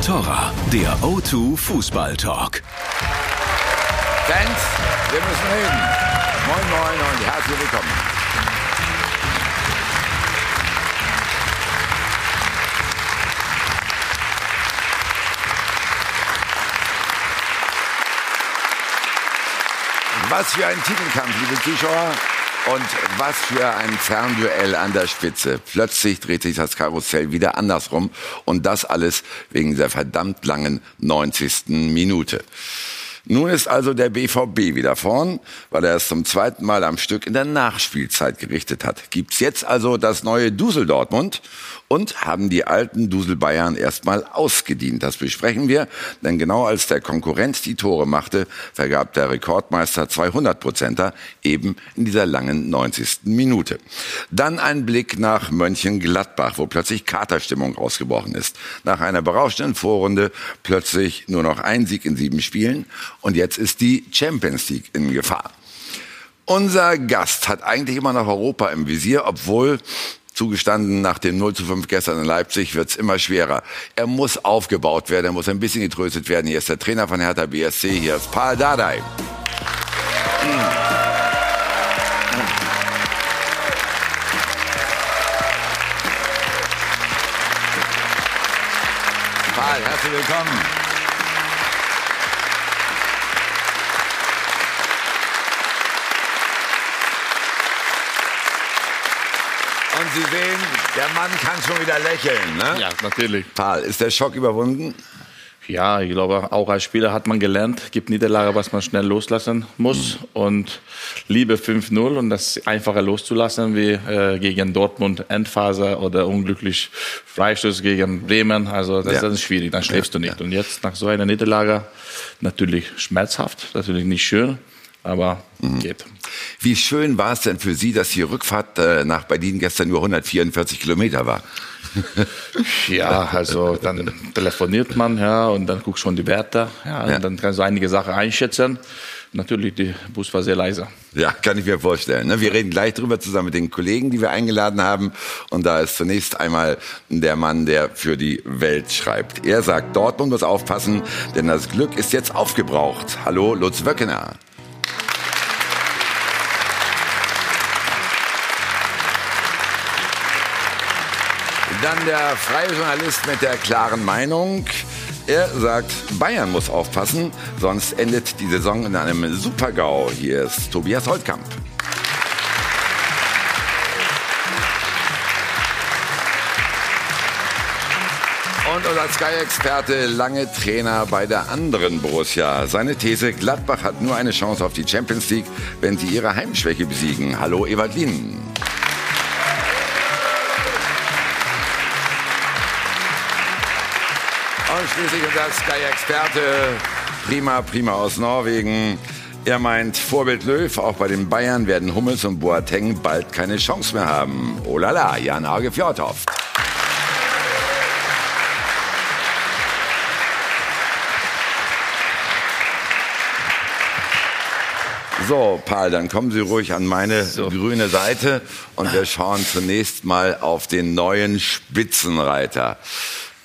Contora, der O2 Fußball Talk. Fans, wir müssen reden. Moin, moin und herzlich willkommen. Was für ein Titelkampf, liebe Zuschauer. Und was für ein Fernduell an der Spitze. Plötzlich dreht sich das Karussell wieder andersrum. Und das alles wegen der verdammt langen 90. Minute. Nun ist also der BVB wieder vorn, weil er es zum zweiten Mal am Stück in der Nachspielzeit gerichtet hat. Gibt's jetzt also das neue Dusel Dortmund und haben die alten Dusel Bayern erstmal ausgedient. Das besprechen wir, denn genau als der Konkurrent die Tore machte, vergab der Rekordmeister 200 Prozenter eben in dieser langen 90. Minute. Dann ein Blick nach Mönchengladbach, wo plötzlich Katerstimmung ausgebrochen ist. Nach einer berauschenden Vorrunde plötzlich nur noch ein Sieg in sieben Spielen und jetzt ist die Champions League in Gefahr. Unser Gast hat eigentlich immer noch Europa im Visier, obwohl zugestanden, nach dem 0 zu 5 gestern in Leipzig wird's immer schwerer. Er muss aufgebaut werden, er muss ein bisschen getröstet werden. Hier ist der Trainer von Hertha BSC, hier ist Paul Dardai. Paul, herzlich willkommen. Sie sehen, der Mann kann schon wieder lächeln. Ne? Ja, natürlich. Paul, ist der Schock überwunden? Ja, ich glaube, auch als Spieler hat man gelernt, gibt Niederlage, was man schnell loslassen muss. Und Liebe 5-0 und das einfacher loszulassen wie äh, gegen Dortmund Endphase oder unglücklich Freistoß gegen Bremen. Also das, Ja. das ist schwierig, dann schläfst Ja, du nicht. Und jetzt nach so einer Niederlage natürlich schmerzhaft, natürlich nicht schön, aber Mhm. geht. Wie schön war es denn für Sie, dass die Rückfahrt äh, nach Berlin gestern nur 144 Kilometer war? Ja, also dann telefoniert man, ja, und dann guckst schon die Werte, ja, Ja. und dann kannst du einige Sachen einschätzen. Natürlich, der Bus war sehr leise. Ja, kann ich mir vorstellen. ne? Wir reden gleich drüber zusammen mit den Kollegen, die wir eingeladen haben. Und da ist zunächst einmal der Mann, der für die Welt schreibt. Er sagt, Dortmund muss aufpassen, denn das Glück ist jetzt aufgebraucht. Hallo, Lutz Wöckener. Dann der freie Journalist mit der klaren Meinung. Er sagt, Bayern muss aufpassen, sonst endet die Saison in einem Supergau. Hier ist Tobias Holtkamp. Und unser Sky-Experte, lange Trainer bei der anderen Borussia. Seine These, Gladbach hat nur eine Chance auf die Champions League, wenn sie ihre Heimschwäche besiegen. Hallo, Ewald Lien. Schließlich unser Sky-Experte, prima, prima aus Norwegen. Er meint, Vorbild Löw, auch bei den Bayern werden Hummels und Boateng bald keine Chance mehr haben. Oh la la, Jan Age Fjordhoff. So, Paul, dann kommen Sie ruhig an meine grüne Seite und wir schauen zunächst mal auf den neuen Spitzenreiter.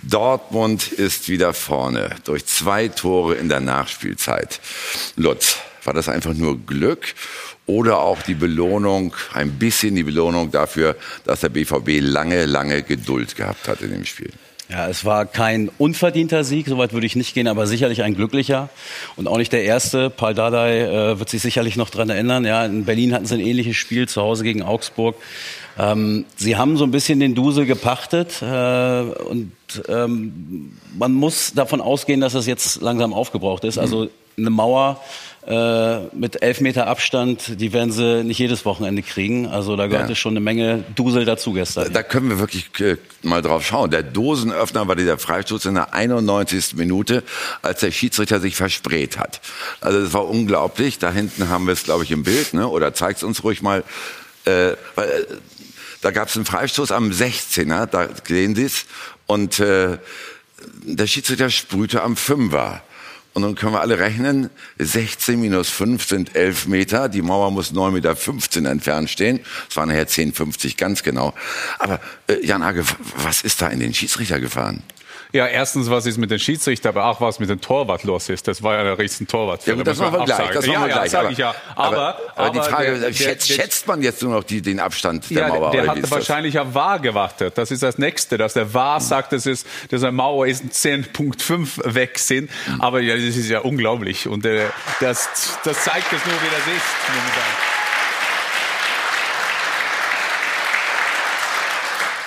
Dortmund ist wieder vorne durch zwei Tore in der Nachspielzeit. Lutz, war das einfach nur Glück oder auch die Belohnung, ein bisschen die Belohnung dafür, dass der BVB lange, lange Geduld gehabt hat in dem Spiel? Ja, es war kein unverdienter Sieg, soweit würde ich nicht gehen, aber sicherlich ein glücklicher und auch nicht der erste. Paul Dardai äh, wird sich sicherlich noch dran erinnern. Ja, in Berlin hatten sie ein ähnliches Spiel zu Hause gegen Augsburg. Ähm, sie haben so ein bisschen den Dusel gepachtet äh, und ähm, man muss davon ausgehen, dass es jetzt langsam aufgebraucht ist. Also eine Mauer äh, mit elf Meter Abstand, die werden sie nicht jedes Wochenende kriegen. Also da gehörte Ja. schon eine Menge Dusel dazu gestern. Da können wir wirklich äh, mal drauf schauen. Der Dosenöffner war dieser Freistoß in der 91. Minute, als der Schiedsrichter sich versprayt hat. Also das war unglaublich. Da hinten haben wir es, glaube ich, im Bild, ne? oder zeigt es uns ruhig mal. Äh, weil, äh, da gab es einen Freistoß am 16er, da sehen Sie es. Und äh, der Schiedsrichter sprühte am Fünfer. Und dann können wir alle rechnen, 16 minus 5 sind 11 Meter, die Mauer muss 9,15 Meter entfernt stehen. Es waren nachher 10,50 ganz genau. Aber äh, Jan Hage, was ist da in den Schiedsrichter gefahren? Ja, erstens, was ist mit den Schiedsrichter, aber auch was mit dem Torwart los ist. Das war ja der riesen Torwart. Ja, gut, das machen wir gleich. Das machen ja, wir ja, gleich. sag ich ja. Aber, aber, aber die Frage, der- schätzt, der- schätzt man jetzt nur noch die, den Abstand der ja, Mauer? der oder hat wahrscheinlich auf VAR gewartet. Das ist das Nächste, dass der VAR sagt, dass, es, dass eine Mauer ist 10.5 weg sind. Aber ja, das ist ja unglaublich. Und äh, das, das zeigt es nur, wie das ist.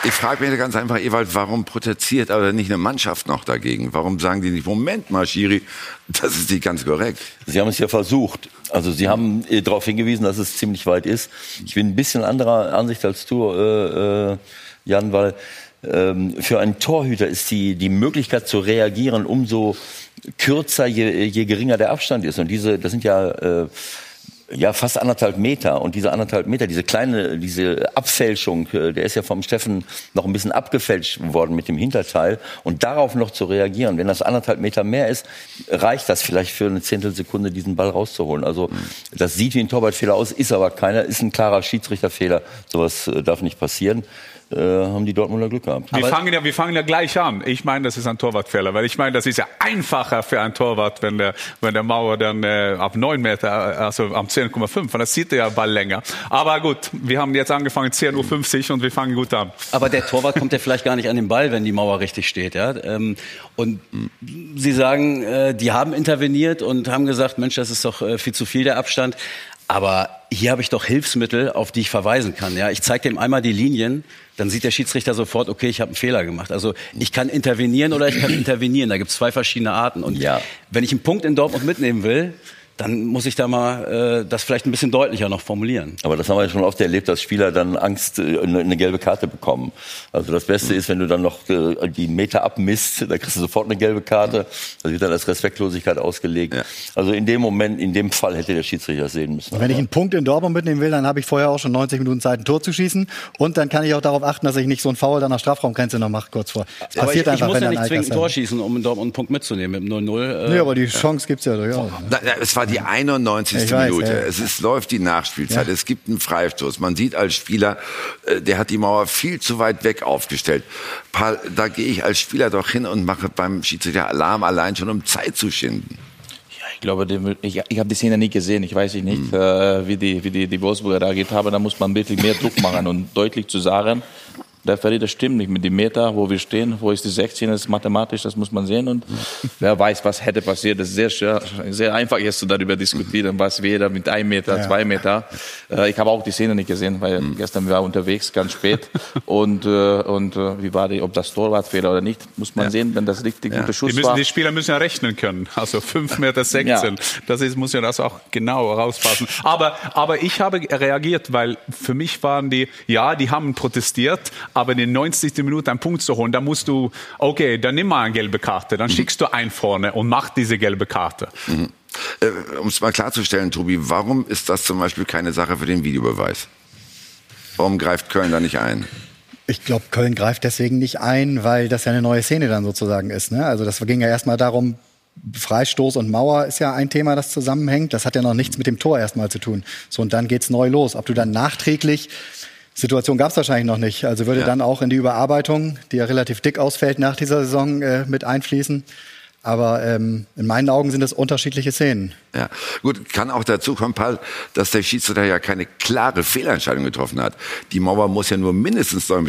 Ich frage mich ganz einfach, Ewald, warum protestiert aber nicht eine Mannschaft noch dagegen? Warum sagen die nicht, Moment mal, Schiri, das ist nicht ganz korrekt. Sie haben es ja versucht. Also Sie haben äh, darauf hingewiesen, dass es ziemlich weit ist. Ich bin ein bisschen anderer Ansicht als du, äh, äh, Jan, weil ähm, für einen Torhüter ist die, die Möglichkeit zu reagieren umso kürzer, je, je geringer der Abstand ist. Und diese, das sind ja äh, ja, fast anderthalb Meter. Und diese anderthalb Meter, diese kleine, diese Abfälschung, äh, der ist ja vom Steffen noch ein bisschen abgefälscht worden mit dem Hinterteil. Und darauf noch zu reagieren, wenn das anderthalb Meter mehr ist, reicht das vielleicht für eine Zehntelsekunde, diesen Ball rauszuholen. Also, das sieht wie ein Torwartfehler aus, ist aber keiner, ist ein klarer Schiedsrichterfehler. Sowas äh, darf nicht passieren. Äh, haben die Dortmunder Glück gehabt. Wir fangen, ja, wir fangen ja gleich an. Ich meine, das ist ein Torwartfehler, weil ich meine, das ist ja einfacher für einen Torwart, wenn der, wenn der Mauer dann äh, ab 9 Meter, äh, also am 10,5, und das sieht der Ball länger. Aber gut, wir haben jetzt angefangen 10.50 Uhr und wir fangen gut an. Aber der Torwart kommt ja vielleicht gar nicht an den Ball, wenn die Mauer richtig steht. Ja? Ähm, Und Sie sagen, äh, die haben interveniert und haben gesagt, Mensch, das ist doch viel zu viel der Abstand. Aber hier habe ich doch Hilfsmittel, auf die ich verweisen kann. Ja, ich zeige dem einmal die Linien, dann sieht der Schiedsrichter sofort, okay, ich habe einen Fehler gemacht. Also ich kann intervenieren oder ich kann intervenieren. Da gibt es zwei verschiedene Arten. Und Ja. wenn ich einen Punkt in Dortmund mitnehmen will, dann muss ich da mal äh, das vielleicht ein bisschen deutlicher noch formulieren. Aber das haben wir ja schon oft erlebt, dass Spieler dann Angst, äh, eine, gelbe Karte bekommen. Also das Beste ist, wenn du dann noch äh, die Meter abmisst, da kriegst du sofort eine gelbe Karte. Das wird dann als Respektlosigkeit ausgelegt. Ja. Also in dem Moment, in dem Fall hätte der Schiedsrichter das sehen müssen. Wenn ich einen Punkt in Dortmund mitnehmen will, dann habe ich vorher auch schon 90 Minuten Zeit, ein Tor zu schießen. Und dann kann ich auch darauf achten, dass ich nicht so einen Foul dann nach Strafraumgrenze noch mache, kurz vor. Das Aber ich, ich muss wenn ja nicht zwingend ein. Tor schießen, um in Dortmund einen Punkt mitzunehmen mit dem 0-0. Äh, Nee, aber die Chance gibt's ja durchaus. Na, na, es war die 91. Ich weiß, Minute. ja. Es ist, läuft die Nachspielzeit. Ja. Es gibt einen Freistoß. Man sieht als Spieler, äh, der hat die Mauer viel zu weit weg aufgestellt. Da gehe ich als Spieler doch hin und mache beim Schiedsrichter Alarm allein schon, um Zeit zu schinden. Ich glaube, ich, ich habe die Szene nicht gesehen. Ich weiß nicht, äh, wie die, wie die, die Wolfsburger reagiert haben. Da muss man wirklich mehr Druck machen und deutlich zu sagen, der Verräter stimmt nicht mit dem Meter, wo wir stehen, wo ist die 16, das ist mathematisch, das muss man sehen. Und wer weiß, was hätte passiert. Das ist sehr, schwer, sehr einfach jetzt darüber diskutieren, was wäre mit einem Meter, zwei Meter. Äh, ich habe auch die Szene nicht gesehen, weil gestern war unterwegs, ganz spät. und äh, und äh, wie war die, ob das Torwartfehler oder nicht, muss man sehen, wenn das richtig guter Die, Schuss müssen, war. die Spieler müssen ja rechnen können. Also 5 Meter 16. Ja. Das ist, muss ja das auch genau rauspassen. Aber, aber ich habe reagiert, weil für mich waren die, ja, die haben protestiert, aber in den 90. Minute einen Punkt zu holen, da musst du, okay, dann nimm mal eine gelbe Karte, dann schickst du einen vorne und mach diese gelbe Karte. Äh, um es mal klarzustellen, Tobi, warum ist das zum Beispiel keine Sache für den Videobeweis? Warum greift Köln da nicht ein? Ich glaube, Köln greift deswegen nicht ein, weil das ja eine neue Szene dann sozusagen ist. Ne? Also das ging ja erstmal darum, Freistoß und Mauer ist ja ein Thema, das zusammenhängt. Das hat ja noch nichts mit dem Tor erstmal zu tun. So, und dann geht's neu los. Ob du dann nachträglich, Situation gab's wahrscheinlich noch nicht, also würde Ja. dann auch in die Überarbeitung, die ja relativ dick ausfällt nach dieser Saison, äh, mit einfließen. Aber ähm, in meinen Augen sind das unterschiedliche Szenen. Ja, gut, kann auch dazu kommen, Paul, dass der Schiedsrichter ja keine klare Fehlentscheidung getroffen hat. Die Mauer muss ja nur mindestens 9,15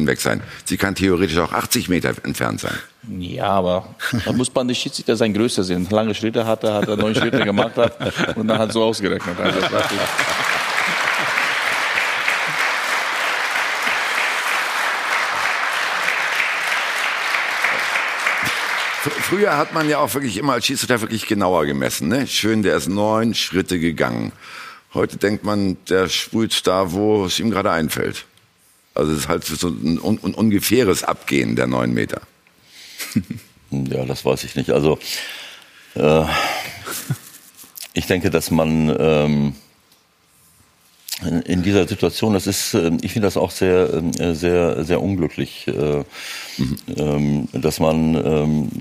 Meter weg sein. Sie kann theoretisch auch 80 Meter entfernt sein. Ja, aber da muss man die Schiedsrichter sein Größer sehen. Lange Schritte hat er, hat er neun Schritte gemacht hat und dann hat so ausgerechnet. Also das ist- Fr- Früher hat man ja auch wirklich immer als Schiedsrichter wirklich genauer gemessen. Ne? Schön, der ist neun Schritte gegangen. Heute denkt man, der sprüht da, wo es ihm gerade einfällt. Also es ist halt so ein, un un ungefähres Abgehen der neun Meter. Ja, das weiß ich nicht. Also äh, ich denke, dass man ähm, in- in dieser Situation, das ist, ähm, ich finde das auch sehr, ähm, äh, sehr, sehr unglücklich, äh, ähm, dass man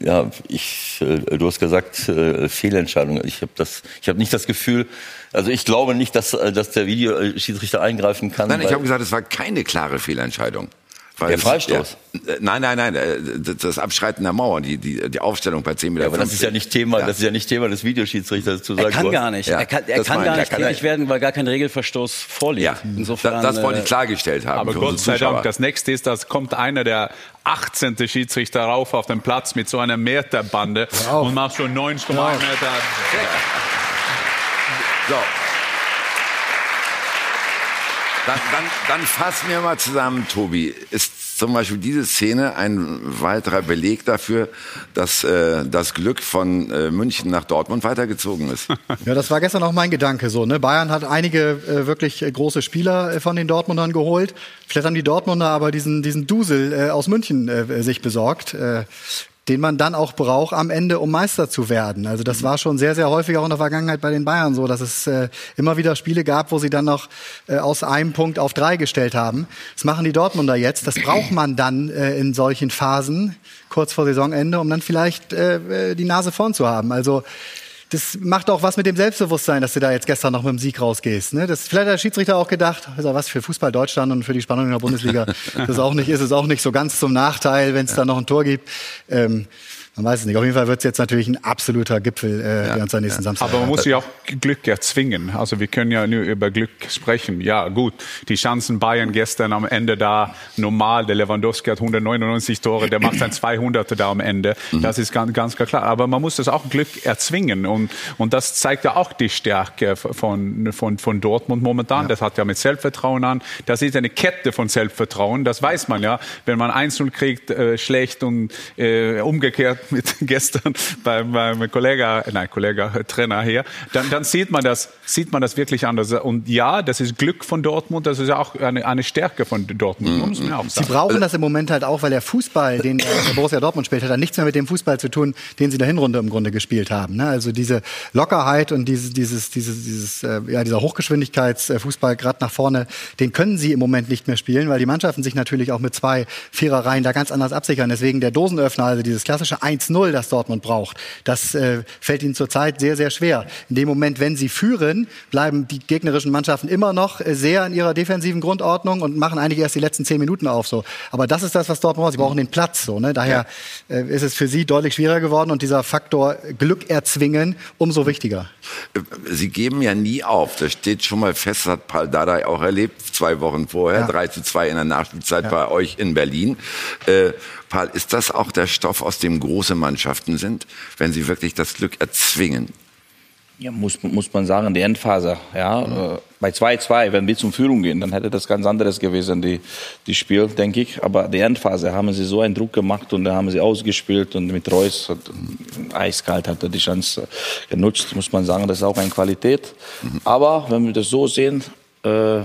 ja, ich, äh, du hast gesagt äh, Fehlentscheidung. Ich habe das, ich habe nicht das Gefühl, also ich glaube nicht, dass, äh, dass der Videoschiedsrichter eingreifen kann. Nein, ich habe gesagt, es war keine klare Fehlentscheidung. Weil Der Freistoß? Ja, äh, nein, nein, nein, äh, das Abschreiten der Mauer, die, die, die Aufstellung bei 10 Meter. Ja, aber das ist ja nicht Thema, Ja. das ist ja nicht Thema des Videoschiedsrichters zu sagen. Er kann gar nicht. Ja, er kann, er kann gar ich. nicht Er kann tätig werden, weil gar kein Regelverstoß vorliegt. Ja, Insofern, das, das wollte äh, ich klargestellt haben. Aber für Gott sei Dank, das nächste ist, dass kommt einer der 18. Schiedsrichter rauf auf den Platz mit so einer Meterbande und macht schon 9,1 Meter. So. Dann, dann, dann fassen wir mal zusammen, Tobi. Ist zum Beispiel diese Szene ein weiterer Beleg dafür, dass äh, das Glück von äh, München nach Dortmund weitergezogen ist? Ja, das war gestern auch mein Gedanke so. Ne? Bayern hat einige äh, wirklich äh, große Spieler äh, von den Dortmundern geholt. Vielleicht haben die Dortmunder aber diesen, diesen Dusel äh, aus München sich besorgt. Den man dann auch braucht am Ende, um Meister zu werden. Also das war schon sehr, sehr häufig auch in der Vergangenheit bei den Bayern so, dass es äh, immer wieder Spiele gab, wo sie dann noch äh, aus einem Punkt auf drei gestellt haben. Das machen die Dortmunder jetzt. Das braucht man dann äh, in solchen Phasen, kurz vor Saisonende, um dann vielleicht äh, äh, die Nase vorn zu haben. Also das macht auch was mit dem Selbstbewusstsein, dass du da jetzt gestern noch mit dem Sieg rausgehst. Ne? Das vielleicht hat der Schiedsrichter auch gedacht, also was für Fußball Deutschland und für die Spannung in der Bundesliga, das ist auch nicht, ist es auch nicht so ganz zum Nachteil, wenn es da noch ein Tor gibt. Ähm, man weiß es nicht. Auf jeden Fall wird es jetzt natürlich ein absoluter Gipfel, äh, der uns am nächsten Samstag. Aber man muss sich auch Glück erzwingen. Also wir können ja nur über Glück sprechen. Ja, gut. Die Chancen Bayern gestern am Ende da normal. Der Lewandowski hat 199 Tore, der macht sein 200 da am Ende. Das ist ganz, ganz klar. Aber man muss das auch Glück erzwingen. Und, und das zeigt ja auch die Stärke von, von, von Dortmund momentan. Das hat ja mit Selbstvertrauen an. Das ist eine Kette von Selbstvertrauen. Das weiß man ja. Wenn man Einzel kriegt, äh, schlecht und äh, umgekehrt mit gestern beim, beim Kollege, nein, Kollege, Trainer hier, dann, dann sieht man das, sieht man das wirklich anders. Und ja, das ist Glück von Dortmund, das ist auch eine, eine Stärke von Dortmund, muss man auch Sie sagen. brauchen das im Moment halt auch, weil der Fußball, den äh, Borussia Dortmund spielt, hat ja nichts mehr mit dem Fußball zu tun, den sie in der Hinrunde im Grunde gespielt haben. Ne? Also diese Lockerheit und dieses, dieses, dieses, dieses äh, ja, dieser Hochgeschwindigkeitsfußball gerade nach vorne, den können sie im Moment nicht mehr spielen, weil die Mannschaften sich natürlich auch mit zwei Viererreihen da ganz anders absichern. Deswegen der Dosenöffner, also dieses klassische 1-0, das Dortmund braucht, das äh, fällt ihnen zurzeit sehr, sehr schwer. In dem Moment, wenn sie führen, bleiben die gegnerischen Mannschaften immer noch äh, sehr in ihrer defensiven Grundordnung und machen eigentlich erst die letzten zehn Minuten auf. So. Aber das ist das, was Dortmund braucht. Sie brauchen den Platz. So, ne? Daher äh, ist es für sie deutlich schwieriger geworden und dieser Faktor Glück erzwingen umso wichtiger. Sie geben ja nie auf. Das steht schon mal fest, das hat Paul Dardai auch erlebt, zwei Wochen vorher, Ja. 3 zu 2 in der Nachspielzeit bei euch in Berlin. Äh, Paul, ist das auch der Stoff, aus dem große Mannschaften sind, wenn sie wirklich das Glück erzwingen? Ja, muss, muss man sagen, die Endphase. Ja, äh, bei 2-2, wenn wir zum Führung gehen, dann hätte das ganz anderes gewesen, die, die Spiel, denke ich. Aber die Endphase haben sie so einen Druck gemacht und da haben sie ausgespielt und mit Reus hat, eiskalt hat er die Chance genutzt, muss man sagen. Das ist auch eine Qualität. Aber wenn wir das so sehen, äh,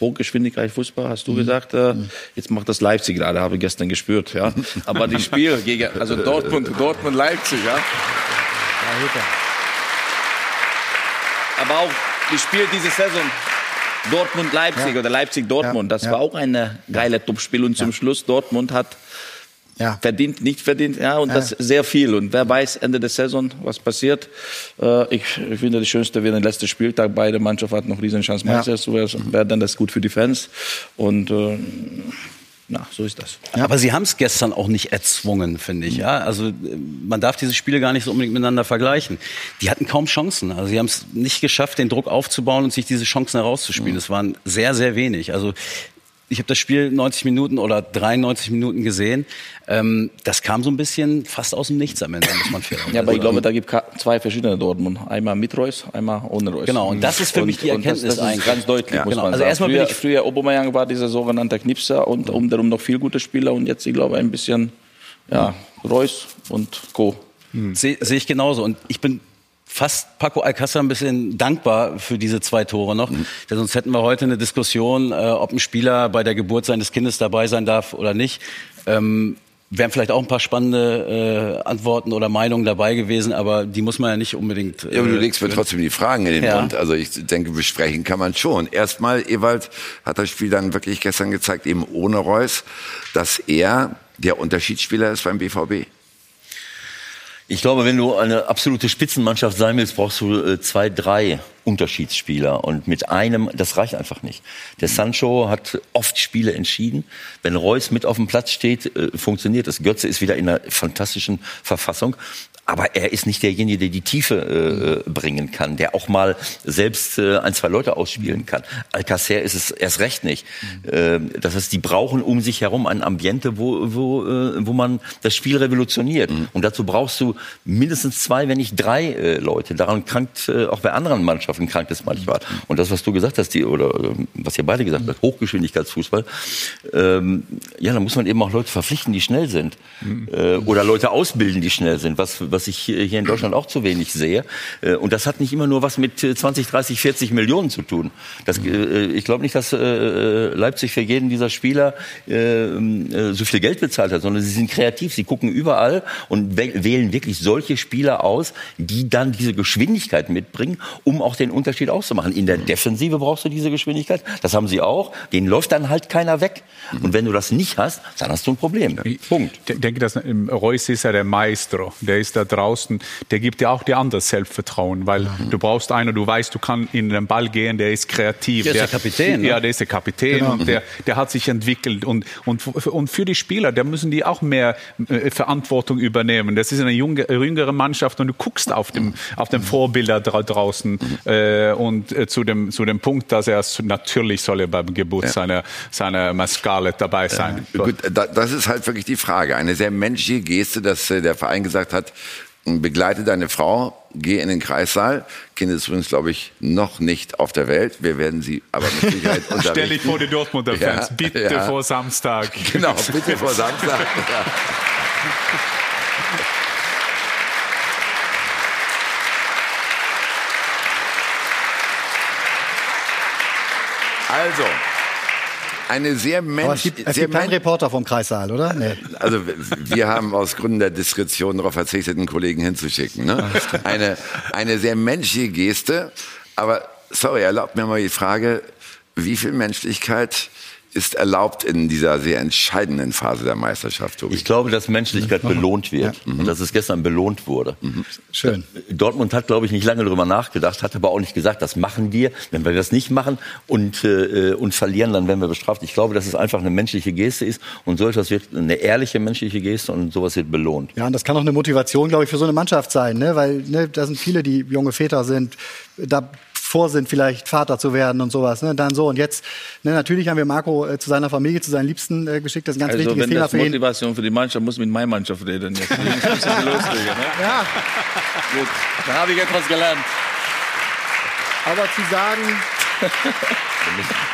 Hochgeschwindigkeit Fußball, hast du gesagt. Äh, jetzt macht das Leipzig gerade, habe ich gestern gespürt. Ja, aber die Spiel gegen also Dortmund, Dortmund, Leipzig, ja. Aber auch die Spiel diese Saison Dortmund-Leipzig oder Leipzig-Dortmund, Ja, das ja. war auch ein geile Topspiel und zum Schluss Dortmund hat Ja. verdient, nicht verdient, ja, und das sehr viel. Und wer weiß Ende der Saison, was passiert. Äh, ich, ich finde, das Schönste wäre der letzte Spieltag. Beide Mannschaften hatten noch riesen Chance, Ja. Meister zu werden. Wäre dann das gut für die Fans. Und äh, na, so ist das. Aber sie haben es gestern auch nicht erzwungen, finde ich. Ja? Also man darf diese Spiele gar nicht so unbedingt miteinander vergleichen. Die hatten kaum Chancen. Also sie haben es nicht geschafft, den Druck aufzubauen und sich diese Chancen herauszuspielen. Es waren sehr, sehr wenig. Also ich habe das Spiel 90 Minuten oder 93 Minuten gesehen. Ähm, das kam so ein bisschen fast aus dem Nichts am Ende, muss man fair Ja, aber ich glaube, da gibt es zwei verschiedene Dortmund. Einmal mit Reus, einmal ohne Reus. Genau, und das ist für mich die und das- Erkenntnis das, ist eigentlich. ganz deutlich, Ja. muss Genau, man also sagen. erstmal bin früher, ich- früher Aubameyang war dieser sogenannte Knipser und um darum noch viel gute Spieler und jetzt, ich glaube, ein bisschen, ja, Reus und Co. Sehe seh ich genauso. Und ich bin fast Paco Alcázar ein bisschen dankbar für diese zwei Tore noch. Denn sonst hätten wir heute eine Diskussion, äh, ob ein Spieler bei der Geburt seines Kindes dabei sein darf oder nicht. Ähm, wären vielleicht auch ein paar spannende äh, Antworten oder Meinungen dabei gewesen, aber die muss man ja nicht unbedingt. Äh, Ja, aber du legst mir trotzdem die Fragen in den Ja. Mund. Also ich denke, besprechen kann man schon. Erstmal, Ewald hat das Spiel dann wirklich gestern gezeigt, eben ohne Reus, dass er der Unterschiedsspieler ist beim BVB. Ich glaube, wenn du eine absolute Spitzenmannschaft sein willst, brauchst du äh, zwei, drei Unterschiedsspieler. Und mit einem, das reicht einfach nicht. Der Sancho hat oft Spiele entschieden. Wenn Reus mit auf dem Platz steht, äh, funktioniert das. Götze ist wieder in einer fantastischen Verfassung. Aber er ist nicht derjenige, der die Tiefe äh, bringen kann, der auch mal selbst äh, ein, zwei Leute ausspielen kann. Alcacer ist es erst recht nicht. Äh, das heißt, die brauchen um sich herum ein Ambiente, wo, wo, äh, wo man das Spiel revolutioniert. Und dazu brauchst du mindestens zwei, wenn nicht drei äh, Leute. Daran krankt äh, auch bei anderen Mannschaften krankt es manchmal. Und das, was du gesagt hast, die, oder äh, was ihr beide gesagt habt, Hochgeschwindigkeitsfußball, ähm, ja, da muss man eben auch Leute verpflichten, die schnell sind. Äh, oder Leute ausbilden, die schnell sind. Was, was ich hier in Deutschland auch zu wenig sehe. Äh, Und das hat nicht immer nur was mit äh, 20, 30, 40 Millionen zu tun. Das, äh, ich glaube nicht, dass äh, Leipzig für jeden dieser Spieler äh, äh, so viel Geld bezahlt hat, sondern sie sind kreativ. Sie gucken überall und wäh- wählen wirklich solche Spieler aus, die dann diese Geschwindigkeit mitbringen, um auch den Unterschied auszumachen. In der Defensive brauchst du diese Geschwindigkeit. Das haben sie auch. Den läuft dann halt keiner weg. Und wenn du das nicht hast, dann hast du ein Problem. Punkt. Ich denke, dass ähm, Reus ist ja der Maestro. Der ist da draußen. Der gibt dir auch dir anderes Selbstvertrauen, weil du brauchst einen, du weißt, du kannst in den Ball gehen, der ist kreativ. Der ist der Kapitän, ne? Ja, der ist der Kapitän und der, der hat sich entwickelt. Und, und, und für die Spieler, da müssen die auch mehr äh, Verantwortung übernehmen. Das ist eine junge, jüngere Mannschaft und du guckst auf dem, auf dem Vorbilder dra draußen äh, und äh, zu, dem, zu dem Punkt, dass er natürlich soll er beim Geburt seiner, seiner Mascale dabei sein. Gut, da, das ist halt wirklich die Frage. Eine sehr menschliche Geste, dass äh, der Verein gesagt hat, begleite deine Frau, geh in den Kreissaal. Kind ist übrigens, glaube ich, noch nicht auf der Welt. Wir werden sie aber mit Sicherheit unterrichten. Stell dich vor die Dortmunder Fans, Ja, bitte ja. vor Samstag. Genau, bitte vor Samstag. Ja. Also, eine sehr Aber es gibt, es gibt keinen Reporter vom Kreissaal, oder? Nee. also wir haben aus Gründen der Diskretion darauf verzichtet, einen Kollegen hinzuschicken. Ne? Eine, eine sehr menschliche Geste. Aber sorry, erlaubt mir mal die Frage, wie viel Menschlichkeit ist erlaubt in dieser sehr entscheidenden Phase der Meisterschaft, Tobi? Ich glaube, dass Menschlichkeit belohnt wird und dass es gestern belohnt wurde. Schön. Dortmund hat, glaube ich, nicht lange darüber nachgedacht, hat aber auch nicht gesagt, das machen wir. Wenn wir das nicht machen und, äh, und verlieren, dann werden wir bestraft. Ich glaube, dass es einfach eine menschliche Geste ist und so etwas wird eine ehrliche menschliche Geste und sowas wird belohnt. Ja, und das kann auch eine Motivation, glaube ich, für so eine Mannschaft sein, ne? weil ne, da sind viele, die junge Väter sind, davor sind vielleicht Vater zu werden und sowas. Ne? Dann so und jetzt, ne, natürlich haben wir Marco äh, zu seiner Familie, zu seinen Liebsten äh, geschickt. Das ist ein ganz Also wichtiges Thema für ihn. Motivation für die Mannschaft muss mit meiner Mannschaft reden. Jetzt. Loslegen, ne? Ja, Gut, da habe ich etwas gelernt. aber zu sagen,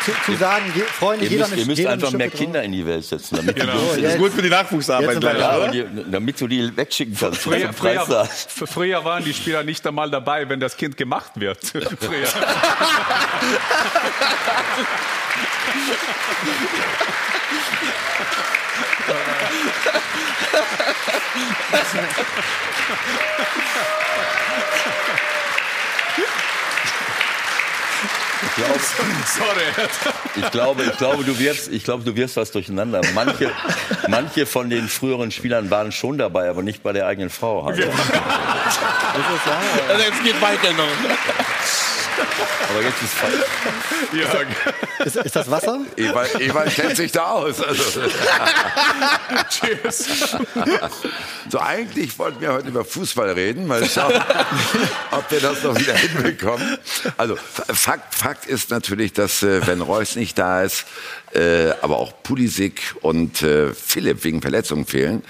zu, zu sagen, je, Freunde, Ihr müsst, ihr müsst einfach mehr Kinder in die Welt setzen, damit, Genau. die, jetzt- Gut für die Nachwuchsarbeit. Ja, die, damit du die wegschicken kannst. Früher, früher, früher waren die Spieler nicht einmal dabei, wenn das Kind gemacht wird. Früher. Sorry. Ich glaube, ich glaube, du wirst, ich glaube, du wirst was durcheinander. Manche, manche von den früheren Spielern waren schon dabei, aber nicht bei der eigenen Frau. Halt. Also jetzt geht weiter noch. Aber jetzt ist falsch. Jörg. Ist, ist das Wasser? Ewald, Ewald kennt sich da aus. Also. Tschüss. So, eigentlich wollten wir heute über Fußball reden. Mal schauen, ob wir das noch wieder hinbekommen. Also, Fakt, Fakt ist natürlich, dass, äh, wenn Reus nicht da ist, äh, aber auch Pulisic und äh, Philipp wegen Verletzungen fehlen,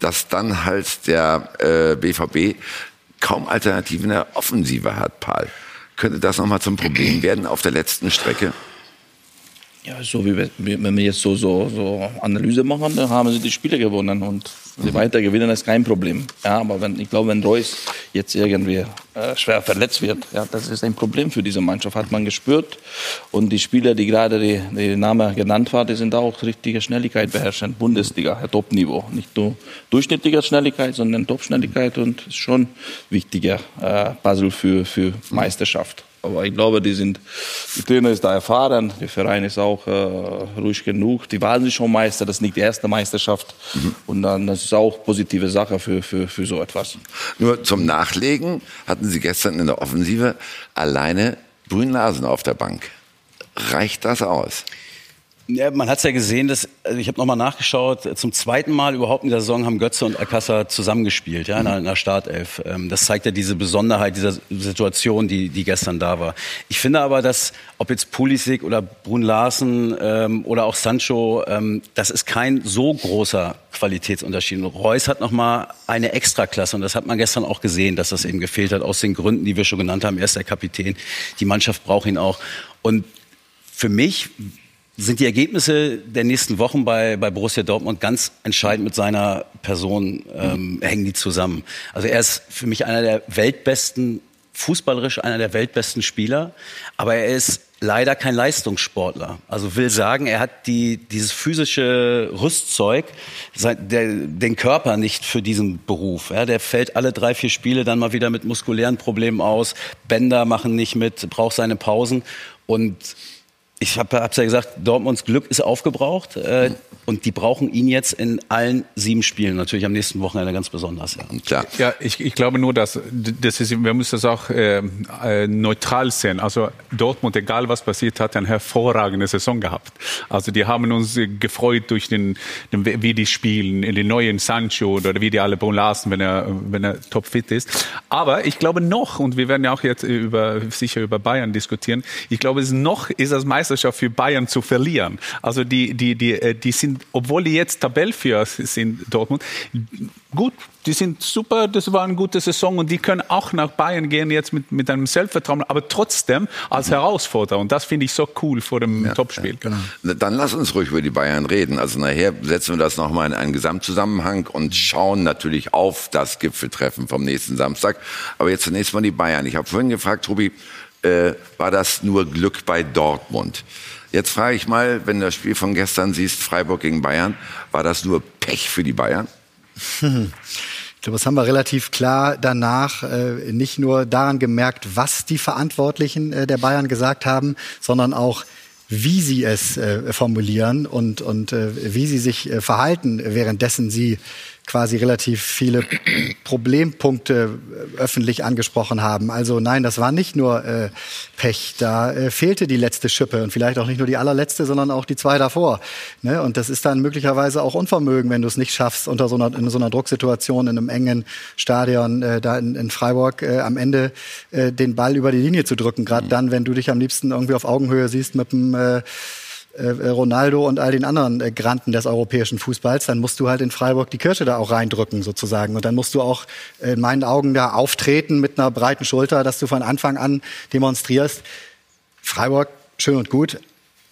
dass dann halt der äh, BVB kaum Alternativen in der Offensive hat, Paul. Könnte das nochmal zum Problem werden auf der letzten Strecke? Ja, so wie wir, wenn wir jetzt so, so, so Analyse machen, dann haben sie die Spiele gewonnen und sie weiter gewinnen, ist kein Problem. Ja, aber wenn, ich glaube, wenn Reus jetzt irgendwie äh, schwer verletzt wird, ja, das ist ein Problem für diese Mannschaft, hat man gespürt. Und die Spieler, die gerade die, die Name genannt war, die sind auch richtige Schnelligkeit beherrschen, Bundesliga, Top-Niveau. Nicht nur durchschnittliche Schnelligkeit, sondern Top-Schnelligkeit und ist schon wichtiger äh, Puzzle für, für Meisterschaft. Aber ich glaube, die sind, die Trainer ist da erfahren, der Verein ist auch äh, ruhig genug. Die waren schon Meister, das ist nicht die erste Meisterschaft. Mhm. Und dann, das ist auch positive Sache für, für, für so etwas. Nur zum Nachlegen hatten Sie gestern in der Offensive alleine Brünlasen auf der Bank. Reicht das aus? Ja, man hat es ja gesehen, dass, also ich habe nochmal nachgeschaut, zum zweiten Mal überhaupt in der Saison haben Götze und Alcázar zusammengespielt, ja, in einer, in einer Startelf. Ähm, das zeigt ja diese Besonderheit dieser Situation, die, die gestern da war. Ich finde aber, dass, ob jetzt Pulisic oder Brun Larsen ähm, oder auch Sancho, ähm, das ist kein so großer Qualitätsunterschied. Und Reus hat nochmal eine Extraklasse und das hat man gestern auch gesehen, dass das eben gefehlt hat, aus den Gründen, die wir schon genannt haben. Er ist der Kapitän, die Mannschaft braucht ihn auch. Und für mich sind die Ergebnisse der nächsten Wochen bei, bei Borussia Dortmund ganz entscheidend mit seiner Person, ähm, hängen die zusammen. Also er ist für mich einer der weltbesten, fußballerisch einer der weltbesten Spieler, aber er ist leider kein Leistungssportler. Also will sagen, er hat die, dieses physische Rüstzeug, der, den Körper nicht für diesen Beruf. Ja, der fällt alle drei, vier Spiele dann mal wieder mit muskulären Problemen aus. Bänder machen nicht mit, braucht seine Pausen. Und ich habe es ja gesagt, Dortmunds Glück ist aufgebraucht äh, und die brauchen ihn jetzt in allen sieben Spielen. Natürlich am nächsten Wochenende ganz besonders. Ja, Klar. ja ich, ich glaube nur, dass das ist, wir müssen das auch äh, äh, neutral sehen. Also Dortmund, egal was passiert, hat eine hervorragende Saison gehabt. Also die haben uns gefreut durch den, den wie die spielen, in den neuen Sancho oder wie die alle Bon lassen, wenn er wenn er topfit ist. Aber ich glaube noch und wir werden ja auch jetzt über sicher über Bayern diskutieren. Ich glaube, es noch ist das Meister Meisterschaft für Bayern zu verlieren. Also die, die, die, äh, die sind, obwohl die jetzt Tabellführer sind, Dortmund, gut, die sind super, das war eine gute Saison und die können auch nach Bayern gehen jetzt mit, mit einem Selbstvertrauen, aber trotzdem als Herausforderer. Und das finde ich so cool vor dem ja, Topspiel. Ja, genau. Dann lass uns ruhig über die Bayern reden. Also nachher setzen wir das nochmal in einen Gesamtzusammenhang und schauen natürlich auf das Gipfeltreffen vom nächsten Samstag. Aber jetzt zunächst mal die Bayern. Ich habe vorhin gefragt, Tobi, äh, war das nur Glück bei Dortmund. Jetzt frage ich mal, wenn du das Spiel von gestern siehst, Freiburg gegen Bayern, war das nur Pech für die Bayern? Ich glaube, das haben wir relativ klar danach äh, nicht nur daran gemerkt, was die Verantwortlichen äh, der Bayern gesagt haben, sondern auch, wie sie es äh, formulieren und, und äh, wie sie sich äh, verhalten, währenddessen sie quasi relativ viele Problempunkte äh, öffentlich angesprochen haben. Also nein, das war nicht nur äh, Pech, da äh, fehlte die letzte Schippe und vielleicht auch nicht nur die allerletzte, sondern auch die zwei davor. Ne? Und das ist dann möglicherweise auch Unvermögen, wenn du es nicht schaffst, unter so einer, in so einer Drucksituation in einem engen Stadion äh, da in, in Freiburg äh, am Ende äh, den Ball über die Linie zu drücken. Gerade mhm. dann, wenn du dich am liebsten irgendwie auf Augenhöhe siehst mit dem äh, äh, Ronaldo und all den anderen äh, Granten des europäischen Fußballs, dann musst du halt in Freiburg die Kirsche da auch reindrücken sozusagen. Und dann musst du auch äh, in meinen Augen da auftreten mit einer breiten Schulter, dass du von Anfang an demonstrierst. Freiburg, schön und gut,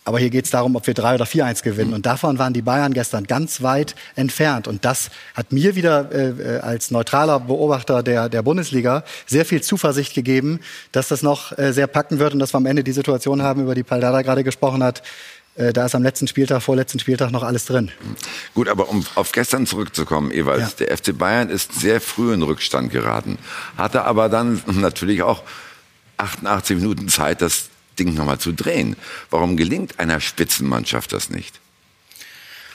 aber hier geht es darum, ob wir 3 oder 4-1 gewinnen. Und davon waren die Bayern gestern ganz weit entfernt. Und das hat mir wieder äh, als neutraler Beobachter der, der Bundesliga sehr viel Zuversicht gegeben, dass das noch äh, sehr packen wird und dass wir am Ende die Situation haben, über die Paldada gerade gesprochen hat, äh, da ist am letzten Spieltag, vorletzten Spieltag noch alles drin. Gut, aber um auf gestern zurückzukommen, Ewald, ja. der FC Bayern ist sehr früh in Rückstand geraten, hatte aber dann natürlich auch 88 Minuten Zeit, das Ding nochmal zu drehen. Warum gelingt einer Spitzenmannschaft das nicht?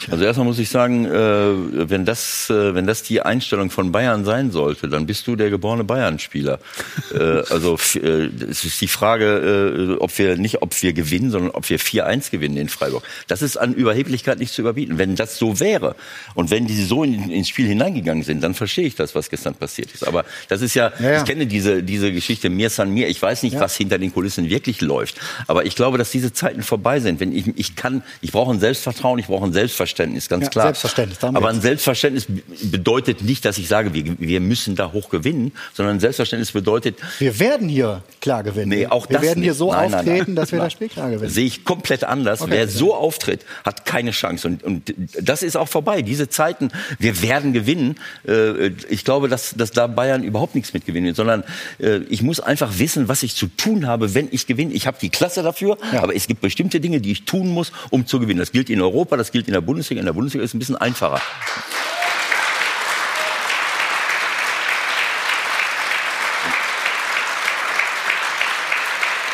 Also erstmal muss ich sagen, äh, wenn das, äh, wenn das die Einstellung von Bayern sein sollte, dann bist du der geborene Bayern-Spieler. äh, also äh, es ist die Frage, äh, ob wir nicht, ob wir gewinnen, sondern ob wir 4-1 gewinnen in Freiburg. Das ist an Überheblichkeit nicht zu überbieten. Wenn das so wäre und wenn die so in, ins Spiel hineingegangen sind, dann verstehe ich das, was gestern passiert ist. Aber das ist ja, ja, ja. ich kenne diese diese Geschichte mir san mir. Ich weiß nicht, ja. was hinter den Kulissen wirklich läuft. Aber ich glaube, dass diese Zeiten vorbei sind. Wenn ich ich kann, ich brauche ein Selbstvertrauen, ich brauche ein Selbstverständnis Selbstverständnis, ganz ja, klar. Selbstverständnis. Aber ein Selbstverständnis bedeutet nicht, dass ich sage, wir, wir müssen da hoch gewinnen, sondern ein Selbstverständnis bedeutet... Wir werden hier klar gewinnen. Nee, auch wir das werden nicht. hier so nein, auftreten, nein, nein. dass wir das Spiel klar gewinnen. Sehe ich komplett anders. Okay, Wer so auftritt, hat keine Chance. Und, und das ist auch vorbei. Diese Zeiten, wir werden gewinnen. Äh, ich glaube, dass, dass da Bayern überhaupt nichts mit gewinnen, sondern äh, ich muss einfach wissen, was ich zu tun habe, wenn ich gewinne. Ich habe die Klasse dafür, ja. aber es gibt bestimmte Dinge, die ich tun muss, um zu gewinnen. Das gilt in Europa, das gilt in der Bundesliga. In der Bundesliga ist ein bisschen einfacher.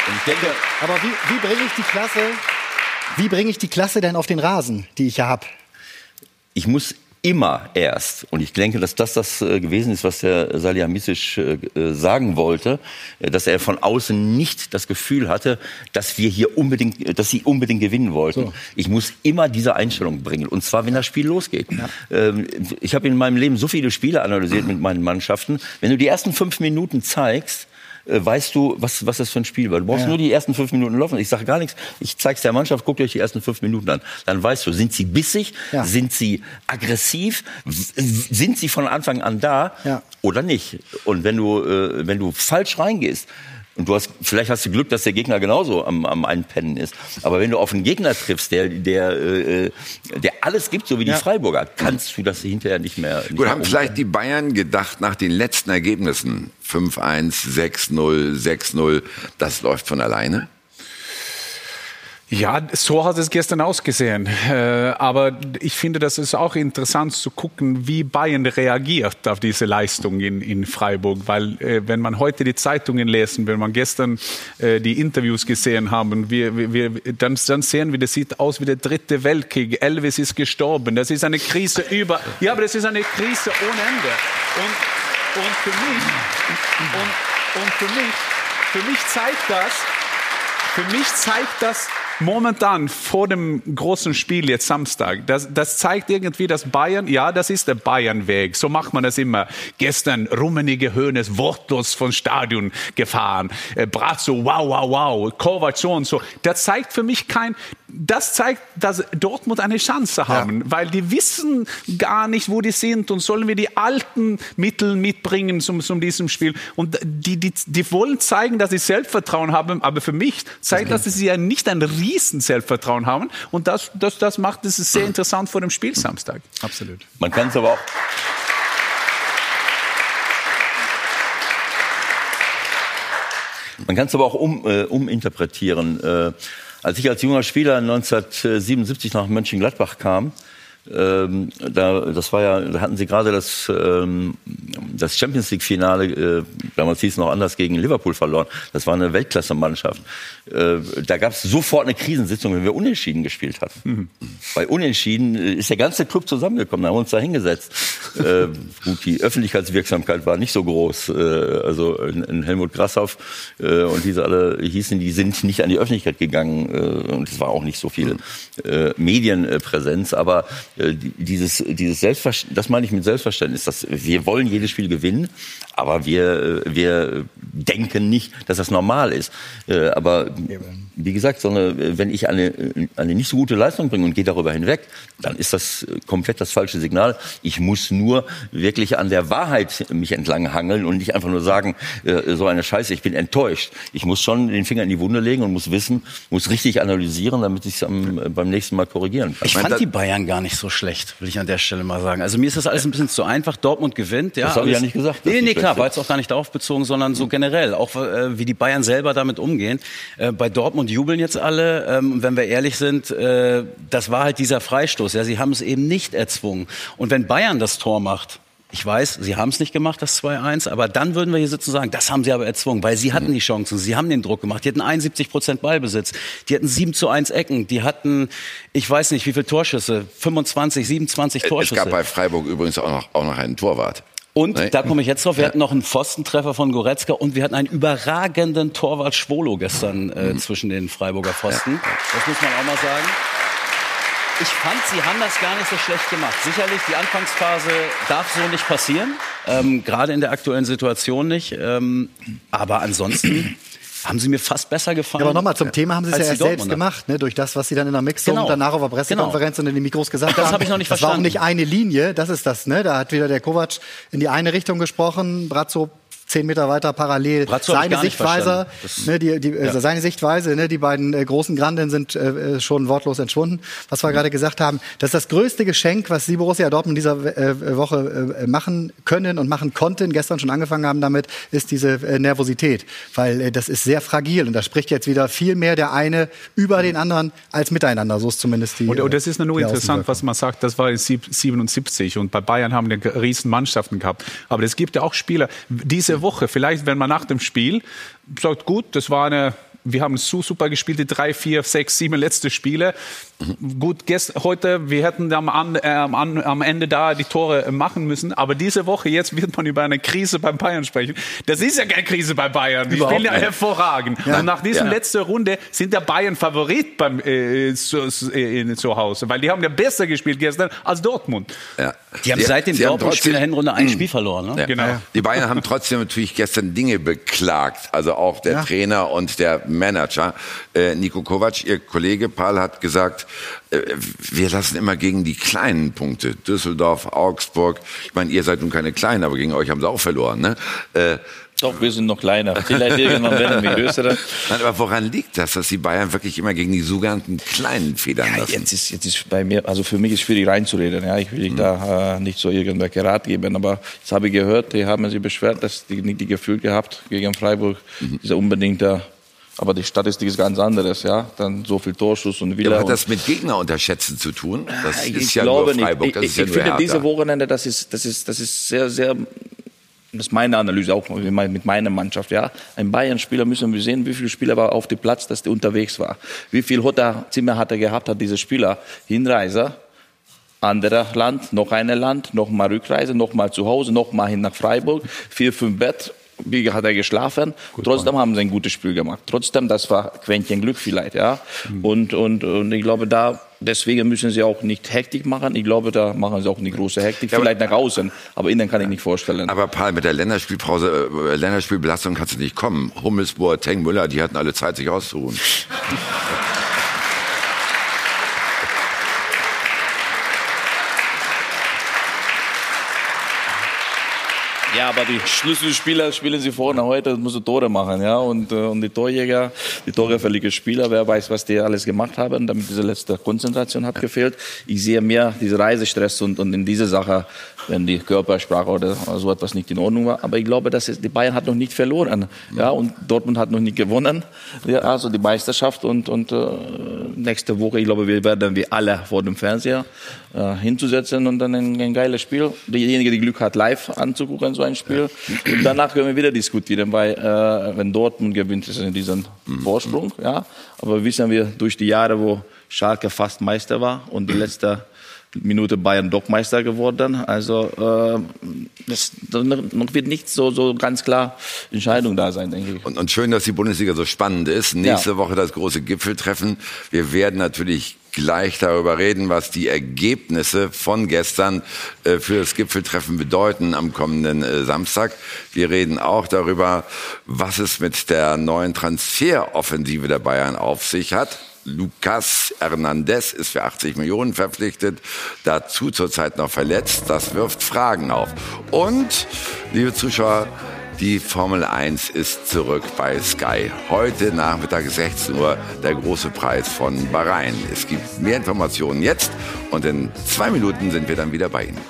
Und ich denke, Aber wie, wie bringe ich die Klasse, wie bringe ich die Klasse denn auf den Rasen, die ich ja habe? ich muss immer erst, und ich denke, dass das das äh, gewesen ist, was der Salihamidzic äh, äh, sagen wollte, dass er von außen nicht das Gefühl hatte, dass wir hier unbedingt, dass sie unbedingt gewinnen wollten. Ich muss immer diese Einstellung bringen, und zwar, wenn das Spiel losgeht. Ähm, ich habe in meinem Leben so viele Spiele analysiert mit meinen Mannschaften. Wenn du die ersten fünf Minuten zeigst, weißt du, was, was das für ein Spiel war. Du brauchst Ja. nur die ersten fünf Minuten laufen. Ich sage gar nichts. Ich zeig's der Mannschaft, guckt euch die ersten fünf Minuten an. Dann weißt du, sind sie bissig, Ja. sind sie aggressiv, sind sie von Anfang an da Ja. oder nicht. Und wenn du, äh, wenn du falsch reingehst, und du hast, vielleicht hast du Glück, dass der Gegner genauso am, am Einpennen ist. Aber wenn du auf einen Gegner triffst, der, der, äh, der alles gibt, so wie die Ja. Freiburger, kannst du das hinterher nicht mehr. Nicht Gut, mehr haben um- vielleicht die Bayern gedacht, nach den letzten Ergebnissen, 5-1, 6-0, 6-0, das läuft von alleine? Ja, so hat es gestern ausgesehen. Äh, aber ich finde, das ist auch interessant zu gucken, wie Bayern reagiert auf diese Leistung in, in Freiburg. Weil äh, wenn man heute die Zeitungen lesen, wenn man gestern äh, die Interviews gesehen haben, wir, wir, dann, dann sehen wir, das sieht aus wie der dritte Weltkrieg. Elvis ist gestorben. Das ist eine Krise über. Ja, aber das ist eine Krise ohne Ende. Und, und für mich, und, und für mich, für mich zeigt das, für mich zeigt das momentan vor dem großen Spiel jetzt Samstag, das, das zeigt irgendwie, dass Bayern, ja, das ist der Bayern-Weg. So macht man das immer. Gestern Rummenige Höhnes wortlos von Stadion gefahren. Äh, Brazzo, wow, wow, wow. Kovac so und so. Das zeigt für mich kein, das zeigt, dass Dortmund eine Chance haben, weil die wissen gar nicht, wo die sind und sollen wir die alten Mittel mitbringen zum, zum diesem Spiel. Und die, die, die wollen zeigen, dass sie Selbstvertrauen haben, aber für mich zeigt das, dass sie ja nicht ein riesen Selbstvertrauen haben und das, das, das macht es sehr interessant vor dem Spiel Samstag. Absolut. Man kann es aber auch. Man kann es aber auch um, äh, uminterpretieren. Äh, als ich als junger Spieler 1977 nach Mönchengladbach kam, ähm, da, das war ja, da hatten sie gerade das, ähm, das Champions League Finale, äh, damals hieß es noch anders, gegen Liverpool verloren. Das war eine Weltklasse-Mannschaft. Äh, da gab es sofort eine Krisensitzung, wenn wir unentschieden gespielt hatten. Bei unentschieden äh, ist der ganze Club zusammengekommen, da haben wir uns da hingesetzt. äh, gut, die Öffentlichkeitswirksamkeit war nicht so groß. Äh, also in, Helmut Grassoff äh, und diese alle hießen, die sind nicht an die Öffentlichkeit gegangen äh, und es war auch nicht so viel äh, Medienpräsenz, aber dieses, dieses Selbstverständnis, das meine ich mit Selbstverständnis, dass wir wollen jedes Spiel gewinnen, aber wir, äh, wir denken nicht, dass das normal ist. Äh, aber wie gesagt, so eine, wenn ich eine, eine nicht so gute Leistung bringe und gehe darüber hinweg, dann ist das komplett das falsche Signal. Ich muss nur wirklich an der Wahrheit mich entlang hangeln und nicht einfach nur sagen, äh, so eine Scheiße, ich bin enttäuscht. Ich muss schon den Finger in die Wunde legen und muss wissen, muss richtig analysieren, damit ich es beim nächsten Mal korrigieren kann. Ich fand die Bayern gar nicht so schlecht, will ich an der Stelle mal sagen. Also mir ist das alles ein bisschen zu einfach. Dortmund gewinnt, ja. Das habe ich ja nicht gesagt, Nee, nee, klar, war jetzt auch gar nicht darauf bezogen, sondern so generell, auch äh, wie die Bayern selber damit umgehen. Äh, bei Dortmund jubeln jetzt alle. Ähm, und wenn wir ehrlich sind, äh, das war halt dieser Freistoß. Ja, sie haben es eben nicht erzwungen. Und wenn Bayern das Tor macht, ich weiß, sie haben es nicht gemacht, das 2-1, aber dann würden wir hier sitzen und sagen, das haben sie aber erzwungen, weil sie hatten die Chancen, sie haben den Druck gemacht, die hatten 71 Prozent Ballbesitz, die hatten 7 zu 1 Ecken, die hatten, ich weiß nicht, wie viele Torschüsse, 25, 27 Es Torschüsse. gab bei Freiburg übrigens auch noch, auch noch einen Torwart. Und Nee. da komme ich jetzt drauf. Wir hatten noch einen Pfostentreffer von Goretzka und wir hatten einen überragenden Torwart Schwolo gestern äh, zwischen den Freiburger Pfosten. Das muss man auch mal sagen. Ich fand, sie haben das gar nicht so schlecht gemacht. Sicherlich, die Anfangsphase darf so nicht passieren, ähm, gerade in der aktuellen Situation nicht. Ähm, aber ansonsten haben sie mir fast besser gefallen. Ja, aber nochmal zum Thema haben sie es ja erst selbst gemacht, ne? durch das, was sie dann in der Mixung Genau. danach auf der Pressekonferenz und in den Mikros gesagt Das haben. hab ich noch nicht das war auch verstanden. nicht eine Linie, das ist das. Ne? Da hat wieder der Kovac in die eine Richtung gesprochen, Brazzo zehn Meter weiter parallel. Ich seine Sichtweise, ne, die, die, äh, seine Sichtweise, ne, die beiden äh, großen Granden sind äh, schon wortlos entschwunden. Was wir gerade gesagt haben, das ist das größte Geschenk, was die Borussia Dortmund in dieser äh, Woche äh, machen können und machen konnten, gestern schon angefangen haben damit, ist diese äh, Nervosität, weil äh, das ist sehr fragil und da spricht jetzt wieder viel mehr der eine über den anderen als miteinander. So ist zumindest die. Und, und das ist nur interessant, was man sagt, das war in sieb- 77 und bei Bayern haben wir riesen Mannschaften gehabt. Aber es gibt ja auch Spieler, diese Woche, vielleicht wenn man nach dem Spiel sagt, gut, das war eine wir haben so super gespielt, die drei, vier, sechs, sieben letzte Spiele. Gut, gest, heute, wir hätten am, äh, am, am Ende da die Tore machen müssen, aber diese Woche jetzt wird man über eine Krise beim Bayern sprechen. Das ist ja keine Krise bei Bayern. Die spielen ja hervorragend. Ja. Und nach dieser ja. letzten Runde sind der Bayern Favorit beim äh, zu, äh, zu Hause, weil die haben ja besser gespielt gestern als Dortmund. Ja. Die haben seit dem Dortmund-Spiel der Hinrunde ein Spiel verloren. Ne? Ja. Genau. Die Bayern haben trotzdem natürlich gestern Dinge beklagt, also auch der Trainer und der Manager. Äh, Nico Kovac, ihr Kollege Paul, hat gesagt, äh, wir lassen immer gegen die kleinen Punkte. Düsseldorf, Augsburg. Ich meine, ihr seid nun keine Kleinen, aber gegen euch haben sie auch verloren. Ne? Äh, doch, wir sind noch kleiner. Vielleicht irgendwann werden wir größere. Nein, aber woran liegt das, dass die Bayern wirklich immer gegen die sogenannten kleinen federn ja, lassen? Jetzt ist, jetzt ist bei mir, also für mich ist es schwierig reinzureden. Ja, ich will mhm. da äh, nicht so irgendwelche Rat geben, aber jetzt habe ich gehört, die haben sich beschwert, dass die nicht die Gefühl gehabt gegen Freiburg, mhm. dieser unbedingte aber die Statistik ist ganz anderes, ja. Dann so viel Torschuss und Villa. Ja, hat das mit Gegner unterschätzen zu tun? Das ich ist ja glaube nur Freiburg. Das ich, ist ja ich finde diese Wochenende, das ist, das ist, das ist sehr, sehr das ist meine Analyse auch mit meiner Mannschaft, ja. Ein Bayern-Spieler müssen wir sehen, wie viele Spieler war auf dem Platz, dass der unterwegs war. Wie viel Hotel, Zimmer hat er gehabt, hat dieser Spieler. Hinreise, anderer Land, noch ein Land, noch mal Rückreise, noch mal zu Hause, noch mal hin nach Freiburg, vier, fünf Bett, wie hat er geschlafen. Gut Trotzdem haben sie ein gutes Spiel gemacht. Trotzdem, das war Quäntchen Glück vielleicht, ja. Mhm. Und, und, und ich glaube, da, deswegen müssen sie auch nicht Hektik machen. Ich glaube, da machen sie auch eine große Hektik. Ja, vielleicht nach außen, aber innen kann ich nicht vorstellen. Aber Paul, mit der Länderspielpause, äh, Länderspielbelastung kannst du nicht kommen. Hummels, Boateng, Müller, die hatten alle Zeit, sich auszuruhen. Ja, aber die Schlüsselspieler spielen sie vorne heute, müssen Tore machen, ja. Und, äh, und die Torjäger, die torgefällige Spieler, wer weiß, was die alles gemacht haben, damit diese letzte Konzentration hat gefehlt. Ich sehe mehr diese Reisestress und, und in dieser Sache, wenn die Körpersprache oder so etwas nicht in Ordnung war. Aber ich glaube, dass die Bayern hat noch nicht verloren, ja. Und Dortmund hat noch nicht gewonnen, ja, also die Meisterschaft. Und, und äh, nächste Woche, ich glaube, wir werden wir alle vor dem Fernseher äh, hinzusetzen und dann ein, ein geiles Spiel. Derjenige, der Glück hat, live anzugucken, so ein Spiel. Und danach können wir wieder diskutieren, weil äh, wenn Dortmund gewinnt, ist es diesen mhm. Vorsprung. Ja. Aber wissen wir durch die Jahre, wo Schalke fast Meister war und die letzte Minute Bayern doch Meister geworden. Also äh, das, noch wird nicht so, so ganz klar Entscheidung da sein, denke ich. Und, und schön, dass die Bundesliga so spannend ist. Nächste ja. Woche das große Gipfeltreffen. Wir werden natürlich gleich darüber reden, was die Ergebnisse von gestern äh, für das Gipfeltreffen bedeuten am kommenden äh, Samstag. Wir reden auch darüber, was es mit der neuen Transferoffensive der Bayern auf sich hat. Lucas Hernandez ist für 80 Millionen verpflichtet, dazu zurzeit noch verletzt. Das wirft Fragen auf. Und, liebe Zuschauer, die Formel 1 ist zurück bei Sky. Heute Nachmittag 16 Uhr der große Preis von Bahrain. Es gibt mehr Informationen jetzt und in zwei Minuten sind wir dann wieder bei Ihnen.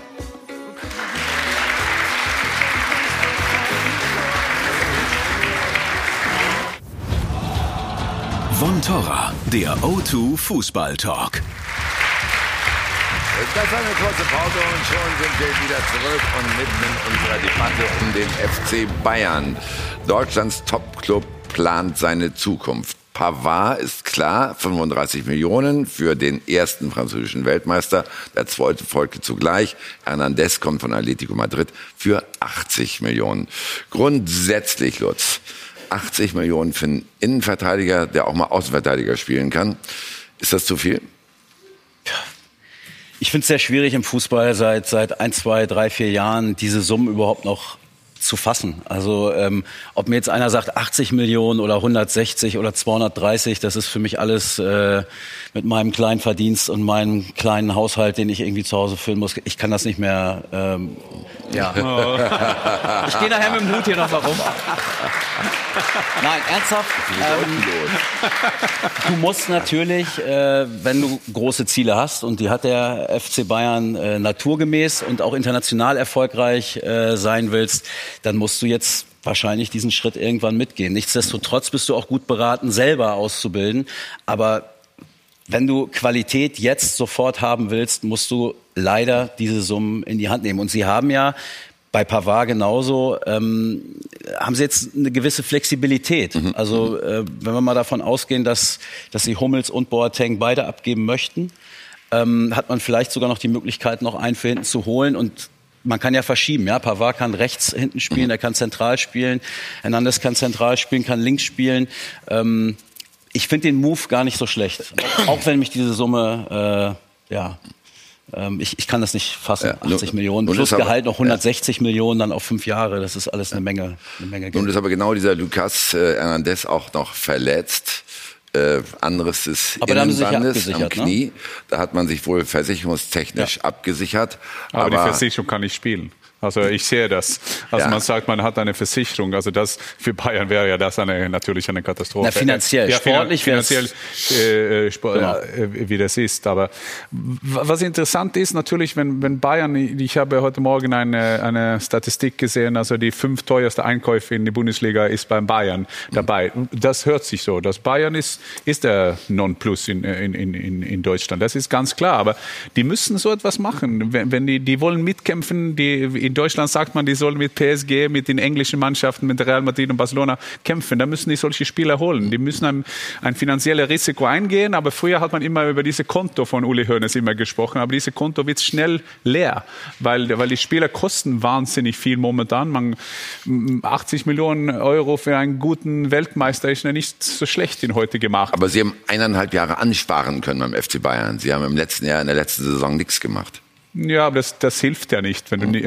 Von Torra, der O2 Fußball Talk. Das war eine kurze Pause und schon sind wir wieder zurück und mitten in unserer Debatte um den FC Bayern. Deutschlands Topclub plant seine Zukunft. Pavard ist klar, 35 Millionen für den ersten französischen Weltmeister. Der zweite folgte zugleich. Hernandez kommt von Atletico Madrid für 80 Millionen. Grundsätzlich, Lutz, 80 Millionen für einen Innenverteidiger, der auch mal Außenverteidiger spielen kann. Ist das zu viel? Ich finde es sehr schwierig im Fußball seit, seit ein, zwei, drei, vier Jahren diese Summen überhaupt noch zu fassen. Also ähm, ob mir jetzt einer sagt 80 Millionen oder 160 oder 230, das ist für mich alles äh, mit meinem kleinen Verdienst und meinem kleinen Haushalt, den ich irgendwie zu Hause füllen muss. Ich kann das nicht mehr. Ähm, ja. Oh. Ich gehe nachher mit dem Hut hier noch mal rum. Nein, ernsthaft. Ähm, du musst natürlich, äh, wenn du große Ziele hast, und die hat der FC Bayern äh, naturgemäß und auch international erfolgreich äh, sein willst, dann musst du jetzt wahrscheinlich diesen Schritt irgendwann mitgehen. Nichtsdestotrotz bist du auch gut beraten, selber auszubilden. Aber wenn du Qualität jetzt sofort haben willst, musst du leider diese Summen in die Hand nehmen. Und sie haben ja bei Pavard genauso. Ähm, haben sie jetzt eine gewisse Flexibilität? Mhm. Also äh, wenn wir mal davon ausgehen, dass, dass sie Hummels und Boateng beide abgeben möchten, ähm, hat man vielleicht sogar noch die Möglichkeit, noch einen für hinten zu holen und man kann ja verschieben, ja. Pavard kann rechts hinten spielen, er kann zentral spielen, Hernandez kann zentral spielen, kann links spielen. Ähm, ich finde den Move gar nicht so schlecht. Auch wenn mich diese Summe, äh, ja, ähm, ich, ich kann das nicht fassen. Ja, nun- 80 Millionen, nun plus aber- Gehalt noch 160 Millionen, dann auf fünf Jahre. Das ist alles eine Menge, eine Menge Nun Geld. ist aber genau dieser Lucas äh, Hernandez auch noch verletzt. Äh, anderes ist Aber da haben sie sich ja Innenbandes am ne? Knie. Da hat man sich wohl versicherungstechnisch abgesichert. Aber, die Versicherung kann nicht spielen. Also ich sehe das. Also Ja. man sagt, man hat eine Versicherung. Also das für Bayern wäre ja das eine, natürlich eine Katastrophe. Na, finanziell. Ja, Sportlich finanziell, äh, äh, Sport, Genau. äh, wie das ist. Aber was interessant ist natürlich, wenn, wenn Bayern, ich habe heute Morgen eine, eine Statistik gesehen, also die fünf teuerste Einkäufe in der Bundesliga ist beim Bayern dabei. Das hört sich so. Das Bayern ist, ist der Non-Plus in, in, in, in in Deutschland. Das ist ganz klar. Aber die müssen so etwas machen. Wenn, wenn die, die wollen mitkämpfen, die, in Deutschland sagt man, die sollen mit PSG, mit den englischen Mannschaften, mit Real Madrid und Barcelona kämpfen. Da müssen die solche Spieler holen. Die müssen ein, ein finanzielles Risiko eingehen. Aber früher hat man immer über diese Konto von Uli Hoeneß immer gesprochen. Aber diese Konto wird schnell leer, weil, weil die Spieler kosten wahnsinnig viel momentan. Man, 80 Millionen Euro für einen guten Weltmeister ist ja nicht so schlecht in heute gemacht. Aber sie haben eineinhalb Jahre ansparen können beim FC Bayern. Sie haben im letzten Jahr, in der letzten Saison nichts gemacht. Ja, aber das, das hilft ja nicht, wenn du, nie-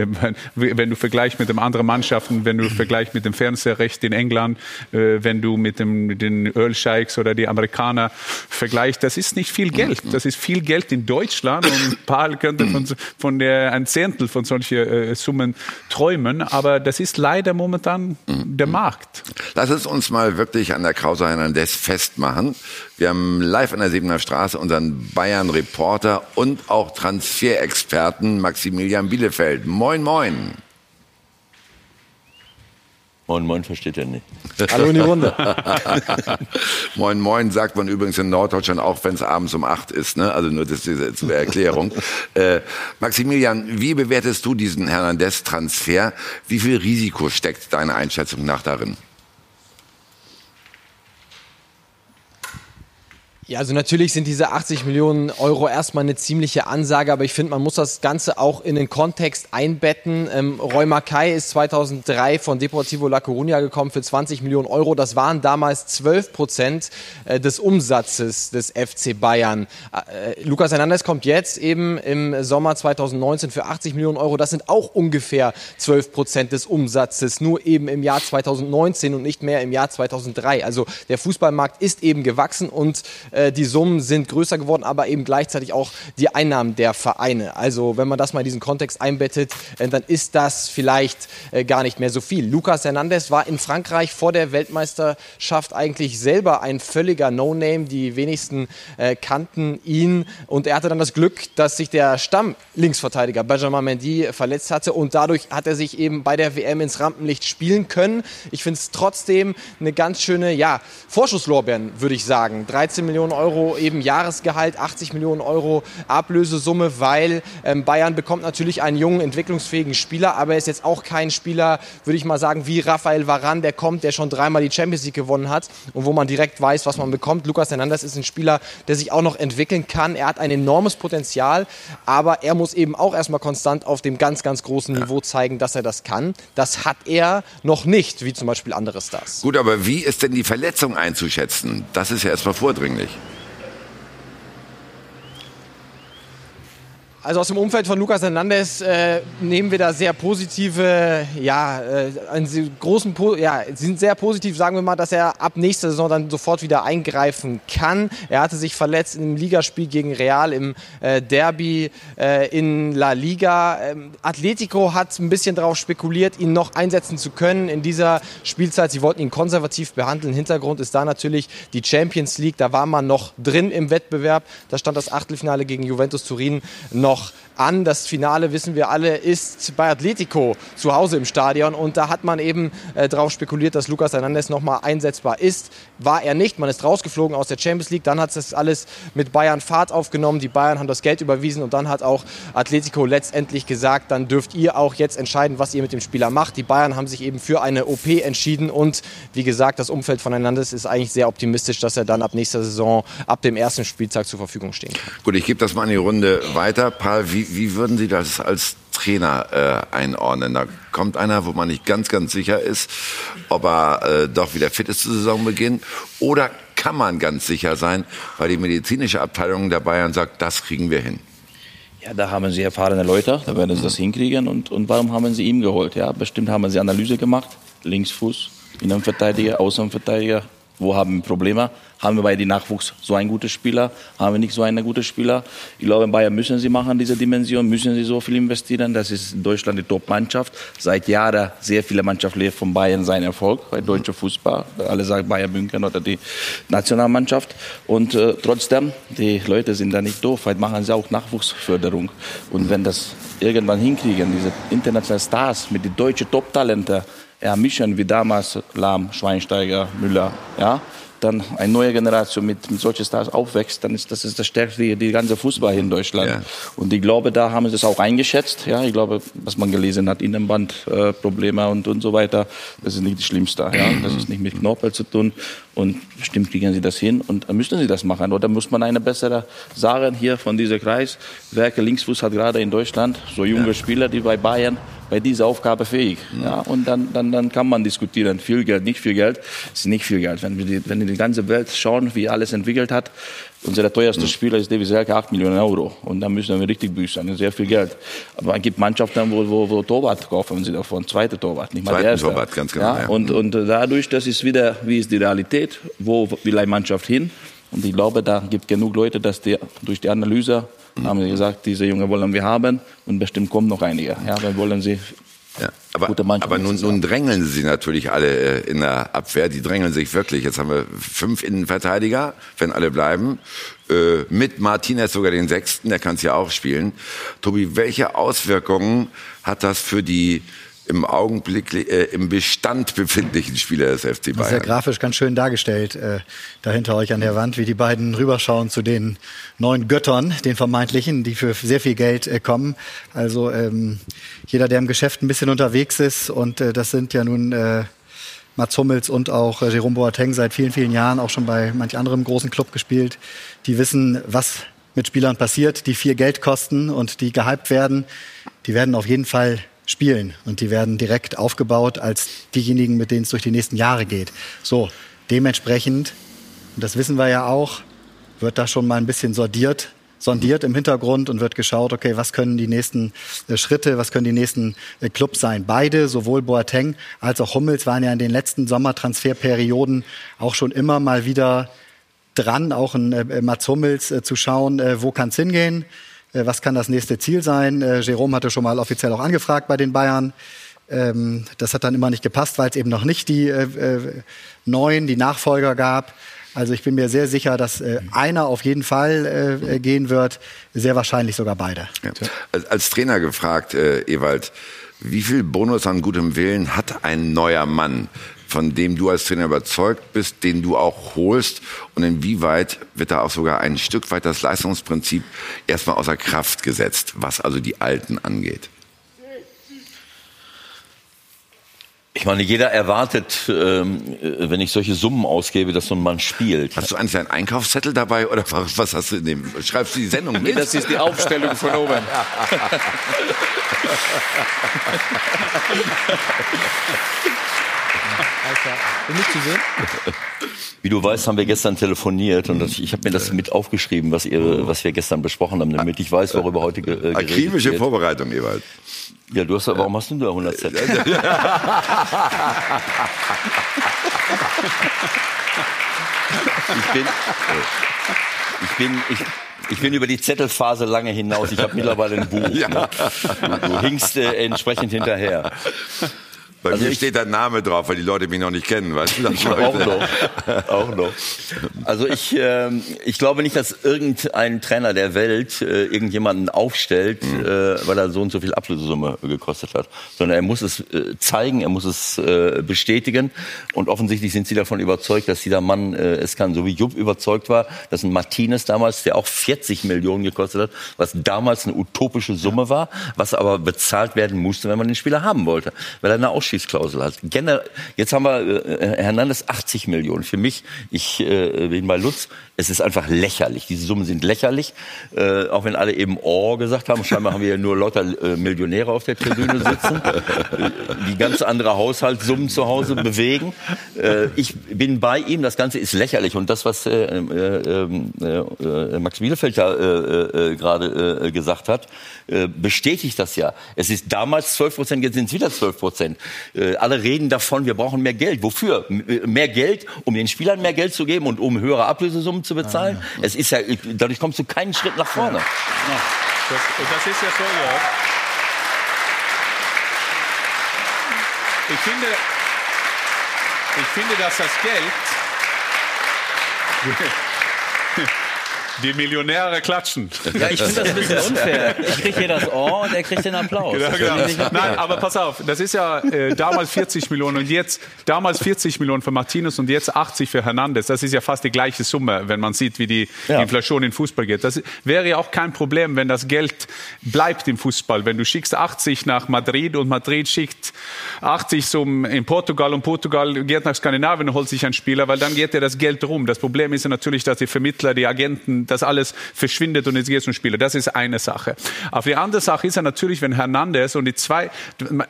wenn, wenn du vergleichst mit den anderen Mannschaften, wenn du vergleichst mit dem Fernsehrecht in England, äh, wenn du mit, dem, mit den Ölscheiks oder die Amerikaner vergleichst, das ist nicht viel Geld. Das ist viel Geld in Deutschland und Paul könnte von, von der, ein Zehntel von solchen äh, Summen träumen, aber das ist leider momentan der Markt. Lass es uns mal wirklich an der Krause Hernandez festmachen. Wir haben live an der Siebener Straße unseren Bayern-Reporter und auch Transferexperten Maximilian Bielefeld. Moin, moin. Moin, moin, versteht er nicht. Hallo in die Runde. moin, moin sagt man übrigens in Norddeutschland auch, wenn es abends um acht ist. Ne? Also nur das ist zur Erklärung. äh, Maximilian, wie bewertest du diesen Hernandez-Transfer? Wie viel Risiko steckt deiner Einschätzung nach darin? Ja, also natürlich sind diese 80 Millionen Euro erstmal eine ziemliche Ansage, aber ich finde, man muss das Ganze auch in den Kontext einbetten. Ähm, Roy Mackay ist 2003 von Deportivo La Coruña gekommen für 20 Millionen Euro. Das waren damals 12 Prozent äh, des Umsatzes des FC Bayern. Äh, Lukas Hernandez kommt jetzt eben im Sommer 2019 für 80 Millionen Euro. Das sind auch ungefähr 12 Prozent des Umsatzes, nur eben im Jahr 2019 und nicht mehr im Jahr 2003. Also der Fußballmarkt ist eben gewachsen und äh, die Summen sind größer geworden, aber eben gleichzeitig auch die Einnahmen der Vereine. Also wenn man das mal in diesen Kontext einbettet, äh, dann ist das vielleicht äh, gar nicht mehr so viel. Lucas Hernandez war in Frankreich vor der Weltmeisterschaft eigentlich selber ein völliger No-Name. Die wenigsten äh, kannten ihn und er hatte dann das Glück, dass sich der Stamm-Linksverteidiger Benjamin Mendy verletzt hatte und dadurch hat er sich eben bei der WM ins Rampenlicht spielen können. Ich finde es trotzdem eine ganz schöne, ja, Vorschusslorbeeren, würde ich sagen. 13 Millionen Euro eben Jahresgehalt, 80 Millionen Euro Ablösesumme, weil ähm, Bayern bekommt natürlich einen jungen, entwicklungsfähigen Spieler, aber er ist jetzt auch kein Spieler, würde ich mal sagen, wie Rafael Varane, der kommt, der schon dreimal die Champions League gewonnen hat und wo man direkt weiß, was man bekommt. Lukas Hernandez ist ein Spieler, der sich auch noch entwickeln kann. Er hat ein enormes Potenzial, aber er muss eben auch erstmal konstant auf dem ganz, ganz großen Niveau zeigen, dass er das kann. Das hat er noch nicht, wie zum Beispiel andere Stars. Gut, aber wie ist denn die Verletzung einzuschätzen? Das ist ja erstmal vordringlich. Also aus dem Umfeld von Lucas Hernandez äh, nehmen wir da sehr positive, ja, äh, einen großen, po ja, sind sehr positiv, sagen wir mal, dass er ab nächster Saison dann sofort wieder eingreifen kann. Er hatte sich verletzt im Ligaspiel gegen Real im äh, Derby äh, in La Liga. Ähm, Atletico hat ein bisschen darauf spekuliert, ihn noch einsetzen zu können in dieser Spielzeit. Sie wollten ihn konservativ behandeln. Hintergrund ist da natürlich die Champions League. Da war man noch drin im Wettbewerb. Da stand das Achtelfinale gegen Juventus Turin noch mort an. Das Finale, wissen wir alle, ist bei Atletico zu Hause im Stadion. Und da hat man eben äh, darauf spekuliert, dass Lucas Hernandez nochmal einsetzbar ist. War er nicht. Man ist rausgeflogen aus der Champions League. Dann hat das alles mit Bayern Fahrt aufgenommen. Die Bayern haben das Geld überwiesen. Und dann hat auch Atletico letztendlich gesagt, dann dürft ihr auch jetzt entscheiden, was ihr mit dem Spieler macht. Die Bayern haben sich eben für eine OP entschieden. Und wie gesagt, das Umfeld von Hernandez ist eigentlich sehr optimistisch, dass er dann ab nächster Saison, ab dem ersten Spieltag zur Verfügung stehen kann. Gut, ich gebe das mal in die Runde weiter. Paul, wie, wie würden Sie das als Trainer äh, einordnen? Da kommt einer, wo man nicht ganz, ganz sicher ist, ob er äh, doch wieder fit ist zu Saisonbeginn. Oder kann man ganz sicher sein, weil die medizinische Abteilung der Bayern sagt, das kriegen wir hin? Ja, da haben sie erfahrene Leute, da werden sie das hinkriegen. Und, und warum haben sie ihm geholt? Ja, bestimmt haben sie Analyse gemacht. Linksfuß, Innenverteidiger, Außenverteidiger. Wo haben wir Probleme? Haben wir bei den Nachwuchs so einen guten Spieler? Haben wir nicht so einen guten Spieler? Ich glaube, in Bayern müssen sie machen, diese Dimension, müssen sie so viel investieren. Das ist in Deutschland die Top-Mannschaft. Seit Jahren sehr viele Mannschaften lebt von Bayern seinen Erfolg, bei deutscher Fußball. Alle sagen Bayern München oder die Nationalmannschaft. Und äh, trotzdem, die Leute sind da nicht doof, weil machen sie auch Nachwuchsförderung. Und wenn das irgendwann hinkriegen, diese internationalen Stars mit den deutschen Top-Talenten, ja, mischen wie damals Lahm, Schweinsteiger, Müller, ja, dann eine neue Generation mit, mit solchen Stars aufwächst, dann ist das ist das stärkste die, die ganze Fußball hier in Deutschland. Ja. Und ich glaube, da haben sie es auch eingeschätzt. Ja, ich glaube, was man gelesen hat, Innenbandprobleme äh, Probleme und und so weiter, das ist nicht das Schlimmste. Ja, das ist nicht mit Knorpel zu tun. Und bestimmt kriegen sie das hin und dann müssen sie das machen. Oder muss man eine bessere sagen hier von dieser Kreis. Werke Linksfuß hat gerade in Deutschland so junge Spieler, die bei Bayern bei dieser Aufgabe fähig. Ja, und dann, dann, dann kann man diskutieren. Viel Geld, nicht viel Geld. Ist nicht viel Geld. Wenn wir die, wenn wir die ganze Welt schauen, wie alles entwickelt hat, unser teuerster Spieler ist David Selke, 8 Millionen Euro. Und da müssen wir richtig büßen. Sehr viel Geld. Aber es gibt Mannschaften, wo, wo, wo Torwart kaufen sie davon. Zweite Torwart, nicht mal Zweiten der erste. Torwart, ganz genau, Ja, ja. Und, und dadurch, das ist wieder, wie ist die Realität? Wo will eine Mannschaft hin? Und ich glaube, da gibt genug Leute, dass die durch die Analyse haben sie gesagt, diese Junge wollen wir haben und bestimmt kommen noch einige. Ja, dann wollen sie Ja, aber, aber nun, nun drängeln sie natürlich alle äh, in der Abwehr. Die drängeln sich wirklich. Jetzt haben wir fünf Innenverteidiger, wenn alle bleiben. Äh, mit Martinez sogar den sechsten, der kann es ja auch spielen. Tobi, welche Auswirkungen hat das für die im Augenblick äh, im Bestand befindlichen Spieler des FC Das ist ja Bayern? grafisch ganz schön dargestellt, äh, da hinter euch an der Wand, wie die beiden rüberschauen zu den neuen Göttern, den vermeintlichen, die für sehr viel Geld äh, kommen. Also ähm, jeder, der im Geschäft ein bisschen unterwegs ist, und äh, das sind ja nun äh, Mats Hummels und auch äh, Jerome Boateng seit vielen, vielen Jahren auch schon bei manch anderem großen Club gespielt, die wissen, was mit Spielern passiert, die viel Geld kosten und die gehypt werden. Die werden auf jeden Fall spielen und die werden direkt aufgebaut als diejenigen, mit denen es durch die nächsten Jahre geht. So, dementsprechend, und das wissen wir ja auch, wird da schon mal ein bisschen sortiert, sondiert im Hintergrund und wird geschaut, okay, was können die nächsten äh, Schritte, was können die nächsten äh, Clubs sein. Beide, sowohl Boateng als auch Hummels, waren ja in den letzten Sommertransferperioden auch schon immer mal wieder dran, auch ein äh, Mats Hummels äh, zu schauen, äh, wo kann es hingehen, äh, was kann das nächste Ziel sein. Äh, Jerome hatte schon mal offiziell auch angefragt bei den Bayern. Ähm, das hat dann immer nicht gepasst, weil es eben noch nicht die äh, äh, neuen, die Nachfolger gab. Also ich bin mir sehr sicher, dass äh, einer auf jeden Fall äh, äh, gehen wird, sehr wahrscheinlich sogar beide. Ja. Als, als Trainer gefragt, äh, Ewald, wie viel Bonus an gutem Willen hat ein neuer Mann, von dem du als Trainer überzeugt bist, den du auch holst? Und inwieweit wird da auch sogar ein Stück weit das Leistungsprinzip erstmal außer Kraft gesetzt, was also die Alten angeht? Ich meine, jeder erwartet, ähm, äh, wenn ich solche Summen ausgebe, dass so ein Mann spielt. Hast du eigentlich einen Einkaufszettel dabei oder was was hast du in dem? Schreibst du die Sendung mit? Das ist die Aufstellung von oben. Bin nicht zu sehen? Wie du weißt, haben wir gestern telefoniert und das, ich habe mir das mit aufgeschrieben, was, ihr, was wir gestern besprochen haben, damit ich weiß, worüber heute ge- äh, geredet Akribische wird. Vorbereitung, Ewald. Ja, du hast, warum hast du da 100 Zettel? ich bin, ich bin, ich, ich bin über die Zettelphase lange hinaus. Ich habe mittlerweile ein Buch. Ne? Du, du hinkst äh, entsprechend hinterher. Bei Also mir ich- steht der Name drauf, weil die Leute mich noch nicht kennen, weißt du? Auch noch. auch noch. Also ich, ähm, ich glaube nicht, dass irgendein Trainer der Welt äh, irgendjemanden aufstellt, äh, weil er so und so viel Ablösesumme gekostet hat. Sondern er muss es äh, zeigen, er muss es äh, bestätigen. Und offensichtlich sind sie davon überzeugt, dass dieser Mann äh, es kann. So wie Jupp überzeugt war, dass ein Martinez damals, der auch 40 Millionen gekostet hat, was damals eine utopische Summe war, was aber bezahlt werden musste, wenn man den Spieler haben wollte, weil er eine Ausschießklausel hat. Generell, jetzt haben wir äh, Hernandez 80 Millionen. Für mich, ich äh, bin bei Lutz, es ist einfach lächerlich. Diese Summen sind lächerlich, äh, auch wenn alle eben Oh gesagt haben. Scheinbar haben wir ja nur lauter äh, Millionäre auf der Tribüne sitzen, äh, die ganz andere Haushaltssummen zu Hause bewegen. Äh, ich bin bei ihm, das Ganze ist lächerlich. Und das, was äh, äh, äh, äh, Max Bielefeld da äh, äh, gerade äh, gesagt hat, äh, bestätigt das ja. Es ist damals 12 Prozent, jetzt sind es wieder 12 Prozent. Äh, alle reden davon, wir brauchen mehr Geld. Wofür? M äh, mehr Geld, um den Spielern mehr Geld zu geben und um höhere Ablösesummen zu bezahlen? Es ist ja, dadurch kommst du keinen Schritt nach vorne. Das, das ist ja so, Jörg. Ich finde, ich finde, dass das Geld. Die Millionäre klatschen. Ja, ich finde das ein bisschen unfair. Ich kriege hier das Ohr und er kriegt den Applaus. Genau. okay. Nein, aber pass auf, das ist ja äh, damals 40 Millionen und jetzt damals 40 Millionen für Martinez und jetzt 80 für Hernandez. Das ist ja fast die gleiche Summe, wenn man sieht, wie die Ja. Inflation in Fußball geht. Das wäre ja auch kein Problem, wenn das Geld bleibt im Fußball. Wenn du schickst 80 nach Madrid und Madrid schickt 80 zum, in Portugal und Portugal geht nach Skandinavien und holt sich einen Spieler, weil dann geht ja das Geld rum. Das Problem ist ja natürlich, dass die Vermittler, die Agenten, das alles verschwindet und jetzt geht es um Spieler. Das ist eine Sache. Aber die andere Sache ist ja natürlich, wenn Hernandez und die zwei,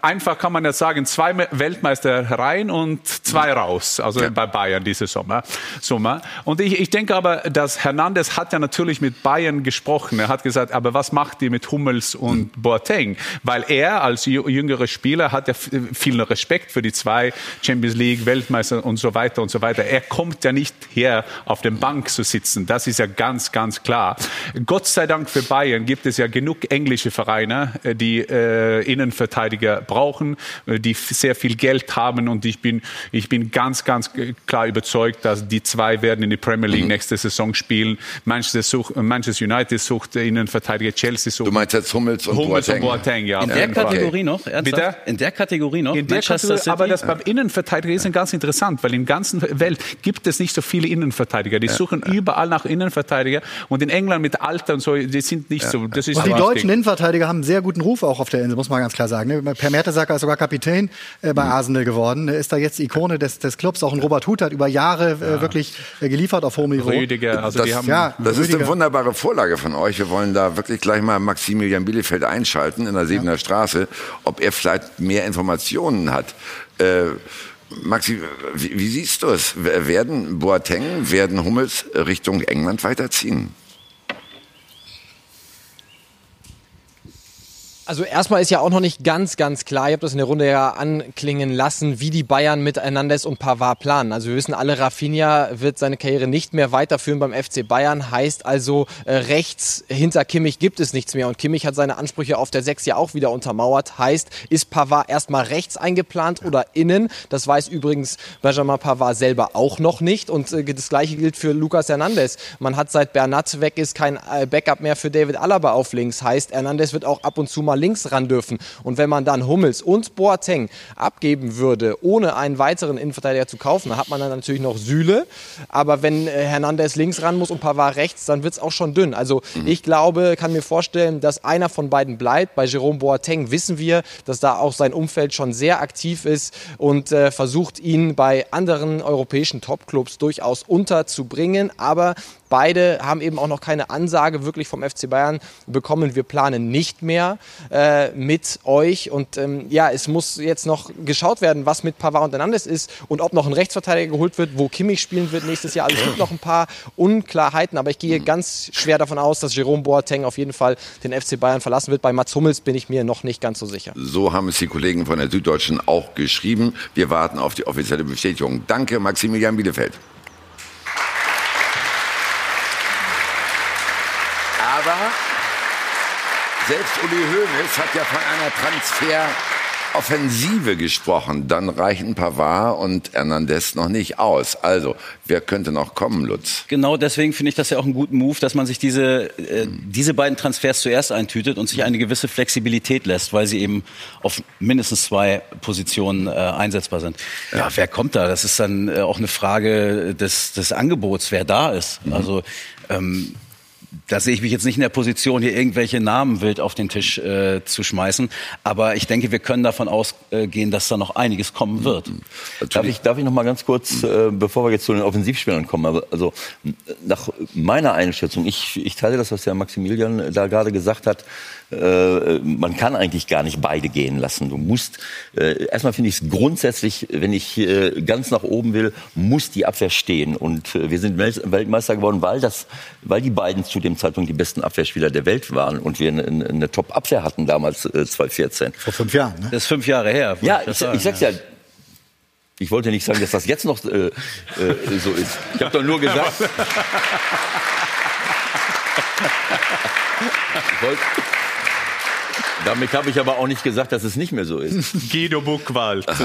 einfach kann man ja sagen, zwei Weltmeister rein und zwei raus, also bei Bayern diese Sommer. Sommer. Und ich, ich denke aber, dass Hernandez hat ja natürlich mit Bayern gesprochen. Er hat gesagt, aber was macht ihr mit Hummels und Boateng? Weil er als jü- jüngerer Spieler hat ja viel Respekt für die zwei Champions League, Weltmeister und so weiter und so weiter. Er kommt ja nicht her, auf der Bank zu sitzen. Das ist ja ganz, ganz klar. Gott sei Dank für Bayern gibt es ja genug englische Vereine, äh, die äh, Innenverteidiger brauchen, äh, die sehr viel Geld haben und ich bin, ich bin ganz, ganz klar überzeugt, dass die zwei werden in die Premier League nächste Saison spielen. Manchester, such, Manchester United sucht Innenverteidiger, Chelsea sucht Du meinst jetzt Hummels und Hummels Boateng? und Boateng, ja. In der. Kategorie noch? Ernsthaft? Bitte? In der Kategorie noch? In der Kategorie, City? aber das beim Innenverteidiger ist ganz interessant, weil in der ganzen Welt gibt es nicht so viele Innenverteidiger. Die suchen überall nach Innenverteidiger und in England mit Alter und so, die sind nicht so. Das ist Und die deutschen. Innenverteidiger haben einen sehr guten Ruf auch auf der Insel, muss man ganz klar sagen. ne? Per Mertesacker ist sogar Kapitän äh, bei Arsenal geworden. Er Ist da jetzt Ikone des, des Clubs. Auch ein Robert Huth hat über Jahre äh, wirklich äh, geliefert auf hohem Niveau. Rüdiger, also das, die haben ja, das ist eine wunderbare Vorlage von euch. Wir wollen da wirklich gleich mal Maximilian Bielefeld einschalten in der Siebener Straße, ob er vielleicht mehr Informationen hat. Äh, Maxi, wie, wie siehst du es? Werden Boateng, werden Hummels Richtung England weiterziehen? Also erstmal ist ja auch noch nicht ganz, ganz klar, ihr habt das in der Runde ja anklingen lassen, wie die Bayern mit Hernandez und Pavard planen. Also wir wissen alle, Rafinha wird seine Karriere nicht mehr weiterführen beim FC Bayern, heißt also äh, rechts hinter Kimmich gibt es nichts mehr und Kimmich hat seine Ansprüche auf der Sechs ja auch wieder untermauert, heißt, ist Pavard erstmal rechts eingeplant oder innen? Das weiß übrigens Benjamin Pavard selber auch noch nicht und äh, das gleiche gilt für Lucas Hernandez. Man hat seit Bernat weg ist kein äh, Backup mehr für David Alaba auf links, heißt Hernandez wird auch ab und zu mal links ran dürfen. Und wenn man dann Hummels und Boateng abgeben würde, ohne einen weiteren Innenverteidiger zu kaufen, dann hat man dann natürlich noch Süle. Aber wenn äh, Hernandez links ran muss und Pavard rechts, dann wird es auch schon dünn. Also ich glaube, kann mir vorstellen, dass einer von beiden bleibt. Bei Jerome Boateng wissen wir, dass da auch sein Umfeld schon sehr aktiv ist und äh, versucht, ihn bei anderen europäischen Topclubs durchaus unterzubringen. Aber Beide haben eben auch noch keine Ansage wirklich vom FC Bayern bekommen. Wir planen nicht mehr äh, mit euch. Und ähm, ja, es muss jetzt noch geschaut werden, was mit Pavard und Hernandez ist und ob noch ein Rechtsverteidiger geholt wird, wo Kimmich spielen wird nächstes Jahr. Also es gibt noch ein paar Unklarheiten, aber ich gehe ganz schwer davon aus, dass Jerome Boateng auf jeden Fall den FC Bayern verlassen wird. Bei Mats Hummels bin ich mir noch nicht ganz so sicher. So haben es die Kollegen von der Süddeutschen auch geschrieben. Wir warten auf die offizielle Bestätigung. Danke, Maximilian Bielefeld. Aber selbst Uli Hoeneß hat ja von einer Offensive gesprochen, dann reichen Pavard und Hernandez noch nicht aus. Also, wer könnte noch kommen, Lutz? Genau deswegen finde ich das ja auch einen guten Move, dass man sich diese, äh, diese beiden Transfers zuerst eintütet und sich eine gewisse Flexibilität lässt, weil sie eben auf mindestens zwei Positionen äh, einsetzbar sind. Ja, wer kommt da? Das ist dann äh, auch eine Frage des, des Angebots, wer da ist. Also ähm, da sehe ich mich jetzt nicht in der Position, hier irgendwelche Namen wild auf den Tisch äh, zu schmeißen. Aber ich denke, wir können davon ausgehen, dass da noch einiges kommen wird. Darf ich, darf ich noch mal ganz kurz, äh, bevor wir jetzt zu den Offensivspielern kommen, also nach meiner Einschätzung, ich, ich teile das, was der Maximilian da gerade gesagt hat, äh, man kann eigentlich gar nicht beide gehen lassen. Du musst, äh, erstmal finde ich es grundsätzlich, wenn ich äh, ganz nach oben will, muss die Abwehr stehen. Und äh, wir sind Wel Weltmeister geworden, weil, das, weil die beiden zu dem Zeitpunkt die besten Abwehrspieler der Welt waren und wir eine, eine Top-Abwehr hatten damals äh, 2014. Vor fünf Jahren, ne? Das ist fünf Jahre her. Ja, ich, ich sag's ja. Ich wollte nicht sagen, dass das jetzt noch äh, äh, so ist. Ich habe doch nur gesagt. ich wollte, Thank you. Damit habe ich aber auch nicht gesagt, dass es nicht mehr so ist. Guido Buchwald.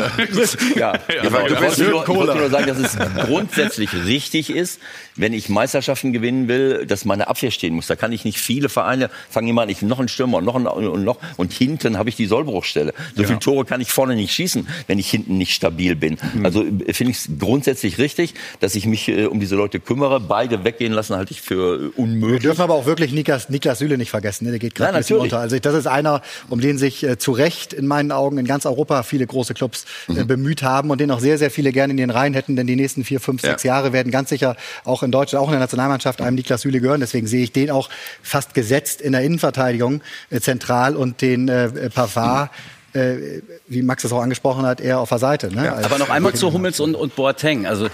Ja, Ja, ich, wollte nur, ich wollte nur sagen, dass es grundsätzlich richtig ist, wenn ich Meisterschaften gewinnen will, dass meine Abwehr stehen muss. Da kann ich nicht viele Vereine fangen immer an, ich noch einen Stürmer und noch einen und noch und hinten habe ich die Sollbruchstelle. So viele Tore kann ich vorne nicht schießen, wenn ich hinten nicht stabil bin. Also äh, finde ich es grundsätzlich richtig, dass ich mich äh, um diese Leute kümmere. Beide weggehen lassen halte ich für äh, Wir unmöglich. dürfen aber auch wirklich Niklas, Niklas Süle nicht vergessen. Ne? Der geht gerade Nein, ein bisschen natürlich. unter. Also das ist einer, um den sich äh, zu Recht in meinen Augen in ganz Europa viele große Clubs Mhm. äh, bemüht haben und den auch sehr, sehr viele gerne in den Reihen hätten. Denn die nächsten vier, fünf, Ja. sechs Jahre werden ganz sicher auch in Deutschland, auch in der Nationalmannschaft einem Niklas Süle gehören. Deswegen sehe ich den auch fast gesetzt in der Innenverteidigung äh, zentral und den äh, Pavard, äh, wie Max das auch angesprochen hat, eher auf der Seite. Ne? Als- Aber noch einmal zu Hummels und, und Boateng. Also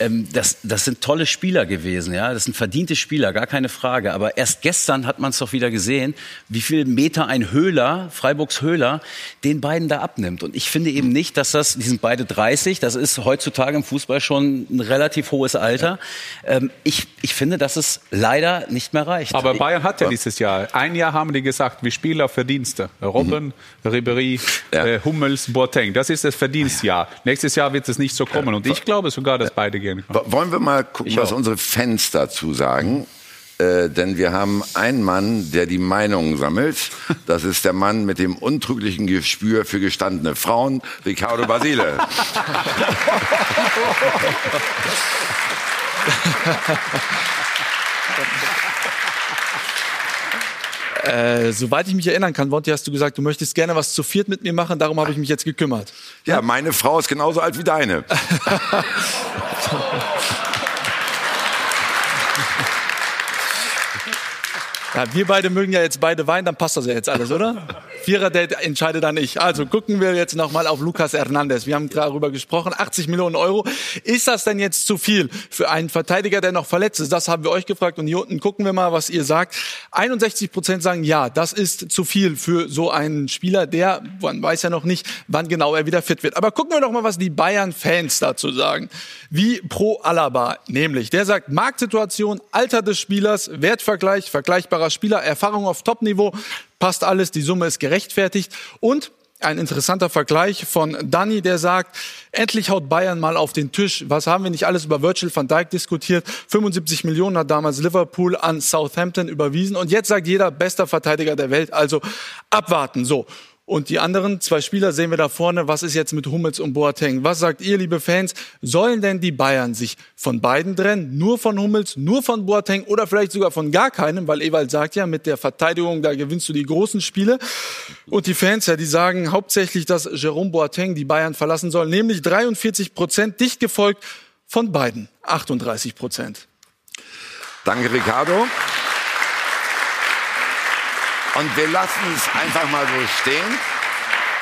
ähm, das, das sind tolle Spieler gewesen, ja. Das sind verdiente Spieler, gar keine Frage. Aber erst gestern hat man es doch wieder gesehen, wie viel Meter ein Höhler, Freiburgs Höhler, den beiden da abnimmt. Und ich finde eben nicht, dass das, die sind beide 30, das ist heutzutage im Fußball schon ein relativ hohes Alter. Ähm, ich, ich finde, dass es leider nicht mehr reicht. Aber Bayern hat ja dieses Jahr, ein Jahr haben die gesagt, wir spielen auf Verdienste. Robben, Ribéry, Ja. äh, Hummels, Boateng. Das ist das Verdienstjahr. Nächstes Jahr wird es nicht so kommen. Und ich glaube sogar, dass beide gehen können. Wo- Wollen wir mal gucken, was unsere Fans dazu sagen? Äh, denn wir haben einen Mann, der die Meinungen sammelt. Das ist der Mann mit dem untrüglichen Gespür für gestandene Frauen, Ricardo Basile. Äh, soweit ich mich erinnern kann, Wonti, hast du gesagt, du möchtest gerne was zu viert mit mir machen, darum habe ich mich jetzt gekümmert. Ja, meine Frau ist genauso alt wie deine. Ja, wir beide mögen ja jetzt beide Wein, dann passt das ja jetzt alles, oder? Vierer-Date entscheide dann ich. Also gucken wir jetzt nochmal auf Lukas Hernandez. Wir haben darüber gesprochen, 80 Millionen Euro. Ist das denn jetzt zu viel für einen Verteidiger, der noch verletzt ist? Das haben wir euch gefragt und hier unten gucken wir mal, was ihr sagt. 61 Prozent sagen, ja, das ist zu viel für so einen Spieler, der, man weiß ja noch nicht, wann genau er wieder fit wird. Aber gucken wir doch mal, was die Bayern-Fans dazu sagen. Wie pro Alaba, nämlich, der sagt, Marktsituation, Alter des Spielers, Wertvergleich, vergleichbarer Spieler, Erfahrung auf Topniveau, passt alles, die Summe ist gerechtfertigt und ein interessanter Vergleich von Danny, der sagt, endlich haut Bayern mal auf den Tisch. Was haben wir nicht alles über Virgil van Dijk diskutiert? 75 Millionen hat damals Liverpool an Southampton überwiesen und jetzt sagt jeder bester Verteidiger der Welt, also abwarten. So. Und die anderen zwei Spieler sehen wir da vorne. Was ist jetzt mit Hummels und Boateng? Was sagt ihr, liebe Fans? Sollen denn die Bayern sich von beiden trennen? Nur von Hummels, nur von Boateng oder vielleicht sogar von gar keinem? Weil Ewald sagt ja, mit der Verteidigung, da gewinnst du die großen Spiele. Und die Fans, ja, die sagen hauptsächlich, dass Jerome Boateng die Bayern verlassen soll. Nämlich 43 Prozent, dicht gefolgt von beiden. 38 Prozent. Danke, Ricardo. Und wir lassen es einfach mal so stehen,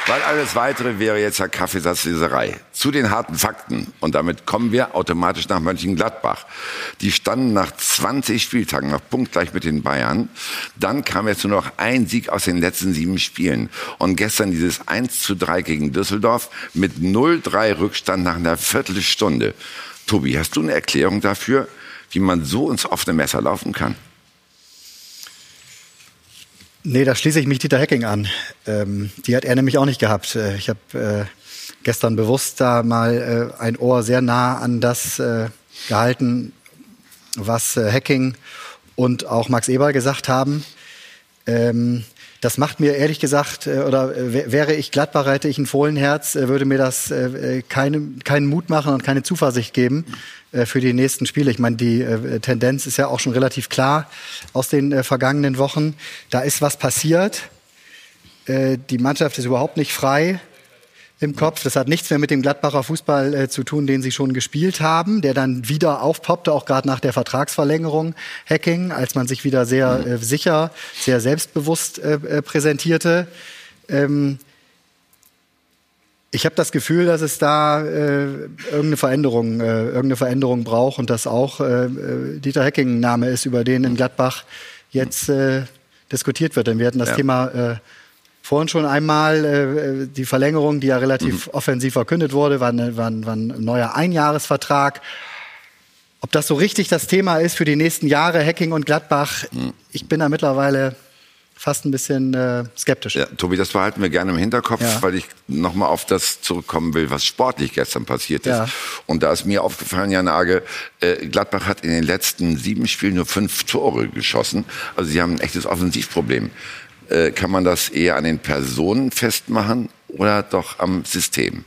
weil alles weitere wäre jetzt ja Kaffeesatzleserei. Zu den harten Fakten. Und damit kommen wir automatisch nach Mönchengladbach. Die standen nach 20 Spieltagen noch punktgleich mit den Bayern. Dann kam jetzt nur noch ein Sieg aus den letzten sieben Spielen. Und gestern dieses 1 zu 3 gegen Düsseldorf mit 0-3 Rückstand nach einer Viertelstunde. Tobi, hast du eine Erklärung dafür, wie man so ins offene Messer laufen kann? Nee, da schließe ich mich Dieter Hecking an. Ähm, die hat er nämlich auch nicht gehabt. Äh, ich habe äh, gestern bewusst da mal äh, ein Ohr sehr nah an das äh, gehalten, was äh, Hacking und auch Max Eber gesagt haben. Ähm, das macht mir ehrlich gesagt, äh, oder äh, wäre ich Gladbach, hätte ich ein Fohlenherz, äh, würde mir das äh, keine, keinen Mut machen und keine Zuversicht geben für die nächsten Spiele. Ich meine, die Tendenz ist ja auch schon relativ klar aus den vergangenen Wochen. Da ist was passiert. Die Mannschaft ist überhaupt nicht frei im Kopf. Das hat nichts mehr mit dem Gladbacher Fußball äh, zu tun, den sie schon gespielt haben, der dann wieder aufpoppte, auch gerade nach der Vertragsverlängerung Hacking, als man sich wieder sehr äh, sicher, sehr selbstbewusst äh, äh präsentierte. Ähm, ich habe das Gefühl, dass es da äh, irgendeine Veränderung, äh, irgendeine Veränderung braucht und dass auch äh, äh Dieter Hecking ein Name ist, über den in Gladbach jetzt äh, diskutiert wird. Denn wir hatten das ja. Thema vorhin schon einmal äh, die Verlängerung, die ja relativ mhm. offensiv verkündet wurde, war, eine, war, ein, war ein neuer Einjahresvertrag. Ob das so richtig das Thema ist für die nächsten Jahre, Hacking und Gladbach, mhm. ich bin da mittlerweile fast ein bisschen äh, skeptisch. Ja, Tobi, das behalten wir gerne im Hinterkopf, ja. weil ich nochmal auf das zurückkommen will, was sportlich gestern passiert ist. Ja. Und da ist mir aufgefallen, Jan Age, äh, Gladbach hat in den letzten sieben Spielen nur fünf Tore geschossen. Also sie haben ein echtes Offensivproblem. Äh, kann man das eher an den Personen festmachen oder doch am System?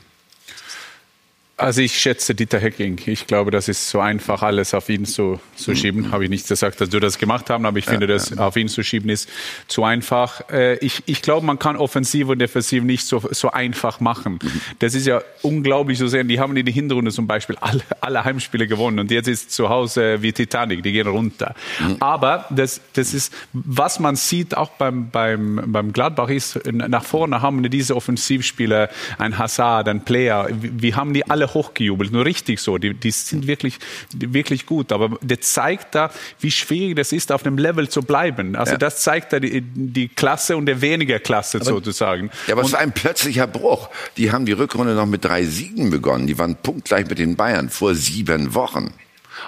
Also ich schätze Dieter Hecking. Ich glaube, das ist so einfach, alles auf ihn zu, zu mhm. schieben. Habe ich nicht gesagt, dass du das gemacht hast, aber ich ja, finde, das ja. auf ihn zu schieben ist zu einfach. Äh, ich, ich glaube, man kann offensiv und defensiv nicht so, so einfach machen. Mhm. Das ist ja unglaublich zu sehen. Die haben in der Hinrunde zum Beispiel alle, alle Heimspiele gewonnen und jetzt ist zu Hause wie Titanic, die gehen runter. Mhm. Aber das, das ist, was man sieht auch beim, beim, beim Gladbach ist, nach vorne haben diese Offensivspieler, ein Hazard, ein Player, wir haben die alle alle hochgejubelt. Nur richtig so. Die, die sind wirklich, wirklich gut. Aber der zeigt da, wie schwierig das ist, auf einem Level zu bleiben. Also ja. das zeigt da die, die Klasse und der weniger Klasse aber, sozusagen. Ja, aber es war ein plötzlicher Bruch. Die haben die Rückrunde noch mit drei Siegen begonnen. Die waren punktgleich mit den Bayern vor sieben Wochen.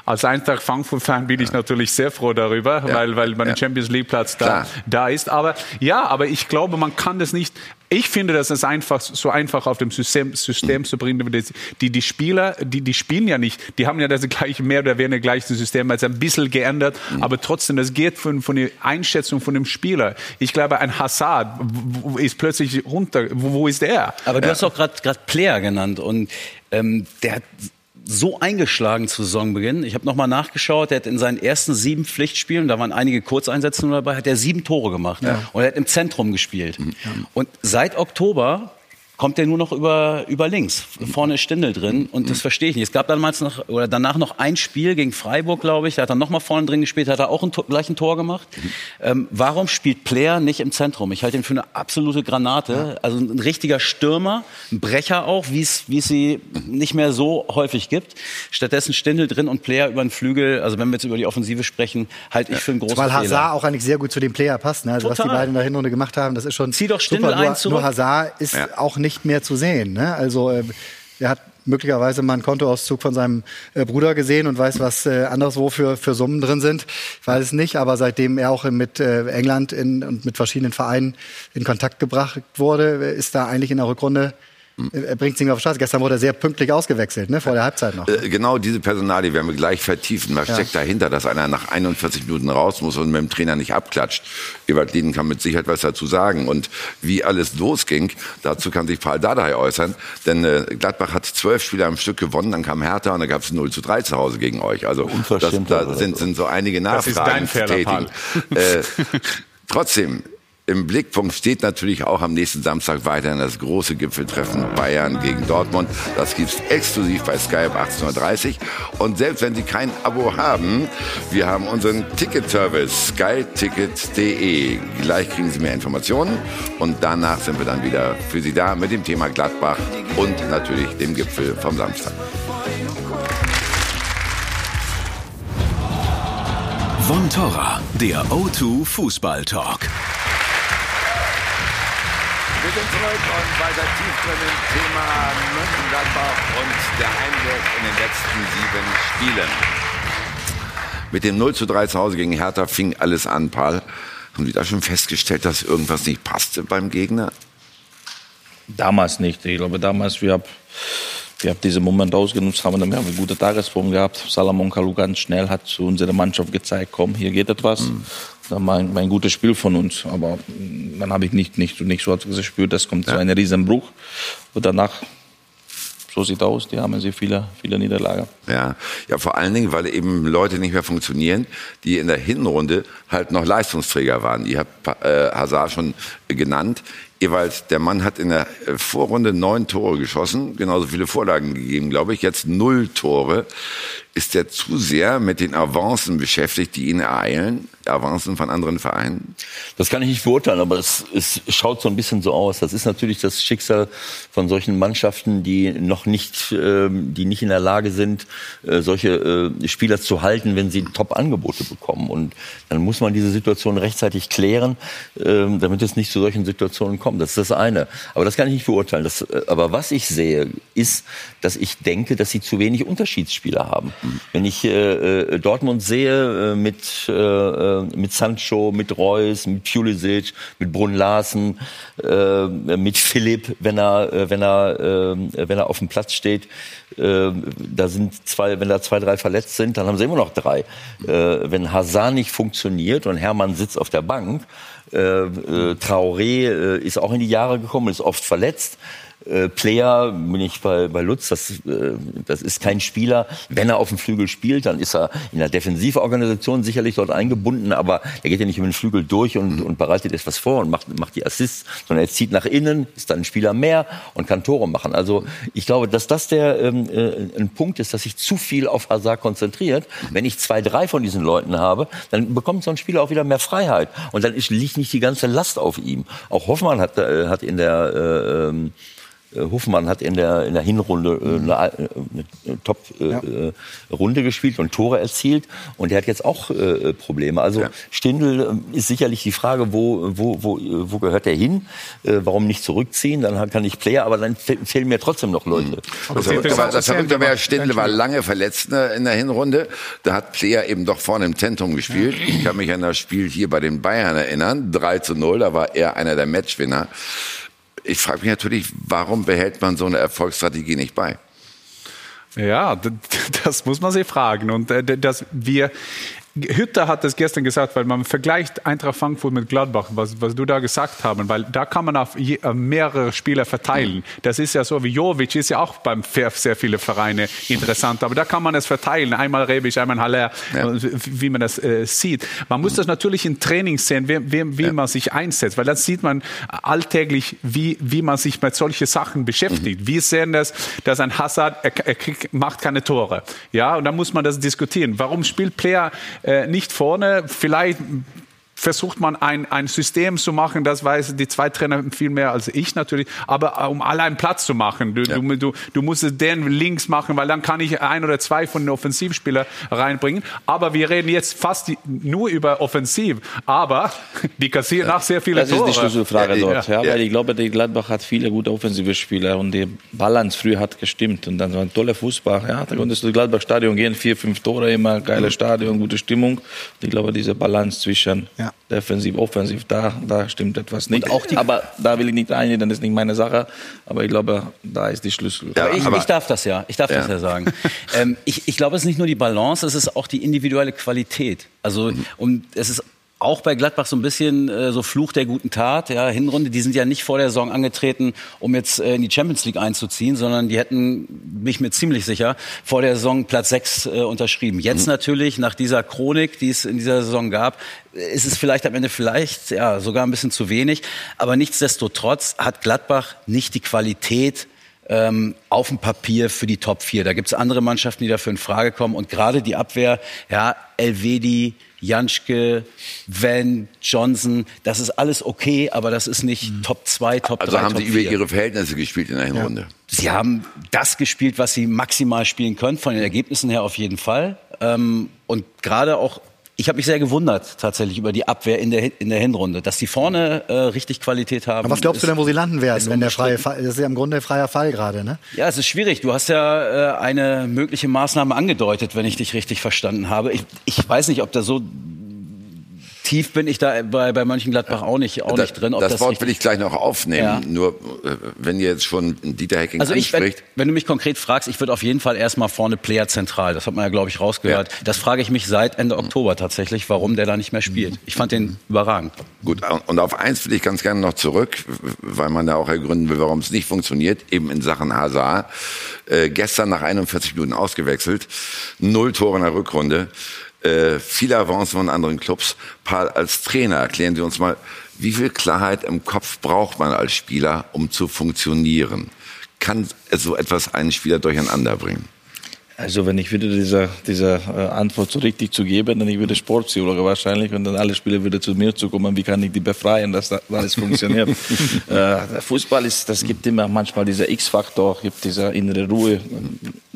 Als Eintracht Frankfurt-Fan bin ich natürlich sehr froh darüber, ja. weil, weil mein ja. Champions League-Platz da, da ist. Aber ja, aber ich glaube, man kann das nicht. Ich finde, das ist einfach so einfach auf dem System, System zu bringen. Die, die Spieler, die, die spielen ja nicht. Die haben ja das gleiche, mehr oder weniger gleiche System, als ein bisschen geändert. Mhm. Aber trotzdem, das geht von, von der Einschätzung von dem Spieler. Ich glaube, ein Hazard ist plötzlich runter. Wo, wo ist er? Aber du hast auch gerade Player genannt und ähm, der hat so eingeschlagen zu Saisonbeginn. Ich habe nochmal nachgeschaut, er hat in seinen ersten sieben Pflichtspielen, da waren einige Kurzeinsätze nur dabei, hat er sieben Tore gemacht. Ja. Und er hat im Zentrum gespielt. Ja. Und seit Oktober kommt er nur noch über, über links. Vorne ist Stindel drin und das verstehe ich nicht. Es gab damals noch, oder danach noch ein Spiel gegen Freiburg, glaube ich. Da hat er nochmal vorne drin gespielt, hat er auch ein gleich ein Tor gemacht. Ähm, warum spielt Player nicht im Zentrum? Ich halte ihn für eine absolute Granate. Also ein richtiger Stürmer, ein Brecher auch, wie es wie es sie nicht mehr so häufig gibt. Stattdessen Stindel drin und Player über den Flügel. Also wenn wir jetzt über die Offensive sprechen, halte ich für einen großen Weil Hazard Fehler. auch eigentlich sehr gut zu dem Player passt. Ne? Also Total. was die beiden in der Hinrunde gemacht haben, das ist schon Zieh doch Stindel super. Nur, ein zurück. nur Hazard ist ja. auch nicht nicht mehr zu sehen. Ne? Also äh, er hat möglicherweise mal einen Kontoauszug von seinem äh, Bruder gesehen und weiß, was äh, anderswo für, für Summen drin sind. Ich weiß es nicht, aber seitdem er auch mit äh, England in, und mit verschiedenen Vereinen in Kontakt gebracht wurde, ist da eigentlich in der Rückrunde er bringt mehr auf die Straße. Gestern wurde er sehr pünktlich ausgewechselt, ne? vor der Halbzeit noch. Äh, genau diese Personalie werden wir gleich vertiefen. Was ja. steckt dahinter, dass einer nach 41 Minuten raus muss und mit dem Trainer nicht abklatscht? Ewald Lieden kann mit Sicherheit was dazu sagen. Und wie alles losging, dazu kann sich Paul Dardai äußern. Denn äh, Gladbach hat zwölf Spiele am Stück gewonnen, dann kam Hertha und dann gab es 0 zu 3 zu Hause gegen euch. Also das, da sind, sind so einige Nachfragen zu tätigen. Äh, trotzdem, im Blickpunkt steht natürlich auch am nächsten Samstag weiterhin das große Gipfeltreffen Bayern gegen Dortmund. Das gibt's exklusiv bei Sky ab 18.30 Uhr. Und selbst wenn Sie kein Abo haben, wir haben unseren Ticket-Service skyticket.de. Gleich kriegen Sie mehr Informationen und danach sind wir dann wieder für Sie da mit dem Thema Gladbach und natürlich dem Gipfel vom Samstag. Von Torra, der O2 Fußball Talk. Wir sind zurück und weiter tief drin im Thema Mönchengladbach und der Einwurf in den letzten sieben Spielen. Mit dem 0 zu 3 zu Hause gegen Hertha fing alles an, Paul. Haben Sie da schon festgestellt, dass irgendwas nicht passte beim Gegner? Damals nicht. Ich glaube, damals, wir haben wir haben diesen Moment ausgenutzt, haben dann eine gute Tagesform gehabt. Salomon Kalou ganz schnell hat zu unserer Mannschaft gezeigt, komm, hier geht etwas. Mhm. War ein, ein gutes Spiel von uns. Aber dann habe ich nicht, nicht, nicht so gespürt, das kommt ja. zu einem Riesenbruch. Und danach so sieht aus. Die haben sehr viele, viele Niederlagen. Ja, ja, vor allen Dingen, weil eben Leute nicht mehr funktionieren, die in der Hinrunde halt noch Leistungsträger waren. Ihr habt äh, Hazard schon genannt. Jeweils, der Mann hat in der Vorrunde neun Tore geschossen, genauso viele Vorlagen gegeben, glaube ich. Jetzt null Tore. Ist er zu sehr mit den Avancen beschäftigt, die ihn ereilen? Avancen von anderen Vereinen? Das kann ich nicht beurteilen, aber es, es schaut so ein bisschen so aus. Das ist natürlich das Schicksal von solchen Mannschaften, die noch nicht, äh, die nicht in der Lage sind, äh, solche äh, Spieler zu halten, wenn sie Top-Angebote bekommen. Und dann muss man diese Situation rechtzeitig klären, ähm, damit es nicht zu solchen Situationen kommt. Das ist das eine. Aber das kann ich nicht beurteilen. Das, äh, aber was ich sehe, ist, dass ich denke, dass sie zu wenig Unterschiedsspieler haben. Mhm. Wenn ich äh, äh Dortmund sehe äh, mit, äh, mit Sancho, mit Reus, mit Pulisic, mit Brunn Larsen, äh, mit Philipp, wenn er, wenn er, äh, wenn er auf dem Platz steht, äh, da sind zwei, wenn da zwei, drei verletzt sind, dann haben sie immer noch drei. Äh, wenn Hazard nicht funktioniert und Hermann sitzt auf der Bank, äh, äh, Traoré äh, ist auch in die Jahre gekommen, ist oft verletzt äh, Player, bin ich bei, bei Lutz, das, äh, das ist kein Spieler. Wenn er auf dem Flügel spielt, dann ist er in der Defensivorganisation sicherlich dort eingebunden, aber er geht ja nicht über den Flügel durch und, und bereitet etwas vor und macht, macht die Assists, sondern er zieht nach innen, ist dann ein Spieler mehr und kann Tore machen. Also ich glaube, dass das der ähm, äh, ein Punkt ist, dass sich zu viel auf Hazard konzentriert. Wenn ich zwei, drei von diesen Leuten habe, dann bekommt so ein Spieler auch wieder mehr Freiheit und dann ist, liegt nicht die ganze Last auf ihm. Auch Hoffmann hat, äh, hat in der äh, ähm, äh, Hofmann hat in der, in der Hinrunde äh, eine, äh, eine Top-Runde ja. gespielt und Tore erzielt. Und er hat jetzt auch äh, Probleme. Also ja. Stindl ist sicherlich die Frage, wo, wo, wo, wo gehört er hin? Äh, warum nicht zurückziehen? Dann kann ich Player, aber dann fehlen mir trotzdem noch Leute. Mhm. Also, aber das Verrückte war, Stindl war lange verletzt in der Hinrunde. Da hat Player eben doch vorne im Zentrum gespielt. Ja. Ich kann mich an das Spiel hier bei den Bayern erinnern. 3 zu 0, da war er einer der Matchwinner ich frage mich natürlich, warum behält man so eine Erfolgsstrategie nicht bei? Ja, das muss man sich fragen. Und äh, dass wir Hütter hat das gestern gesagt, weil man vergleicht Eintracht Frankfurt mit Gladbach, was, was du da gesagt haben, weil da kann man auf je, äh, mehrere Spieler verteilen. Das ist ja so wie Jovic ist ja auch beim sehr, sehr viele Vereine interessant, aber da kann man es verteilen. Einmal Rebic, einmal Haller, ja. wie man das äh, sieht. Man muss das natürlich in Training sehen, wie, wie, wie ja. man sich einsetzt, weil dann sieht man alltäglich, wie, wie man sich mit solchen Sachen beschäftigt. Mhm. Wir sehen das, dass ein Hazard, er, er kriegt, macht keine Tore. Ja, und dann muss man das diskutieren. Warum spielt Player nicht vorne. Vielleicht versucht man ein, ein System zu machen, das weiß die zwei Trainer viel mehr als ich natürlich, aber äh, um alle einen Platz zu machen. Du, ja. du, du, musst den links machen, weil dann kann ich ein oder zwei von den Offensivspielern reinbringen. Aber wir reden jetzt fast die, nur über Offensiv, aber die kassieren ja. auch sehr viele das Tore. Das ist die Schlüsselfrage dort, ja. ja. weil ich glaube, die Gladbach hat viele gute offensive Spieler und die Balance früher hat gestimmt und dann so ein toller Fußball. Ja, da konntest du Gladbach-Stadion gehen, vier, fünf Tore immer, geiles Stadion, gute Stimmung. Und ich glaube, diese Balance zwischen ja. Defensiv, offensiv, da, da stimmt etwas nicht. auch die aber da will ich nicht reingehen, dann ist nicht meine Sache. Aber ich glaube, da ist die Schlüssel. Ja, ich, ich, darf das ja, ich darf ja. das ja sagen. ähm, ich, ich glaube, es ist nicht nur die Balance, es ist auch die individuelle Qualität. Also, mhm. und es ist auch bei Gladbach so ein bisschen äh, so Fluch der guten Tat. Ja, Hinrunde, die sind ja nicht vor der Saison angetreten, um jetzt äh, in die Champions League einzuziehen, sondern die hätten, bin ich mir ziemlich sicher, vor der Saison Platz 6 äh, unterschrieben. Jetzt mhm. natürlich, nach dieser Chronik, die es in dieser Saison gab, ist es vielleicht am Ende vielleicht ja sogar ein bisschen zu wenig. Aber nichtsdestotrotz hat Gladbach nicht die Qualität, ähm, auf dem Papier für die Top 4. Da gibt es andere Mannschaften, die dafür in Frage kommen. Und gerade die Abwehr, ja, Elvedi, Janschke, Van, Johnson, das ist alles okay, aber das ist nicht mhm. Top 2, Top 3, Also haben Top Sie über Ihre Verhältnisse gespielt in der Hinrunde? Ja. Sie haben das gespielt, was Sie maximal spielen können, von den Ergebnissen her auf jeden Fall. Ähm, und gerade auch ich habe mich sehr gewundert tatsächlich über die Abwehr in der, in der Hinrunde, dass die vorne äh, richtig Qualität haben. Aber was glaubst ist, du denn, wo sie landen werden, wenn der freie Fall, das ist ja im Grunde freier Fall gerade, ne? Ja, es ist schwierig. Du hast ja äh, eine mögliche Maßnahme angedeutet, wenn ich dich richtig verstanden habe. Ich, ich weiß nicht, ob da so tief bin ich da bei, bei Mönchengladbach auch nicht, auch Da- nicht drin. ob das, Wort will ich gleich noch aufnehmen. Ja. Nur äh, wenn ihr jetzt schon Dieter Hecking Also ich, wenn, anspricht. wenn du mich konkret fragst, ich würde auf jeden Fall erstmal vorne Player zentral. Das hat man ja, glaube ich, rausgehört. Das frage ich mich seit Ende Oktober tatsächlich, warum der da nicht mehr spielt. Ich fand den überragend. Gut, und auf eins will ich ganz gerne noch zurück, weil man da auch ergründen will, warum es nicht funktioniert, eben in Sachen Hazard. Äh, gestern nach 41 Minuten ausgewechselt, null Tore in der Rückrunde, äh, viele Avancen von anderen Clubs. Paul, als Trainer erklären Sie uns mal, wie viel Klarheit im Kopf braucht man als Spieler, um zu funktionieren? Kann so etwas einen Spieler durcheinander bringen? Also wenn ich würde diese, diese äh, Antwort so richtig zu geben, dann ich würde Sportpsychologe wahrscheinlich und dann alle Spieler würde zu mir zu kommen, wie kann ich die befreien, dass das alles funktioniert. äh, Fußball ist, das gibt immer manchmal dieser X-Faktor, gibt diese innere Ruhe,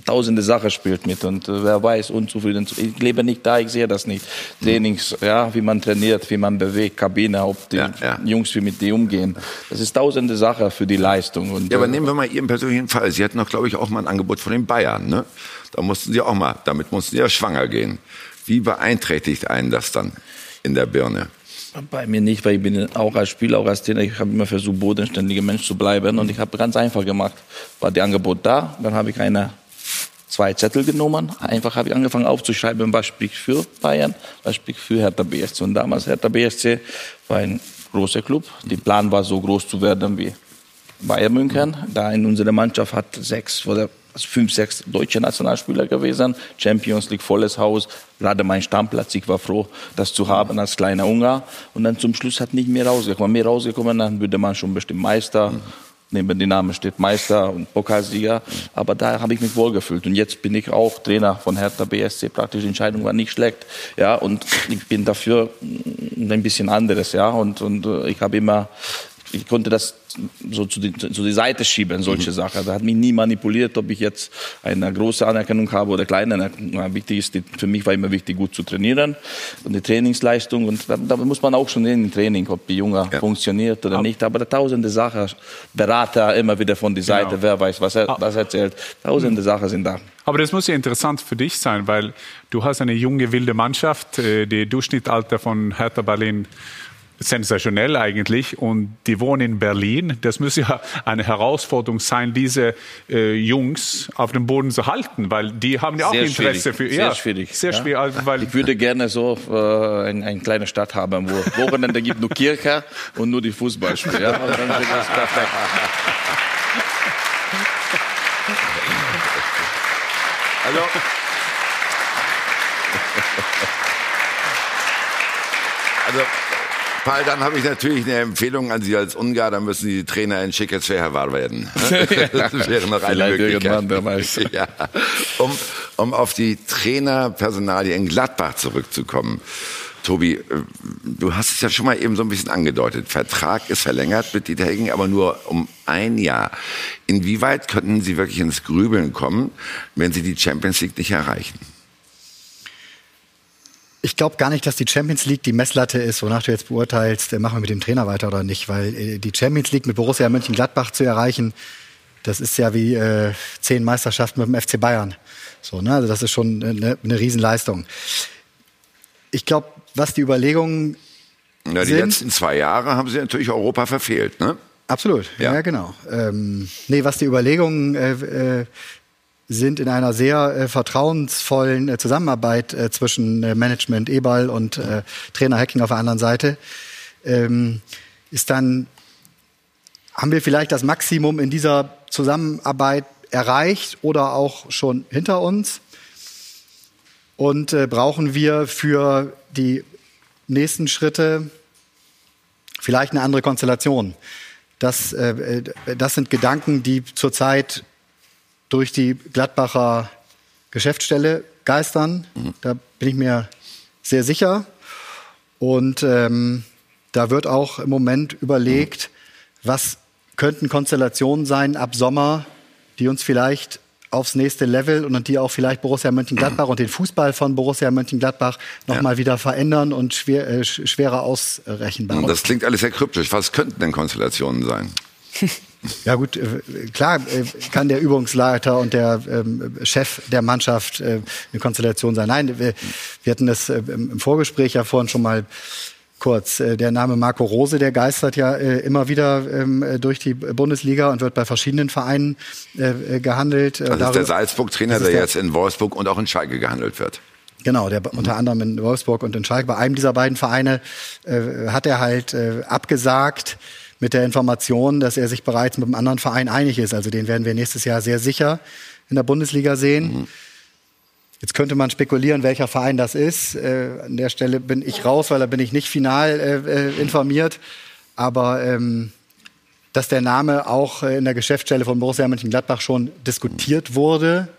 tausende Sachen spielt mit und äh, wer weiß, unzufrieden. Ich lebe nicht da, ich sehe das nicht. Trainings, ja, wie man trainiert, wie man bewegt, Kabine, ob die Ja, ja. Jungs wie mit die umgehen. Das ist tausende Sachen für die Leistung. Und, Ja, aber äh, nehmen wir mal Ihren persönlichen Fall. Sie hatten doch, glaube ich, auch mal ein Angebot von den Bayern. Ne? Da mussten Sie auch mal, damit mussten Sie ja schwanger gehen. Wie beeinträchtigt einen das dann in der Birne? Bei mir nicht, weil ich bin auch als Spieler, auch als Trainer, ich habe immer versucht, bodenständiger Mensch zu bleiben und ich habe ganz einfach gemacht. War die Angebot da, dann habe ich eine zwei Zettel genommen, einfach habe ich angefangen aufzuschreiben, was spricht für Bayern, was spricht für Hertha BSC. Und damals Hertha BSC war ein großer Club, der Plan war so groß zu werden wie Bayern München. Da in unserer Mannschaft hat sechs oder fünf, sechs deutsche Nationalspieler gewesen. Champions League, volles Haus. Gerade mein Stammplatz. Ich war froh, das zu haben als kleiner Ungar. Und dann zum Schluss hat nicht mehr rausgekommen. Mehr rausgekommen, dann würde man schon bestimmt Meister. Neben dem Namen steht Meister und Pokalsieger. Aber da habe ich mich wohlgefühlt. Und jetzt bin ich auch Trainer von Hertha BSC. Praktisch Entscheidung war nicht schlecht. Ja, und ich bin dafür ein bisschen anderes. Ja, und, und äh, ich habe immer, ich konnte das so zu die, zu die Seite schieben, solche Sachen. Da hat mich nie manipuliert, ob ich jetzt eine große Anerkennung habe oder kleine Anerkennung. Ja, Wichtig ist, die, für mich war immer wichtig, gut zu trainieren und die Trainingsleistung. Und da, da muss man auch schon sehen im Training, ob die Junge funktioniert oder nicht. Aber da tausende Sachen, Berater immer wieder von der Seite, Genau. wer weiß, was er was erzählt. Tausende Sachen sind da. Aber das muss ja interessant für dich sein, weil du hast eine junge, wilde Mannschaft, äh, die Durchschnittsalter von Hertha Berlin sensationell eigentlich und die wohnen in Berlin. Das muss ja eine Herausforderung sein, diese äh, Jungs auf dem Boden zu halten, weil die haben ja auch Sehr Interesse schwierig. für Sehr ja, schwierig. Sehr ja. schwierig, also, weil Ich würde gerne so äh, ein, eine kleine Stadt haben, wo Wochenende gibt nur Kirche und nur die Fußballspiele. Ja? Und dann wird das perfekt. Also, also Paul, dann habe ich natürlich eine Empfehlung an Sie als Ungar, dann müssen Sie Trainer in Schickeswehr werden. Das wäre noch eine Vielleicht Möglichkeit. wer weiß. Ja. Um, um auf die Trainerpersonalie in Gladbach zurückzukommen. Tobi, äh, du hast es ja schon mal eben so ein bisschen angedeutet. Vertrag ist verlängert mit Dieter Hecking, aber nur um ein Jahr. Inwieweit könnten Sie wirklich ins Grübeln kommen, wenn Sie die Champions League nicht erreichen? Ich glaube gar nicht, dass die Champions League die Messlatte ist, wonach du jetzt beurteilst, äh, machen wir mit dem Trainer weiter oder nicht. Weil äh, die Champions League mit Borussia Mönchengladbach zu erreichen, das ist ja wie äh, zehn Meisterschaften mit dem FC Bayern. So, ne? Also das ist schon eine, eine Riesenleistung. Ich glaube, was die Überlegungen Na, die Sind- letzten zwei Jahre haben Sie natürlich Europa verfehlt, ne? Absolut, ja, Ja. genau. Ähm, nee, was die Überlegungen äh, äh, sind in einer sehr äh, vertrauensvollen äh, Zusammenarbeit äh, zwischen äh, Management Ebal und äh, Trainer Hacking auf der anderen Seite, ähm, ist dann, haben wir vielleicht das Maximum in dieser Zusammenarbeit erreicht oder auch schon hinter uns? Und äh, brauchen wir für die nächsten Schritte vielleicht eine andere Konstellation. Das, äh, äh, das sind Gedanken, die zurzeit durch die Gladbacher Geschäftsstelle geistern. Da bin ich mir sehr sicher. Und ähm, da wird auch im Moment überlegt, was könnten Konstellationen sein ab Sommer, die uns vielleicht aufs nächste Level und die auch vielleicht Borussia Mönchengladbach und den Fußball von Borussia Mönchengladbach nochmal wieder verändern und schwer, äh, sch- schwerer ausrechenbar. Das klingt alles sehr kryptisch. Was könnten denn Konstellationen sein? Ja gut, äh, klar äh, kann der Übungsleiter und der ähm, Chef der Mannschaft äh, eine Konstellation sein. Nein, wir, hatten das im Vorgespräch ja vorhin schon mal kurz. Der Name Marco Rose, der geistert ja immer wieder ähm, äh, durch die Bundesliga und wird bei verschiedenen Vereinen gehandelt. Das ist der Salzburg-Trainer, der, der jetzt in Wolfsburg und auch in Schalke gehandelt wird. Genau, der unter anderem in Wolfsburg und in Schalke. Bei einem dieser beiden Vereine äh, hat er halt äh, abgesagt mit der Information, dass er sich bereits mit einem anderen Verein einig ist. Also den werden wir nächstes Jahr sehr sicher in der Bundesliga sehen. Mhm. Jetzt könnte man spekulieren, welcher Verein das ist. Äh, an der Stelle bin ich raus, weil da bin ich nicht final äh, äh informiert. Aber ähm, dass der Name auch äh, in der Geschäftsstelle von Borussia Mönchengladbach schon diskutiert wurde,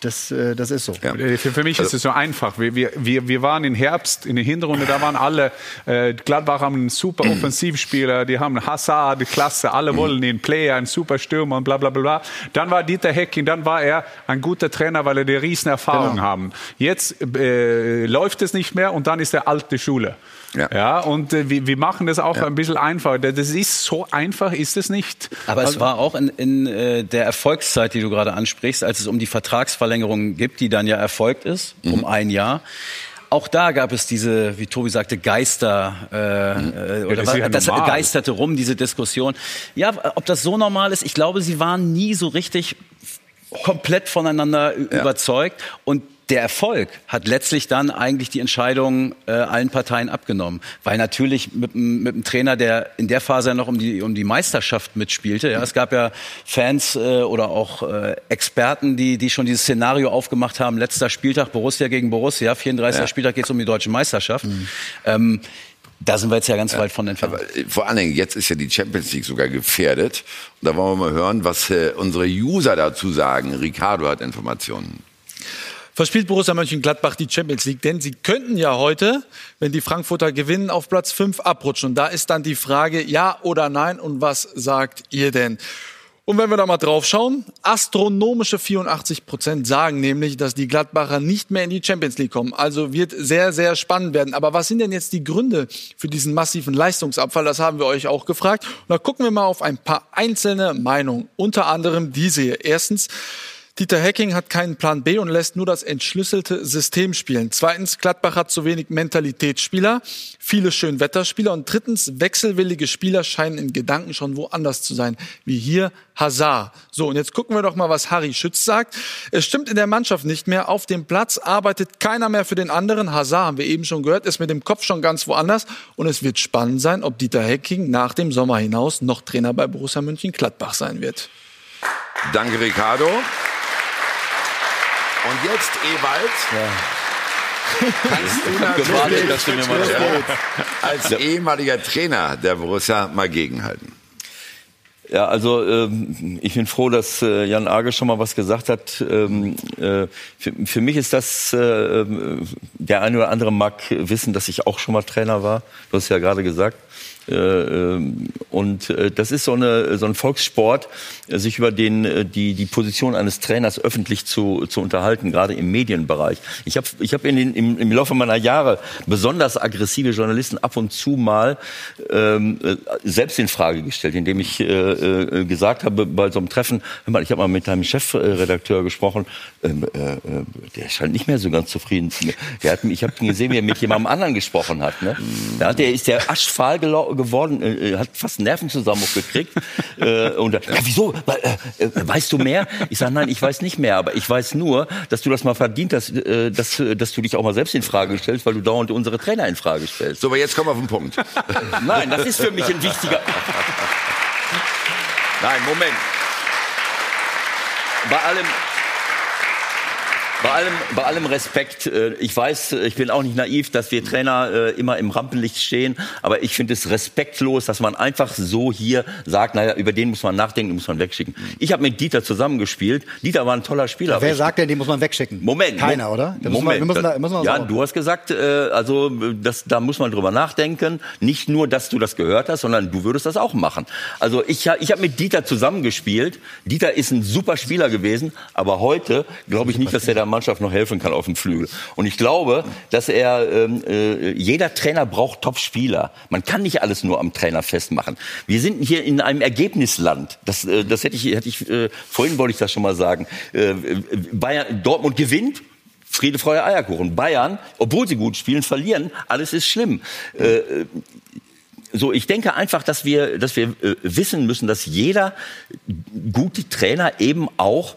das, äh, das ist so. Ja. Für, für, mich ist es so einfach. Wir, wir, wir waren im Herbst in der Hinrunde, da waren alle, äh, Gladbach haben einen super Offensivspieler, die haben Hazard, die Klasse, alle wollen den Player, einen super Stürmer und bla bla bla. Dann war Dieter Hecking, dann war er ein guter Trainer, weil er die Riesenerfahrung genau. haben. Jetzt äh, läuft es nicht mehr und dann ist er alte Schule. Ja. ja, und äh, wir, wir machen das auch ja. ein bisschen einfacher. Das ist so einfach, ist es nicht. Aber also, es war auch in, in äh, der Erfolgszeit, die du gerade ansprichst, als es um die Vertragsverlängerung gibt, die dann ja erfolgt ist, mhm. um ein Jahr. Auch da gab es diese, wie Tobi sagte, Geister äh, mhm. äh oder ja, das, das geisterte rum diese Diskussion. Ja, ob das so normal ist, ich glaube, sie waren nie so richtig komplett voneinander ja. überzeugt und der Erfolg hat letztlich dann eigentlich die Entscheidung äh, allen Parteien abgenommen. Weil natürlich mit, mit einem Trainer, der in der Phase ja noch um die, um die Meisterschaft mitspielte, ja, es gab ja Fans äh, oder auch äh, Experten, die, die schon dieses Szenario aufgemacht haben, letzter Spieltag Borussia gegen Borussia, 34. Ja. Spieltag geht es um die deutsche Meisterschaft. Mhm. Ähm, da sind wir jetzt ja ganz weit von entfernt. Aber äh, vor allen Dingen, jetzt ist ja die Champions League sogar gefährdet. Und da wollen wir mal hören, was äh, unsere User dazu sagen. Ricardo hat Informationen verspielt Borussia Mönchengladbach die Champions League, denn sie könnten ja heute, wenn die Frankfurter gewinnen, auf Platz 5 abrutschen. Und da ist dann die Frage, ja oder nein und was sagt ihr denn? Und wenn wir da mal drauf schauen, astronomische 84 Prozent sagen nämlich, dass die Gladbacher nicht mehr in die Champions League kommen. Also wird sehr, sehr spannend werden. Aber was sind denn jetzt die Gründe für diesen massiven Leistungsabfall? Das haben wir euch auch gefragt. Und da gucken wir mal auf ein paar einzelne Meinungen. Unter anderem diese hier. Erstens, Dieter Hecking hat keinen Plan B und lässt nur das entschlüsselte System spielen. Zweitens, Gladbach hat zu wenig Mentalitätsspieler, viele Schönwetterspieler. Und drittens, wechselwillige Spieler scheinen in Gedanken schon woanders zu sein, wie hier Hazard. So, und jetzt gucken wir doch mal, was Harry Schütz sagt. Es stimmt in der Mannschaft nicht mehr. Auf dem Platz arbeitet keiner mehr für den anderen. Hazard, haben wir eben schon gehört, ist mit dem Kopf schon ganz woanders. Und es wird spannend sein, ob Dieter Hecking nach dem Sommer hinaus noch Trainer bei Borussia München-Gladbach sein wird. Danke, Ricardo. Und jetzt, Ewald. Ja. Kannst du natürlich dass du mir mal als ehemaliger Trainer der Borussia mal gegenhalten? Ja, also ähm, ich bin froh, dass äh, Jan Arge schon mal was gesagt hat. Ähm, äh, für, für, mich ist das, äh, ähm, der eine oder andere mag wissen, dass ich auch schon mal Trainer war. Du hast ja gerade gesagt. Äh, ähm, und äh, das ist so, eine, so ein Volkssport, äh, sich über den, die, die Position eines Trainers öffentlich zu, zu unterhalten, gerade im Medienbereich. Ich habe ich hab im, im Laufe meiner Jahre besonders aggressive Journalisten ab und zu mal ähm, selbst in Frage gestellt, indem ich äh, gesagt habe bei so einem Treffen, hör mal, ich habe mal mit deinem Chefredakteur gesprochen, ähm, äh, der scheint nicht mehr so ganz zufrieden. Der hat, ich habe gesehen, wie er mit jemandem anderen gesprochen hat. Ne? Ja, der ist der aschfahl geworden, äh, hat fast einen Nervenzusammenbruch gekriegt. äh, und ja, wieso? Äh, äh, weißt du mehr? Ich sage, nein, ich weiß nicht mehr, aber ich weiß nur, dass du das mal verdient hast, äh, dass, dass du dich auch mal selbst in Frage stellst, weil du dauernd unsere Trainer in Frage stellst. So, aber jetzt kommen wir auf den Punkt. nein, das ist für mich ein wichtiger. Nein, Moment. Bei allem, bei allem, bei allem Respekt, äh, ich weiß, ich bin auch nicht naiv, dass wir Trainer äh, immer im Rampenlicht stehen, aber ich finde es respektlos, dass man einfach so hier sagt, naja, über den muss man nachdenken, den muss man wegschicken. Ich habe mit Dieter zusammengespielt. Dieter war ein toller Spieler. Ja, wer sagt denn, den muss man wegschicken? Moment. Keiner, oder? Da Moment. Müssen wir, müssen, müssen wir ja, du hast gesagt, äh, also das, da muss man drüber nachdenken. Nicht nur, dass du das gehört hast, sondern du würdest das auch machen. Also ich, ich habe mit Dieter zusammengespielt. Dieter ist ein super Spieler gewesen, aber heute glaube ich nicht, dass er da Mannschaft noch helfen kann auf dem Flügel. Und ich glaube, dass er, ähm, äh, jeder Trainer braucht Top-Spieler. Man kann nicht alles nur am Trainer festmachen. Wir sind hier in einem Ergebnisland. Das, äh, das hätte ich, hätte ich äh, vorhin wollte ich das schon mal sagen. Äh, Bayern, Dortmund gewinnt, Friede, Freude, Eierkuchen. Bayern, obwohl sie gut spielen, verlieren. Alles ist schlimm. Äh, so, ich denke einfach, dass wir, dass wir äh, wissen müssen, dass jeder gute Trainer eben auch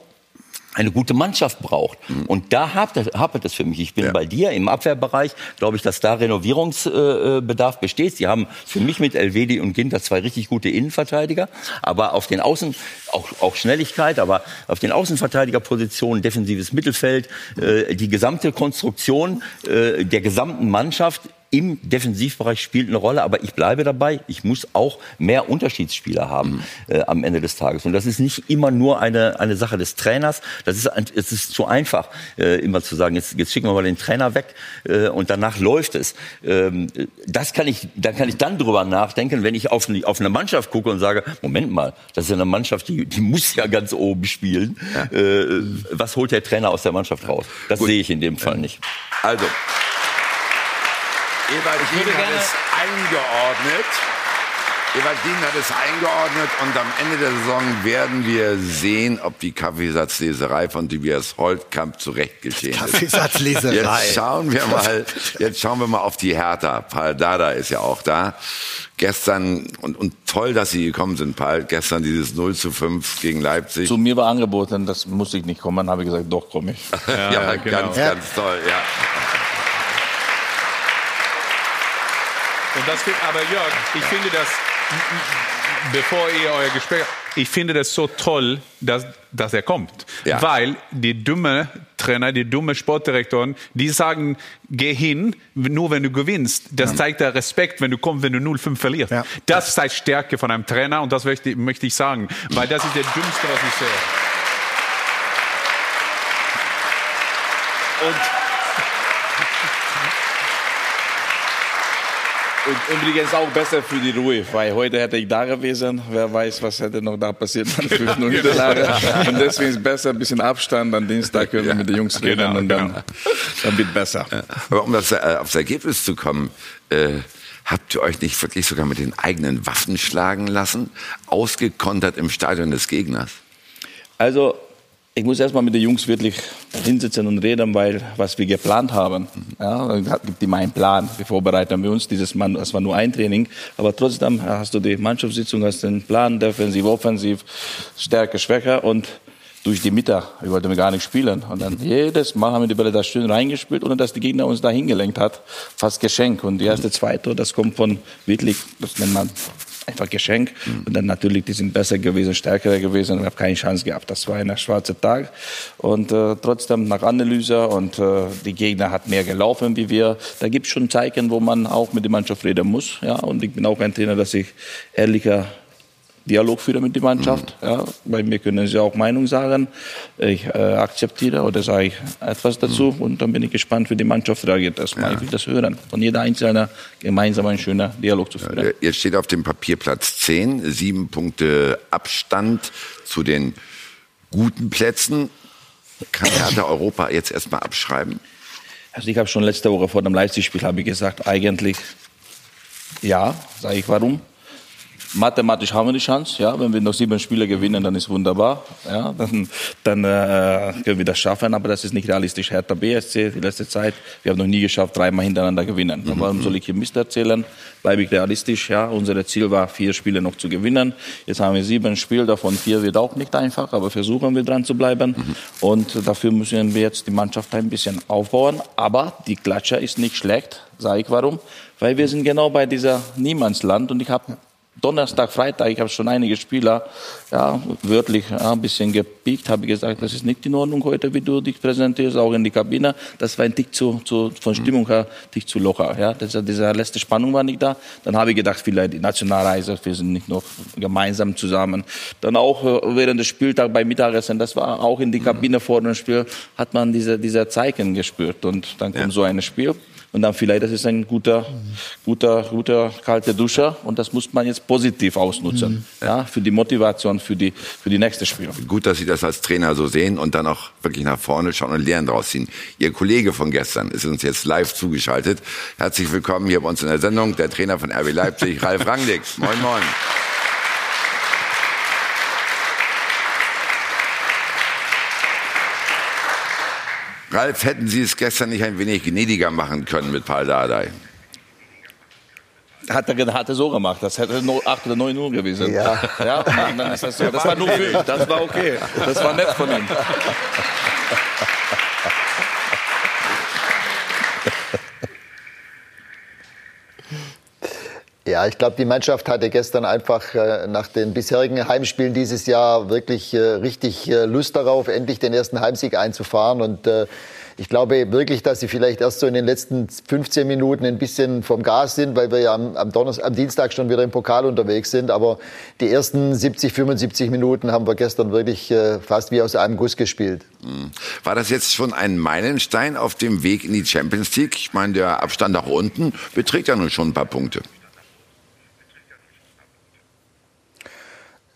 eine gute Mannschaft braucht. Und da hapert hapert es für mich. Ich bin Ja. bei dir im Abwehrbereich, glaube ich, dass da Renovierungsbedarf besteht. Sie haben für mich mit Elvedi und Ginter zwei richtig gute Innenverteidiger, aber auf den Außen auch, auch Schnelligkeit, aber auf den Außenverteidigerpositionen, defensives Mittelfeld, äh, die gesamte Konstruktion äh, der gesamten Mannschaft im Defensivbereich spielt eine Rolle, aber ich bleibe dabei, ich muss auch mehr Unterschiedsspieler haben äh, am Ende des Tages. Und das ist nicht immer nur eine, eine Sache des Trainers. Das ist, ein, es ist zu einfach, äh, immer zu sagen, jetzt, jetzt schicken wir mal den Trainer weg äh, und danach läuft es. Ähm, das kann ich, da kann ich dann drüber nachdenken, wenn ich auf, eine- auf eine Mannschaft gucke und sage, Moment mal, das ist ja eine Mannschaft, die, die muss ja ganz oben spielen. Äh, was holt der Trainer aus der Mannschaft raus? Das sehe ich in dem Fall nicht. Also, Ewald Dien hat es eingeordnet. Ewald Dien hat es eingeordnet und am Ende der Saison werden wir sehen, ob die Kaffeesatzleserei von Tobias Holtkamp zurecht geschehen ist. Kaffeesatzleserei. Jetzt schauen wir mal, jetzt schauen wir mal auf die Hertha. Paul Dada ist ja auch da. Gestern, und, und toll, dass Sie gekommen sind, Paul. Gestern dieses 0 zu 5 gegen Leipzig. Zu mir war angeboten, das muss ich nicht kommen, habe ich gesagt, doch komme ich. ja, ja, genau. ganz, ganz toll, ja. Und das, find- aber Jörg, ich finde das, bevor ihr euer Gespräch, ich finde das so toll, dass, dass er kommt. Ja. Weil die dumme Trainer, die dumme Sportdirektoren, die sagen, geh hin, nur wenn du gewinnst. Das zeigt der Respekt, wenn du kommst, wenn du 0-5 verlierst. Ja. Das zeigt Stärke von einem Trainer und das möchte, möchte ich sagen. Weil das ist der dümmste, was ich sehe. Und übrigens auch besser für die Ruhe, weil heute hätte ich da gewesen. Wer weiß, was hätte noch da passiert nach der fünften Niederlage. Und deswegen ist besser ein bisschen Abstand. Am Dienstag können wir mit den Jungs reden Genau, und dann, genau. dann wird besser. Aber um das, äh, aufs Ergebnis zu kommen, äh, habt ihr euch nicht wirklich sogar mit den eigenen Waffen schlagen lassen? Ausgekontert im Stadion des Gegners? Also, ich muss erstmal mit den Jungs wirklich hinsitzen und reden, weil was wir geplant haben, ja, gibt immer einen Plan. Wir vorbereiten wir uns dieses Mal, das war nur ein Training, aber trotzdem hast du die Mannschaftssitzung, hast den Plan, defensiv, offensiv, Stärke, Schwäche und durch die Mitte, wir wollten gar nicht spielen. Und dann jedes Mal haben wir die Bälle da schön reingespielt, ohne dass die Gegner uns da hingelenkt hat. Fast Geschenk. Und die erste, zweite, das kommt von wirklich, das nennt man einfach Geschenk. Und dann natürlich, die sind besser gewesen, stärker gewesen. Ich habe keine Chance gehabt. Das war ein schwarzer Tag. Und äh, trotzdem nach Analyse und äh, die Gegner hat mehr gelaufen wie wir. Da gibt es schon Zeichen, wo man auch mit der Mannschaft reden muss. Ja, und ich bin auch ein Trainer, dass ich ehrlicher Dialog führen mit der Mannschaft. Ja, bei mir können sie auch Meinung sagen. Ich äh, akzeptiere oder sage ich etwas dazu und dann bin ich gespannt, wie die Mannschaft reagiert. Erstmal. Ich will das hören. Von jeder Einzelne gemeinsam einen schönen Dialog zu führen. Äh, Jetzt steht auf dem Papier Platz 10, sieben Punkte Abstand zu den guten Plätzen. Kann Hertha Europa jetzt erstmal abschreiben? Also ich habe schon letzte Woche vor dem Leipzig-Spiel gesagt, eigentlich ja, sage ich warum. Mathematisch haben wir die Chance, ja, wenn wir noch sieben Spiele gewinnen, dann ist wunderbar, ja, dann, dann äh, können wir das schaffen, aber das ist nicht realistisch. Hertha BSC, die letzte Zeit, wir haben noch nie geschafft, dreimal hintereinander gewinnen. Warum soll ich hier Mist erzählen? Bleibe ich realistisch, ja, unser Ziel war, vier Spiele noch zu gewinnen. Jetzt haben wir sieben Spiele, davon vier wird auch nicht einfach, aber versuchen wir dran zu bleiben. Und dafür müssen wir jetzt die Mannschaft ein bisschen aufbauen, aber die Klatscher ist nicht schlecht, sage ich warum, weil wir sind genau bei dieser Niemandsland und ich habe Donnerstag, Freitag, ich habe schon einige Spieler, ja, wörtlich ja, ein bisschen gepiekt, habe gesagt, das ist nicht in Ordnung heute, wie du dich präsentierst, auch in die Kabine. Das war ein Tick zu, zu von Stimmung her, Tick zu locker. Ja, das, diese letzte Spannung war nicht da. Dann habe ich gedacht, vielleicht die Nationalreise, wir sind nicht noch gemeinsam zusammen. Dann auch äh, während des Spieltags beim Mittagessen, das war auch in die Kabine vor dem Spiel, hat man diese, diese Zeichen gespürt. Und dann kommt so ein Spiel. Und dann vielleicht, das ist ein guter, guter, guter kalter Duscher und das muss man jetzt positiv ausnutzen, ja, für die Motivation, für die, für die nächste Spiel. Gut, dass Sie das als Trainer so sehen und dann auch wirklich nach vorne schauen und Lehren draus ziehen. Ihr Kollege von gestern ist uns jetzt live zugeschaltet. Herzlich willkommen hier bei uns in der Sendung, der Trainer von RB Leipzig, Ralf Rangnick. Moin, moin. Ralf, hätten Sie es gestern nicht ein wenig gnädiger machen können mit Paul Dardai? Hat er, hat er so gemacht. Das hätte 8 oder 9 Uhr gewesen. Ja. ja dann, dann ist das so. Das war nur für mich. Das war okay. Das war nett von ihm. Ja, ich glaube, die Mannschaft hatte gestern einfach äh, nach den bisherigen Heimspielen dieses Jahr wirklich äh, richtig äh, Lust darauf, endlich den ersten Heimsieg einzufahren. Und äh, ich glaube wirklich, dass sie vielleicht erst so in den letzten 15 Minuten ein bisschen vom Gas sind, weil wir ja am, am, Donnerstag, am Dienstag schon wieder im Pokal unterwegs sind. Aber die ersten 70, 75 Minuten haben wir gestern wirklich äh, fast wie aus einem Guss gespielt. Hm. War das jetzt schon ein Meilenstein auf dem Weg in die Champions League? Ich meine, der Abstand nach unten beträgt ja nun schon ein paar Punkte.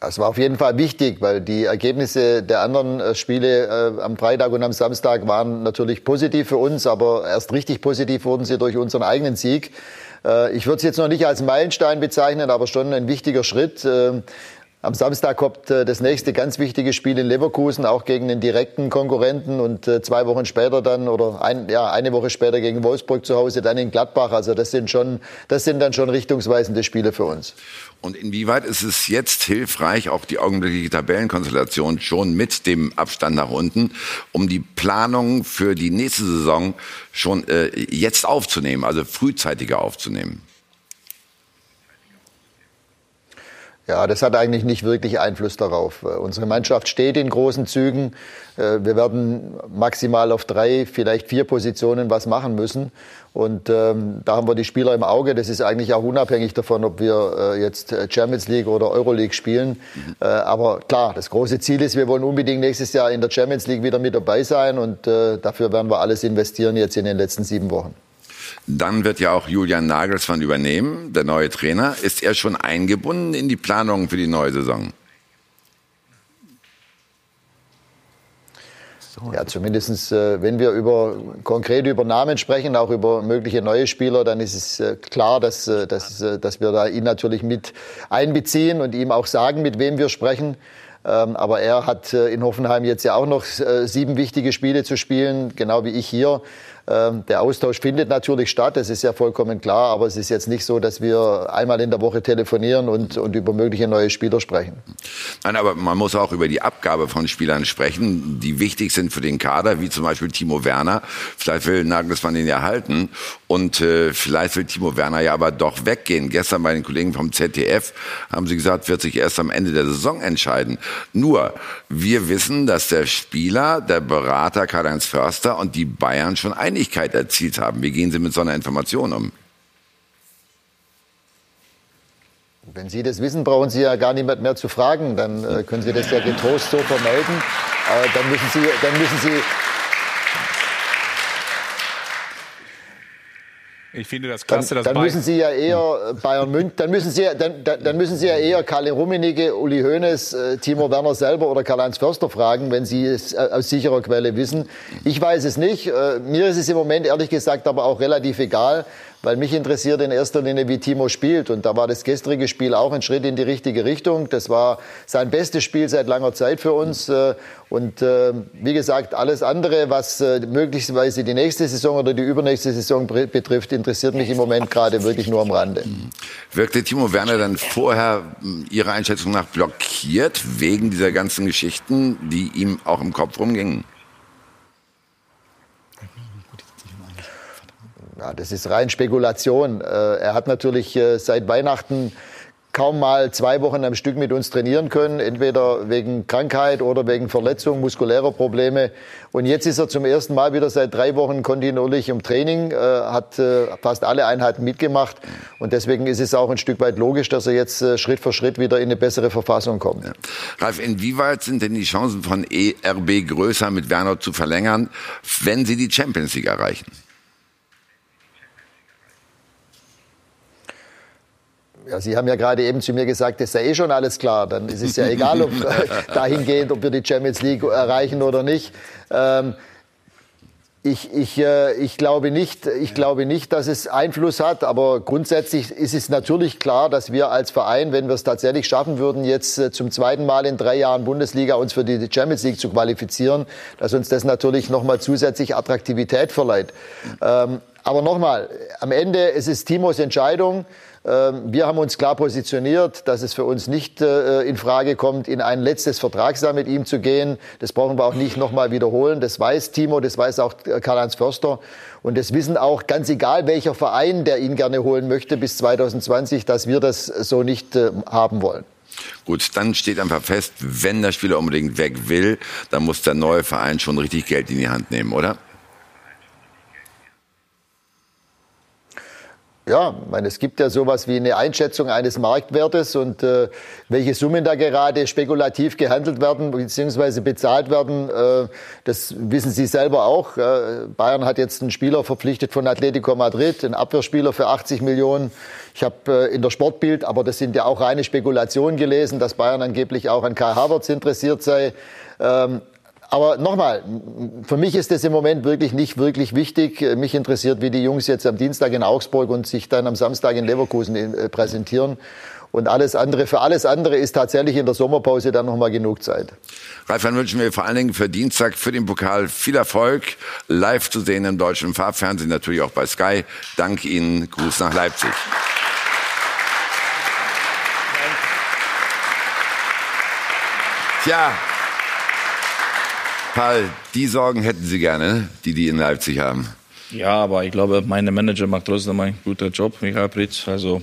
Es war auf jeden Fall wichtig, weil die Ergebnisse der anderen äh, Spiele äh, am Freitag und am Samstag waren natürlich positiv für uns, aber erst richtig positiv wurden sie durch unseren eigenen Sieg. Äh, ich würde es jetzt noch nicht als Meilenstein bezeichnen, aber schon ein wichtiger Schritt. Äh, am Samstag kommt äh, das nächste ganz wichtige Spiel in Leverkusen, auch gegen den direkten Konkurrenten und äh, zwei Wochen später dann oder ein, ja, eine Woche später gegen Wolfsburg zu Hause, dann in Gladbach. Also das sind schon, das sind dann schon richtungsweisende Spiele für uns. Und inwieweit ist es jetzt hilfreich, auch die augenblickliche Tabellenkonstellation schon mit dem Abstand nach unten, um die Planung für die nächste Saison schon äh, jetzt aufzunehmen, also frühzeitiger aufzunehmen? Ja, das hat eigentlich nicht wirklich Einfluss darauf. Äh, unsere Mannschaft steht in großen Zügen. Äh, wir werden maximal auf drei, vielleicht vier Positionen was machen müssen. Und ähm, da haben wir die Spieler im Auge. Das ist eigentlich auch unabhängig davon, ob wir äh, jetzt Champions League oder Euroleague spielen. Mhm. Äh, aber klar, das große Ziel ist, wir wollen unbedingt nächstes Jahr in der Champions League wieder mit dabei sein. Und äh, dafür werden wir alles investieren jetzt in den letzten sieben Wochen. Dann wird ja auch Julian Nagelsmann übernehmen, der neue Trainer. Ist er schon eingebunden in die Planungen für die neue Saison? Ja, zumindestens, äh, wenn wir über konkret über Namen sprechen, auch über mögliche neue Spieler, dann ist es äh, klar, dass, äh, dass, dass wir da ihn natürlich mit einbeziehen und ihm auch sagen, mit wem wir sprechen. Ähm, aber er hat in Hoffenheim jetzt ja auch noch sieben wichtige Spiele zu spielen, genau wie ich hier. Ähm, der Austausch findet natürlich statt, das ist ja vollkommen klar, aber es ist jetzt nicht so, dass wir einmal in der Woche telefonieren und, und über mögliche neue Spieler sprechen. Nein, aber man muss auch über die Abgabe von Spielern sprechen, die wichtig sind für den Kader, wie zum Beispiel Timo Werner. Vielleicht will Nagelsmann den ja halten und äh, vielleicht will Timo Werner ja aber doch weggehen. Gestern bei den Kollegen vom ZDF haben sie gesagt, wird sich erst am Ende der Saison entscheiden. Nur, wir wissen, dass der Spieler, der Berater Karl-Heinz Förster und die Bayern schon ein Einigkeit erzielt haben. Wie gehen Sie mit so einer Information um? Wenn Sie das wissen, brauchen Sie ja gar niemand mehr zu fragen. Dann äh, können Sie das ja getrost so vermelden. Äh, dann, müssen Sie, dann müssen Sie Ich finde das klasse, dann, dass dann müssen Sie ja eher Bayern München, dann müssen Sie, dann, dann müssen Sie ja eher Kalle Rummenigge, Uli Hoeneß, äh, Timo Werner selber oder Karl-Heinz Förster fragen, wenn Sie es äh, aus sicherer Quelle wissen. Ich weiß es nicht. Äh, mir ist es im Moment ehrlich gesagt aber auch relativ egal weil mich interessiert in erster Linie, wie Timo spielt. Und da war das gestrige Spiel auch ein Schritt in die richtige Richtung. Das war sein bestes Spiel seit langer Zeit für uns. Äh, und äh, wie gesagt, alles andere, was äh, möglicherweise die nächste Saison oder die übernächste Saison betrifft, interessiert mich im Moment gerade wirklich nur am Rande. Wirkte Timo Werner dann vorher Ihrer Einschätzung nach blockiert wegen dieser ganzen Geschichten, die ihm auch im Kopf rumgingen? Ja, das ist rein Spekulation. Äh, er hat natürlich äh, seit Weihnachten kaum mal zwei Wochen am Stück mit uns trainieren können, entweder wegen Krankheit oder wegen Verletzung, muskulärer Probleme. Und jetzt ist er zum ersten Mal wieder seit drei Wochen kontinuierlich im Training, äh, hat fast alle Einheiten mitgemacht. Und deswegen ist es auch ein Stück weit logisch, dass er jetzt Schritt für Schritt wieder in eine bessere Verfassung kommt. Ja. Ralf, inwieweit sind denn die Chancen von ERB größer, mit Werner zu verlängern, wenn sie die Champions League erreichen? Ja, Sie haben ja gerade eben zu mir gesagt, das ist ja eh schon alles klar. Dann ist es ja egal, ob dahingehend, ob wir die Champions League erreichen oder nicht. Ähm, ich, ich, äh, ich, glaube nicht, ich glaube nicht, dass es Einfluss hat, aber grundsätzlich ist es natürlich klar, dass wir als Verein, wenn wir es tatsächlich schaffen würden, jetzt äh, zum zweiten Mal in drei Jahren Bundesliga uns für die Champions League zu qualifizieren, dass uns das natürlich nochmal zusätzlich Attraktivität verleiht. Ähm, aber nochmal, am Ende es ist Timos Entscheidung. Ähm, wir haben uns klar positioniert, dass es für uns nicht äh, in Frage kommt, in ein letztes Vertragsjahr mit ihm zu gehen. Das brauchen wir auch nicht nochmal wiederholen. Das weiß Timo, das weiß auch äh, Karl-Heinz Förster. Und das wissen auch ganz egal welcher Verein, der ihn gerne holen möchte bis 2020, dass wir das so nicht äh, haben wollen. Gut, dann steht einfach fest, wenn der Spieler unbedingt weg will, dann muss der neue Verein schon richtig Geld in die Hand nehmen, oder? Ja, meine, es gibt ja sowas wie eine Einschätzung eines Marktwertes und äh, welche Summen da gerade spekulativ gehandelt werden bzw. bezahlt werden, äh, das wissen Sie selber auch. Äh, Bayern hat jetzt einen Spieler verpflichtet von Atletico Madrid, einen Abwehrspieler für 80 Millionen. Ich habe äh, in der Sportbild, aber das sind ja auch reine Spekulationen gelesen, dass Bayern angeblich auch an Kai Havertz interessiert sei. Ähm, aber nochmal, für mich ist das im Moment wirklich nicht wirklich wichtig. Mich interessiert, wie die Jungs jetzt am Dienstag in Augsburg und sich dann am Samstag in Leverkusen äh, präsentieren. Und alles andere, für alles andere ist tatsächlich in der Sommerpause dann nochmal genug Zeit. Ralf, dann wünschen wir vor allen Dingen für Dienstag, für den Pokal viel Erfolg. Live zu sehen im deutschen Farbfernsehen, natürlich auch bei Sky. Dank Ihnen. Gruß nach Leipzig. Tja, Paul, die Sorgen hätten Sie gerne, die die in Leipzig haben. Ja, aber ich glaube, meine Manager macht trotzdem einen guten Job, Michael Pritz. Also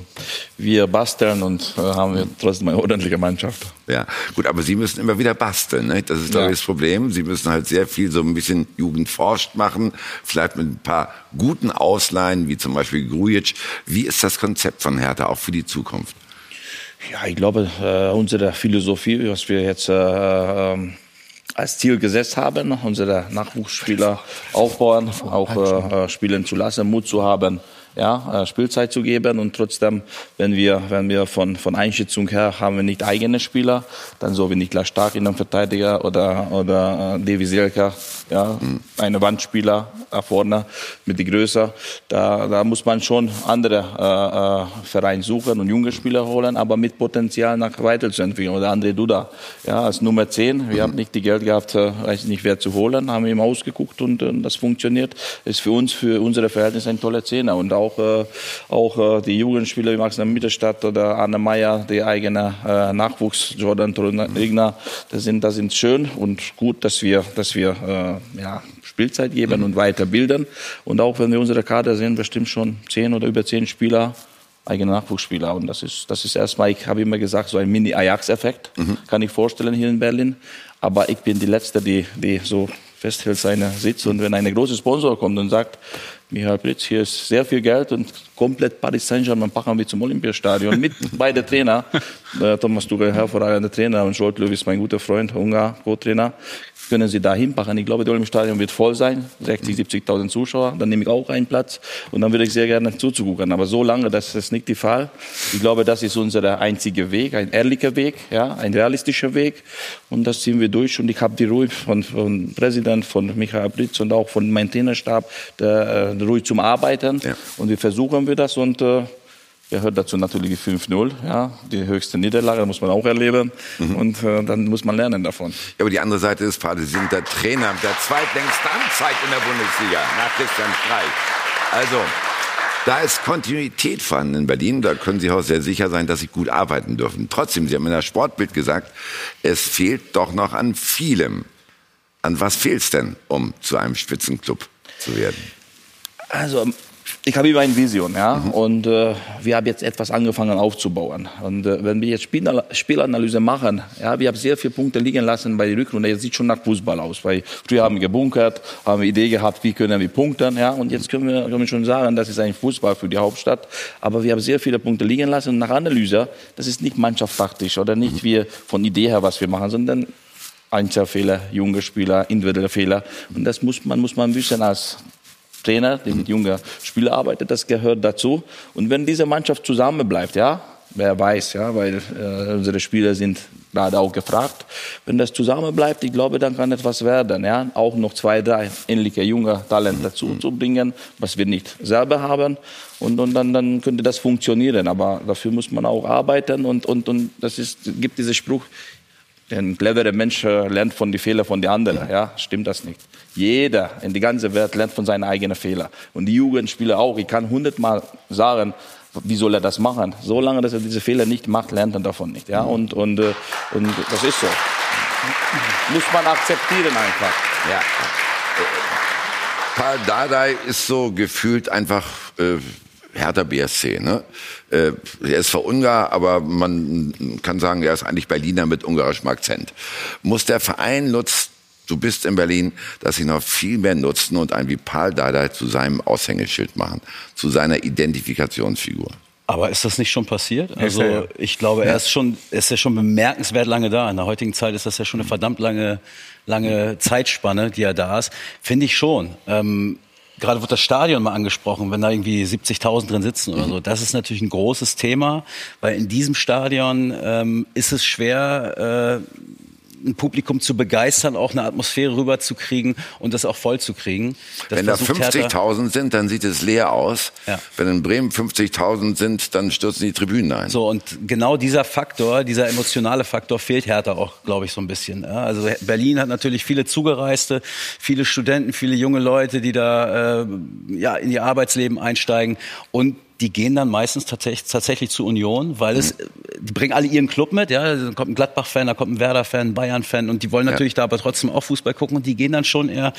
wir basteln und äh, haben wir trotzdem eine ordentliche Mannschaft. Ja, gut, aber Sie müssen immer wieder basteln. Ne? Das ist, glaube ich, das Problem. Sie müssen halt sehr viel so ein bisschen Jugendforscht machen, vielleicht mit ein paar guten Ausleihen, wie zum Beispiel Grujic. Wie ist das Konzept von Hertha auch für die Zukunft? Ja, ich glaube, äh, unsere Philosophie, was wir jetzt äh, ähm, als Ziel gesetzt haben, unsere Nachwuchsspieler aufbauen, auch äh, spielen zu lassen, Mut zu haben, ja, äh, Spielzeit zu geben. Und trotzdem, wenn wir, wenn wir von, von Einschätzung her haben wir nicht eigene Spieler, dann so wie Niklas Stark in einem Verteidiger oder, oder äh, Devi Selka, ja, mhm. eine Wandspieler vorne mit die Größe, da, da muss man schon andere äh, äh, Vereine suchen und junge Spieler holen, aber mit Potenzial nach weiterzuentwickeln. Oder André Duda, ja, als Nummer 10, wir mhm. haben nicht die Geld gehabt, äh, weiß nicht wer zu holen, haben ihm ausgeguckt und äh, das funktioniert, ist für uns, für unsere Verhältnisse ein toller Zehner und auch, äh, auch äh, die Jugendspieler wie Max Mittelstadt oder Anne Meyer, die eigene äh, Nachwuchs, Jordan Regner, das sind, das sind schön und gut, dass wir, dass wir ja, Spielzeit geben und weiterbilden. Und auch wenn wir unsere Kader sehen, bestimmt schon zehn oder über zehn Spieler, eigene Nachwuchsspieler. Und das ist, das ist erstmal, ich habe immer gesagt, so ein Mini-Ajax-Effekt, mhm. kann ich vorstellen hier in Berlin. Aber ich bin die Letzte, die, die so festhält seine Sitz. Und wenn ein großer Sponsor kommt und sagt, Michael Blitz, hier ist sehr viel Geld und komplett Paris Saint-Germain packen wir zum Olympiastadion mit beide Trainer. Äh, Thomas Tuchel, hervorragender Trainer und Scholt Löw ist mein guter Freund, Ungar, Co-Trainer können Sie da hinpacken. Ich glaube, das Stadion wird voll sein, 60, 70.000 Zuschauer. Dann nehme ich auch einen Platz und dann würde ich sehr gerne zuzugucken. Aber so lange, das ist nicht der Fall. Ich glaube, das ist unser einziger Weg, ein ehrlicher Weg, ja, ein realistischer Weg. Und das ziehen wir durch. Und ich habe die Ruhe von, von Präsident, von Michael Blitz und auch von meinem Trainerstab, der, äh, ruhig zum Arbeiten. Ja. Und wir versuchen wir das und äh, Gehört dazu natürlich die 5-0, ja, die höchste Niederlage, muss man auch erleben. Mhm. Und äh, dann muss man lernen davon. Ja, aber die andere Seite ist, Pate, Sie sind der Trainer der zweitlängsten Amtszeit in der Bundesliga, nach Christian Streich. Also, da ist Kontinuität vorhanden in Berlin. Da können Sie auch sehr sicher sein, dass Sie gut arbeiten dürfen. Trotzdem, Sie haben in der Sportbild gesagt, es fehlt doch noch an vielem. An was fehlt es denn, um zu einem Spitzenclub zu werden? Also ich habe immer eine Vision, ja, mhm. und äh, wir haben jetzt etwas angefangen aufzubauen. Und äh, wenn wir jetzt Spiel Spielanalyse machen, ja, wir haben sehr viele Punkte liegen lassen bei der Rückrunde. Jetzt sieht schon nach Fußball aus, weil früher haben wir gebunkert, haben wir Idee gehabt, wie können wir punkten, ja, und jetzt können wir, können wir schon sagen, das ist ein Fußball für die Hauptstadt. Aber wir haben sehr viele Punkte liegen lassen. Und nach Analyse, das ist nicht mannschaftstaktisch oder nicht mhm. wir von Idee her, was wir machen, sondern Einzelfehler, junge Spieler, individuelle Fehler. Und das muss man, muss man wissen als Trainer, der mit jungen Spielern arbeitet, das gehört dazu. Und wenn diese Mannschaft zusammenbleibt, ja, wer weiß, ja, weil äh, unsere Spieler sind gerade auch gefragt. Wenn das zusammen bleibt, ich glaube, dann kann etwas werden. Ja? Auch noch zwei, drei ähnliche junge Talente dazu zu bringen, was wir nicht selber haben. Und, und dann, dann könnte das funktionieren. Aber dafür muss man auch arbeiten. Und, und, und das ist, gibt diesen Spruch, ein cleverer Mensch äh, lernt von den Fehlern von den anderen. Ja, stimmt das nicht? Jeder in der ganzen Welt lernt von seinen eigenen Fehlern. Und die Jugendspieler auch. Ich kann hundertmal sagen, wie soll er das machen? Solange dass er diese Fehler nicht macht, lernt er davon nicht. Ja, und, und, äh, und das ist so. Muss man akzeptieren einfach. Ja. Paul Dardai ist so gefühlt einfach äh, Hertha BSC. Ne? Äh, er ist zwar Ungar, aber man kann sagen, er ist eigentlich Berliner mit ungarischem Akzent. Muss der Verein nutzt, du bist in Berlin, dass sie noch viel mehr nutzen und einen wie Paul Dardai zu seinem Aushängeschild machen, zu seiner Identifikationsfigur. Aber ist das nicht schon passiert? Also ich glaube, er ist schon, ist ja schon bemerkenswert lange da. In der heutigen Zeit ist das ja schon eine verdammt lange, lange Zeitspanne, die er da ist. Finde ich schon. Ähm, Gerade wird das Stadion mal angesprochen, wenn da irgendwie 70.000 drin sitzen oder so. Das ist natürlich ein großes Thema, weil in diesem Stadion ähm, ist es schwer, äh, ein Publikum zu begeistern, auch eine Atmosphäre rüberzukriegen und das auch voll zu kriegen. Das Wenn da versucht Hertha- 50.000 sind, dann sieht es leer aus. Ja. Wenn in Bremen 50.000 sind, dann stürzen die Tribünen ein. So, und genau dieser Faktor, dieser emotionale Faktor fehlt Hertha auch, glaube ich, so ein bisschen. Also Berlin hat natürlich viele Zugereiste, viele Studenten, viele junge Leute, die da äh, ja, in ihr Arbeitsleben einsteigen. Und die gehen dann meistens tatsächlich, tatsächlich zu Union, weil es, die bringen alle ihren Club mit, ja, da kommt ein Gladbach-Fan, da kommt ein Werder-Fan, ein Bayern-Fan und die wollen natürlich da aber trotzdem auch Fußball gucken und die gehen dann schon eher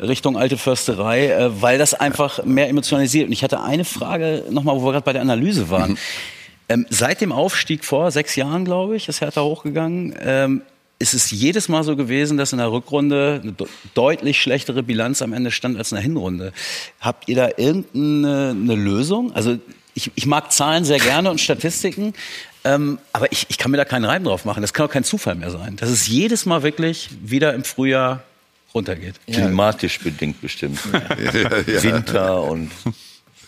Richtung alte Försterei, äh, weil das einfach mehr emotionalisiert. Und ich hatte eine Frage nochmal, wo wir gerade bei der Analyse waren. Ähm, seit dem Aufstieg vor sechs Jahren, glaube ich, ist Hertha hochgegangen. Ähm, ist es jedes Mal so gewesen, dass in der Rückrunde eine de deutlich schlechtere Bilanz am Ende stand als in der Hinrunde. Habt ihr da irgendeine eine Lösung? Also ich, ich mag Zahlen sehr gerne und Statistiken, ähm, aber ich, ich kann mir da keinen Reim drauf machen. Das kann auch kein Zufall mehr sein. Dass es jedes Mal wirklich wieder im Frühjahr runtergeht. Klimatisch bedingt bestimmt. Winter und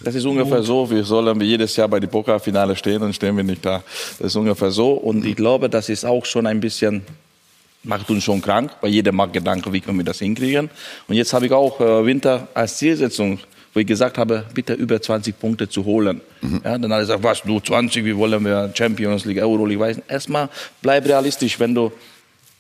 Das ist ungefähr so, wir sollen jedes Jahr bei dem Pokalfinale stehen, dann stehen wir nicht da. Das ist ungefähr so. Und ich glaube, das ist auch schon ein bisschen, macht uns schon krank, weil jeder macht Gedanken, wie können wir das hinkriegen. Und jetzt habe ich auch äh, Winter als Zielsetzung, wo ich gesagt habe, bitte über 20 Punkte zu holen. Ja, dann hat er gesagt, was, du 20, wie wollen wir Champions League, Euroleague, weiß nicht. Erstmal bleib realistisch, wenn du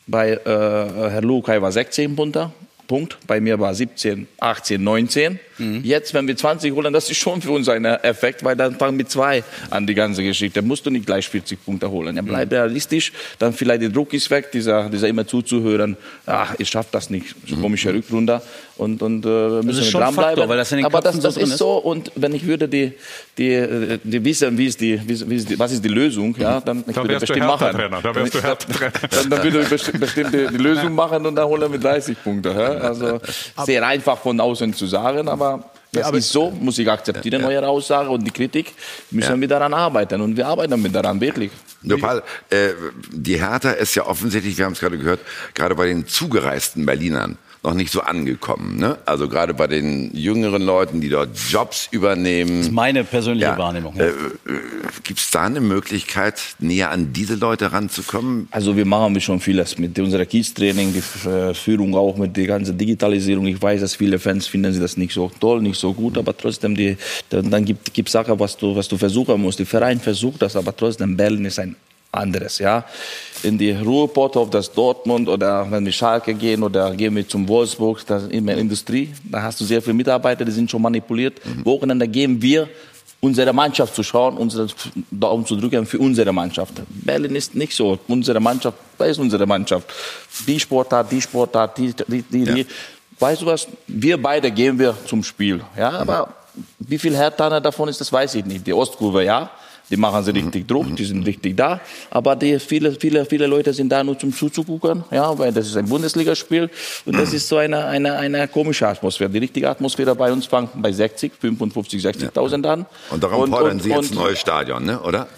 bei äh, Herr Lukai war 16 Punkte, Punkt, bei mir war 17, 18, 19. Jetzt, wenn wir 20 holen, das ist schon für uns ein Effekt, weil dann fangen wir zwei an die ganze Geschichte. Musst du nicht gleich 40 Punkte holen. Ja, bleib realistisch, dann vielleicht der Druck ist weg, dieser, dieser immer zuzuhören, ach, ich schaff das nicht, so komische Rückrunde. Und, und äh, wir müssen ist schon dranbleiben. Faktor, weil das in den Aber das, Köpfen so das drin ist ist. so, und wenn ich würde die, die, äh, die wissen, wie ist die, wie, ist die, was ist die Lösung, ja, dann ich Da würde wärst du bestimmt machen. Hertha-Trainer, da wärst du Hertha-Trainer. Dann, dann würde ich besti- bestimmt die, die Lösung machen und dann holen wir 30 Punkte. Ja? Also sehr einfach von außen zu sagen, aber das ist so, muss ich akzeptieren, eure Aussage und die Kritik, müssen wir daran arbeiten und wir arbeiten mit daran, wirklich. Nur Paul, äh, die Hertha ist ja offensichtlich, wir haben es gerade gehört, gerade bei den zugereisten Berlinern noch nicht so angekommen. Ne? Also gerade bei den jüngeren Leuten, die dort Jobs übernehmen. Das ist meine persönliche Wahrnehmung. Ja. Äh, Gibt es da eine Möglichkeit, näher an diese Leute ranzukommen? Also wir machen schon vieles mit unserem Kiez-Training, die äh, Führung auch mit der ganzen Digitalisierung. Ich weiß, dass viele Fans finden sie das nicht so toll, nicht so gut, aber trotzdem, die, dann, dann gibt gibt Sachen, was du, was du versuchen musst. Der Verein versucht das, aber trotzdem, Berlin ist ein anderes, ja. In die Ruhrpott, auf das Dortmund oder wenn wir Schalke gehen oder gehen wir zum Wolfsburg, das ist immer Industrie. Da hast du sehr viele Mitarbeiter, die sind schon manipuliert. Wochenende gehen wir unsere Mannschaft zu schauen, unsere Daumen zu drücken für unsere Mannschaft. Berlin ist nicht so. Unsere Mannschaft, da ist unsere Mannschaft. Die Sportart, die Sportart, die, die, die, die. Weißt du was? Wir beide gehen wir zum Spiel. Ja, aber wie viel Herthaner davon ist, das weiß ich nicht. Die Ostkurve, ja. Die machen sie richtig Druck, die sind richtig da. Aber die, viele, viele, viele Leute sind da nur zum Zuzugucken, ja, weil das ist ein Bundesligaspiel. Und das ist so eine, eine, eine komische Atmosphäre. Die richtige Atmosphäre bei uns fängt bei 60, 55, 60.000 an. Und darum Und- fordern und- Sie jetzt ein neues Stadion, ne? oder?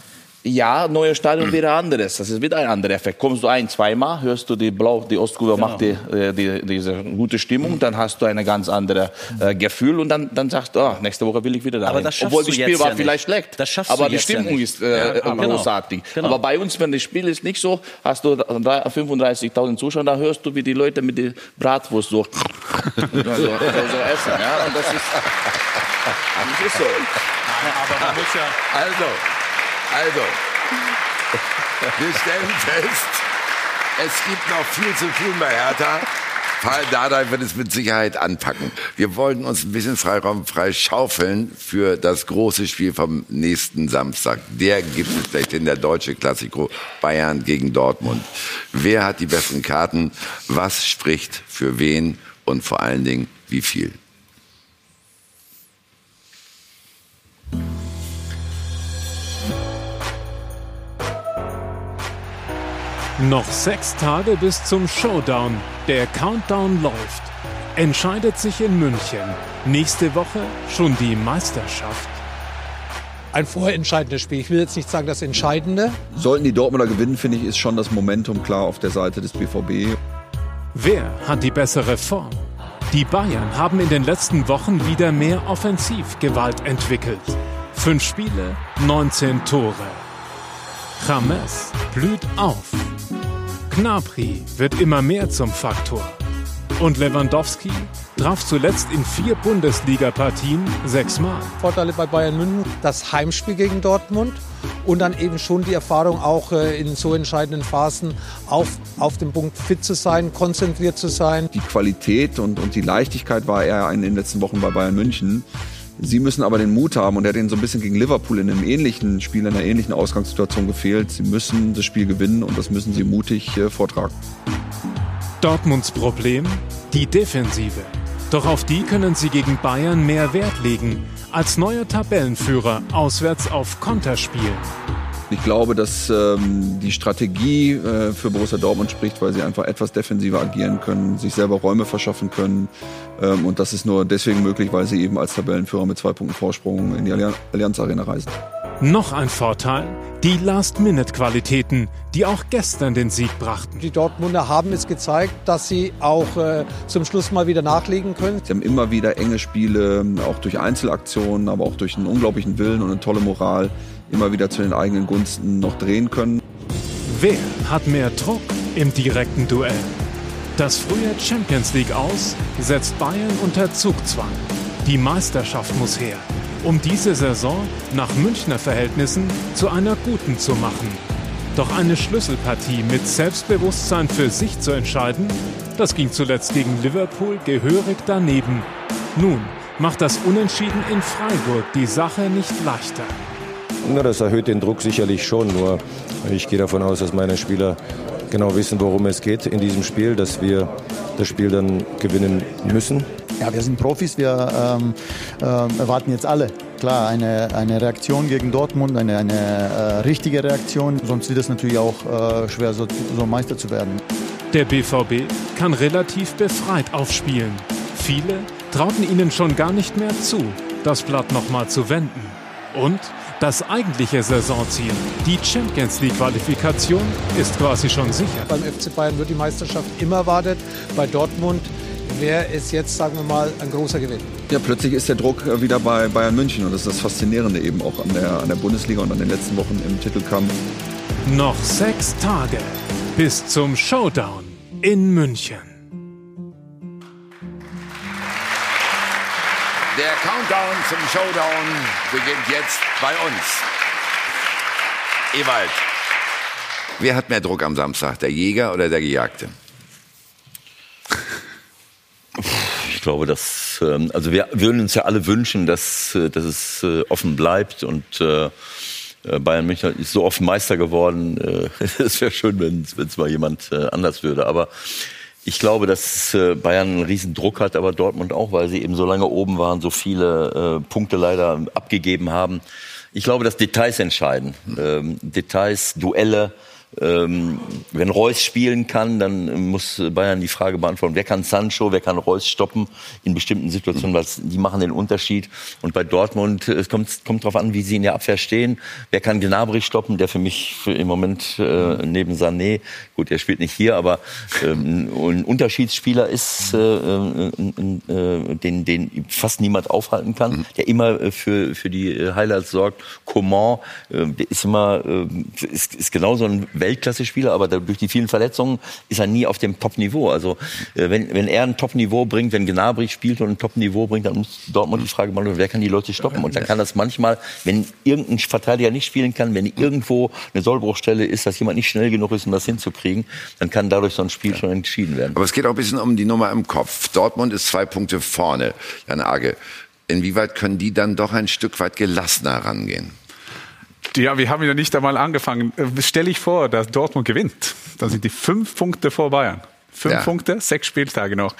Ja, neues Stadion wäre anderes. Das ist wieder ein anderer Effekt. Kommst du ein, zweimal, hörst du die Blau, die Ostkurve Genau. macht die, äh, die, diese gute Stimmung, dann hast du eine ganz andere äh, Gefühl und dann, dann sagst du, ah, nächste Woche will ich wieder dahin. Aber das schaffst Obwohl das Spiel war ja vielleicht schlecht, Das schaffst aber du die jetzt ja Stimmung nicht. ist äh, Ja, genau. großartig. Genau. Aber bei uns, wenn das Spiel ist nicht so, hast du drei- 35.000 Zuschauer, da hörst du, wie die Leute mit der Bratwurst so, so, so, so essen. Ja? Und das ist, das ist so. Aber man muss ja, Also, also, wir stellen fest, es gibt noch viel zu tun bei Hertha. Paul Dardai wird es mit Sicherheit anpacken. Wir wollten uns ein bisschen Freiraum frei schaufeln für das große Spiel vom nächsten Samstag. Der gibt es vielleicht in der deutsche Klassiko Bayern gegen Dortmund. Wer hat die besten Karten? Was spricht für wen? Und vor allen Dingen, wie viel? Noch sechs Tage bis zum Showdown. Der Countdown läuft. Entscheidet sich in München. Nächste Woche schon die Meisterschaft. Ein vorentscheidendes Spiel. Ich will jetzt nicht sagen das Entscheidende. Sollten die Dortmunder gewinnen, finde ich, ist schon das Momentum klar auf der Seite des BVB. Wer hat die bessere Form? Die Bayern haben in den letzten Wochen wieder mehr Offensivgewalt entwickelt. Fünf Spiele, 19 Tore. James blüht auf. Gnabry wird immer mehr zum Faktor. Und Lewandowski traf zuletzt in vier Bundesliga-Partien sechsmal. Vorteile bei Bayern München, das Heimspiel gegen Dortmund und dann eben schon die Erfahrung auch äh, in so entscheidenden Phasen auf, auf dem Punkt fit zu sein, konzentriert zu sein. Die Qualität und, und die Leichtigkeit war eher in den letzten Wochen bei Bayern München. Sie müssen aber den Mut haben und er hat ihnen so ein bisschen gegen Liverpool in einem ähnlichen Spiel, in einer ähnlichen Ausgangssituation gefehlt. Sie müssen das Spiel gewinnen und das müssen sie mutig äh, vortragen. Dortmunds Problem? Die Defensive. Doch auf die können sie gegen Bayern mehr Wert legen, als neuer Tabellenführer auswärts auf Konter spielen. Ich glaube, dass ähm, die Strategie äh, für Borussia Dortmund spricht, weil sie einfach etwas defensiver agieren können, sich selber Räume verschaffen können. Ähm, und das ist nur deswegen möglich, weil sie eben als Tabellenführer mit zwei Punkten Vorsprung in die Allianz, Allianz Arena reisen. Noch ein Vorteil, die Last-Minute-Qualitäten, die auch gestern den Sieg brachten. Die Dortmunder haben es gezeigt, dass sie auch äh, zum Schluss mal wieder nachlegen können. Sie haben immer wieder enge Spiele, auch durch Einzelaktionen, aber auch durch einen unglaublichen Willen und eine tolle Moral, immer wieder zu den eigenen Gunsten noch drehen können. Wer hat mehr Druck im direkten Duell? Das frühe Champions League aus setzt Bayern unter Zugzwang. Die Meisterschaft muss her, um diese Saison nach Münchner Verhältnissen zu einer guten zu machen. Doch eine Schlüsselpartie mit Selbstbewusstsein für sich zu entscheiden, das ging zuletzt gegen Liverpool gehörig daneben. Nun macht das Unentschieden in Freiburg die Sache nicht leichter. Na, das erhöht den Druck sicherlich schon. Nur ich gehe davon aus, dass meine Spieler genau wissen, worum es geht in diesem Spiel, dass wir das Spiel dann gewinnen müssen. Ja, wir sind Profis, wir ähm, ähm, erwarten jetzt alle. Klar, eine, eine Reaktion gegen Dortmund, eine, eine äh, richtige Reaktion. Sonst wird es natürlich auch äh, schwer, so, so Meister zu werden. Der BVB kann relativ befreit aufspielen. Viele trauten ihnen schon gar nicht mehr zu, das Blatt nochmal zu wenden. Und das eigentliche Saisonziel, die Champions League-Qualifikation, ist quasi schon sicher. Beim FC Bayern wird die Meisterschaft immer erwartet. Bei Dortmund wäre es jetzt, sagen wir mal, ein großer Gewinn. Ja, plötzlich ist der Druck äh, wieder bei Bayern München und das ist das Faszinierende eben auch an der, an der Bundesliga und an den letzten Wochen im Titelkampf. Noch sechs Tage bis zum Showdown in München. Der Countdown zum Showdown beginnt jetzt bei uns. Ewald, wer hat mehr Druck am Samstag, der Jäger oder der Gejagte? Ich glaube, dass ähm, also wir würden uns ja alle wünschen, dass, äh, dass es äh, offen bleibt und äh, Bayern München ist so oft Meister geworden. Es wäre schön, wenn es mal jemand anders würde. Aber ich glaube, dass äh, Bayern einen riesen Druck hat, aber Dortmund auch, weil sie eben so lange oben waren, so viele äh, Punkte leider abgegeben haben. Ich glaube, dass Details entscheiden. Ähm, Details, Duelle, ähm, wenn Reus spielen kann, dann muss Bayern die Frage beantworten, wer kann Sancho, wer kann Reus stoppen in bestimmten Situationen, weil die machen den Unterschied. Und bei Dortmund, es kommt, kommt darauf an, wie sie in der Abwehr stehen. Wer kann Gnabry stoppen, der für mich für im Moment äh, neben Sané, gut, er spielt nicht hier, aber ähm, ein Unterschiedsspieler ist, äh, äh, äh, den, den fast niemand aufhalten kann, der immer äh, für, für die äh, Highlights sorgt. Coman, äh, ist immer, äh, ist, ist genauso ein Weltklasse-Spieler, aber durch die vielen Verletzungen ist er nie auf dem Top-Niveau. Also äh, wenn, wenn er ein Top-Niveau bringt, wenn Gnabry spielt und ein Top-Niveau bringt, dann muss Dortmund die Frage machen, wer kann die Leute stoppen? Und dann kann das manchmal, wenn irgendein Verteidiger nicht spielen kann, wenn irgendwo eine Sollbruchstelle ist, dass jemand nicht schnell genug ist, um das hinzukriegen, dann kann dadurch so ein Spiel schon entschieden werden. Aber es geht auch ein bisschen um die Nummer im Kopf. Dortmund ist zwei Punkte vorne. Jan Age, inwieweit können die dann doch ein Stück weit gelassener rangehen? Ja, wir haben ja nicht einmal angefangen. Äh, Stell ich vor, dass Dortmund gewinnt. Dann sind die fünf Punkte vor Bayern. Fünf Ja. Punkte, sechs Spieltage noch.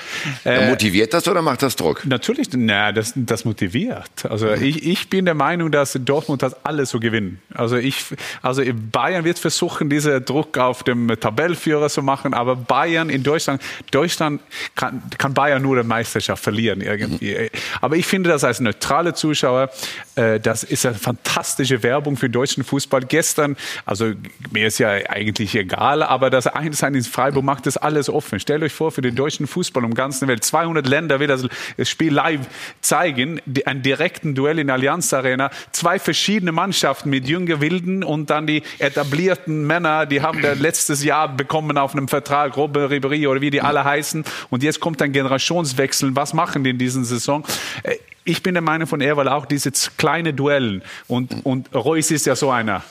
Äh, motiviert das oder macht das Druck? Natürlich, na, das, das motiviert. Also ich, ich bin der Meinung, dass Dortmund das alles so gewinnen. Also ich, also Bayern wird versuchen, diesen Druck auf dem Tabellführer zu machen, aber Bayern in Deutschland, Deutschland kann, kann Bayern nur die Meisterschaft verlieren irgendwie. Aber ich finde das als neutrale Zuschauer, äh, das ist eine fantastische Werbung für deutschen Fußball. Gestern, also mir ist ja eigentlich egal, aber das Einssein in Freiburg macht das alles offen. Stellt euch vor, für den deutschen Fußball um ganzen Welt, 200 Länder wird das Spiel live zeigen, einen direkten Duell in Allianz Arena, zwei verschiedene Mannschaften mit jünger Wilden und dann die etablierten Männer, die haben da letztes Jahr bekommen auf einem Vertrag, Robert Ribéry oder wie die alle heißen und jetzt kommt ein Generationswechsel. Was machen die in dieser Saison? Äh, Ich bin der Meinung von er, weil auch diese z- kleine Duellen und, und Reus ist ja so einer.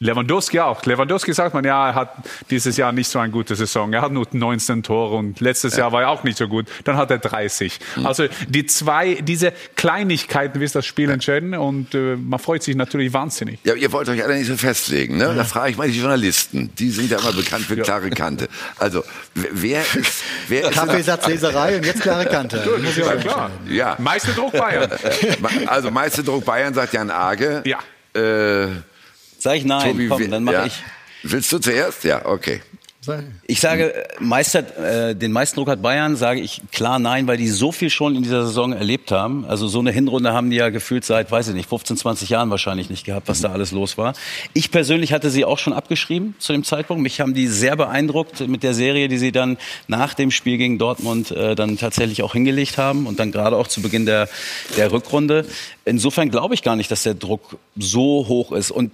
Lewandowski auch. Lewandowski sagt man, ja, er hat dieses Jahr nicht so eine gute Saison. Er hat nur 19 Tore und letztes Jahr war er auch nicht so gut. Dann hat er 30. Also die zwei, diese Kleinigkeiten, wie es das Spiel entscheiden und äh, man freut sich natürlich wahnsinnig. Ja, ihr wollt euch alle nicht so festlegen, ne? Da frage ich mal die Journalisten. Die sind ja immer bekannt für klare Kante. Also, wer- wer ist, wer ist Kaffeesatzleserei und jetzt klare Kante. Auch Ja, klar. Ja. Meiste Druck Bayern. Also, meiste Druck Bayern, sagt Jan Age. Ja. Äh, Sag ich nein, Tobi, komm, dann mache ja. ich. Willst du zuerst? Ja, okay. Ich sage, äh, Meister, äh, den meisten Druck hat Bayern, sage ich klar nein, weil die so viel schon in dieser Saison erlebt haben. Also so eine Hinrunde haben die ja gefühlt seit, weiß ich nicht, 15, 20 Jahren wahrscheinlich nicht gehabt, was da alles los war. Ich persönlich hatte sie auch schon abgeschrieben zu dem Zeitpunkt. Mich haben die sehr beeindruckt mit der Serie, die sie dann nach dem Spiel gegen Dortmund äh, dann tatsächlich auch hingelegt haben und dann gerade auch zu Beginn der, der Rückrunde. Insofern glaube ich gar nicht, dass der Druck so hoch ist. Und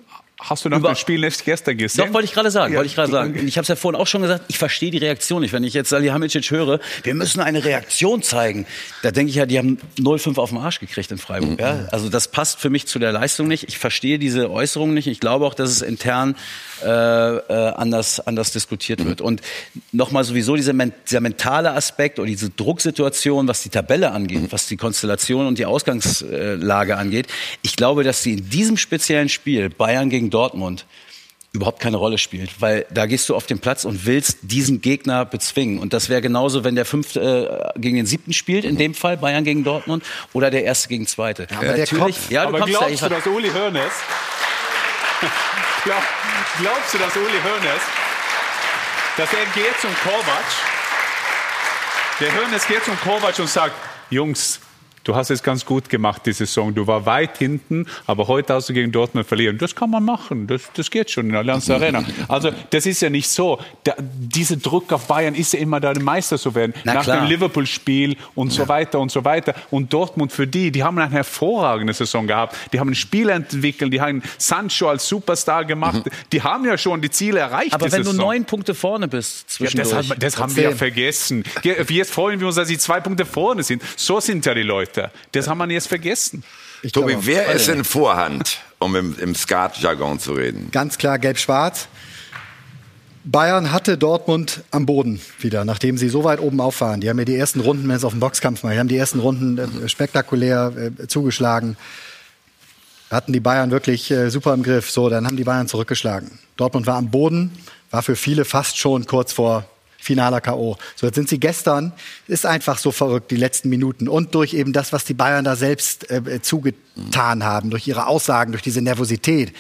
Hast du noch das Spiel nicht gestern gesehen? doch, wollte ich gerade sagen. Ja. Wollte ich gerade sagen. Ich habe es ja vorhin auch schon gesagt, ich verstehe die Reaktion nicht. Wenn ich jetzt Salihamidzic höre, wir müssen eine Reaktion zeigen, da denke ich ja, die haben 0,5 auf den Arsch gekriegt in Freiburg. Ja? Also das passt für mich zu der Leistung nicht. Ich verstehe diese Äußerung nicht. Ich glaube auch, dass es intern äh, äh, anders, anders diskutiert wird. Und nochmal sowieso diese, men- dieser mentale Aspekt oder diese Drucksituation, was die Tabelle angeht, was die Konstellation und die Ausgangslage angeht. Ich glaube, dass sie in diesem speziellen Spiel Bayern gegen Dortmund überhaupt keine Rolle spielt, weil da gehst du auf den Platz und willst diesen Gegner bezwingen. Und das wäre genauso, wenn der fünfte äh, gegen den siebten spielt, in dem Fall Bayern gegen Dortmund, oder der erste gegen zweite. aber der Kopf- ja, du Aber kommst da, glaubst ich du, dass Uli Hoeneß, glaub, glaubst du, dass Uli Hoeneß, dass er geht zum Kovac, der Hoeneß geht zum Kovac und sagt, Jungs, du hast es ganz gut gemacht, die Saison. Du war weit hinten, aber heute hast du gegen Dortmund verlieren. Das kann man machen. Das, das geht schon in der Allianz Arena. Also, das ist ja nicht so. Da, dieser Druck auf Bayern ist ja immer da, den Meister zu werden. Na Nach klar. dem Liverpool-Spiel und so weiter und so weiter. Und Dortmund für die, die haben eine hervorragende Saison gehabt. Die haben ein Spiel entwickelt, die haben Sancho als Superstar gemacht. Die haben ja schon die Ziele erreicht. Aber wenn du Saison. neun Punkte vorne bist Ja, zwischendurch. das, hat, das haben wir ja vergessen. Ge- Jetzt freuen wir uns, dass sie zwei Punkte vorne sind. So sind ja die Leute. Das haben wir jetzt vergessen. Tobi, glaube, wer ist in Vorhand, um im, im Skat-Jargon zu reden? Ganz klar gelb-schwarz. Bayern hatte Dortmund am Boden wieder, nachdem sie so weit oben auffahren. Die haben ja die ersten Runden, wenn es auf den Boxkampf mal, die haben die ersten Runden äh, spektakulär äh, zugeschlagen. Hatten die Bayern wirklich äh, super im Griff. So, dann haben die Bayern zurückgeschlagen. Dortmund war am Boden, war für viele fast schon kurz vor finaler K.O. So, jetzt sind sie gestern, ist einfach so verrückt, die letzten Minuten. Und durch eben das, was die Bayern da selbst äh, zugetan haben, durch ihre Aussagen, durch diese Nervosität.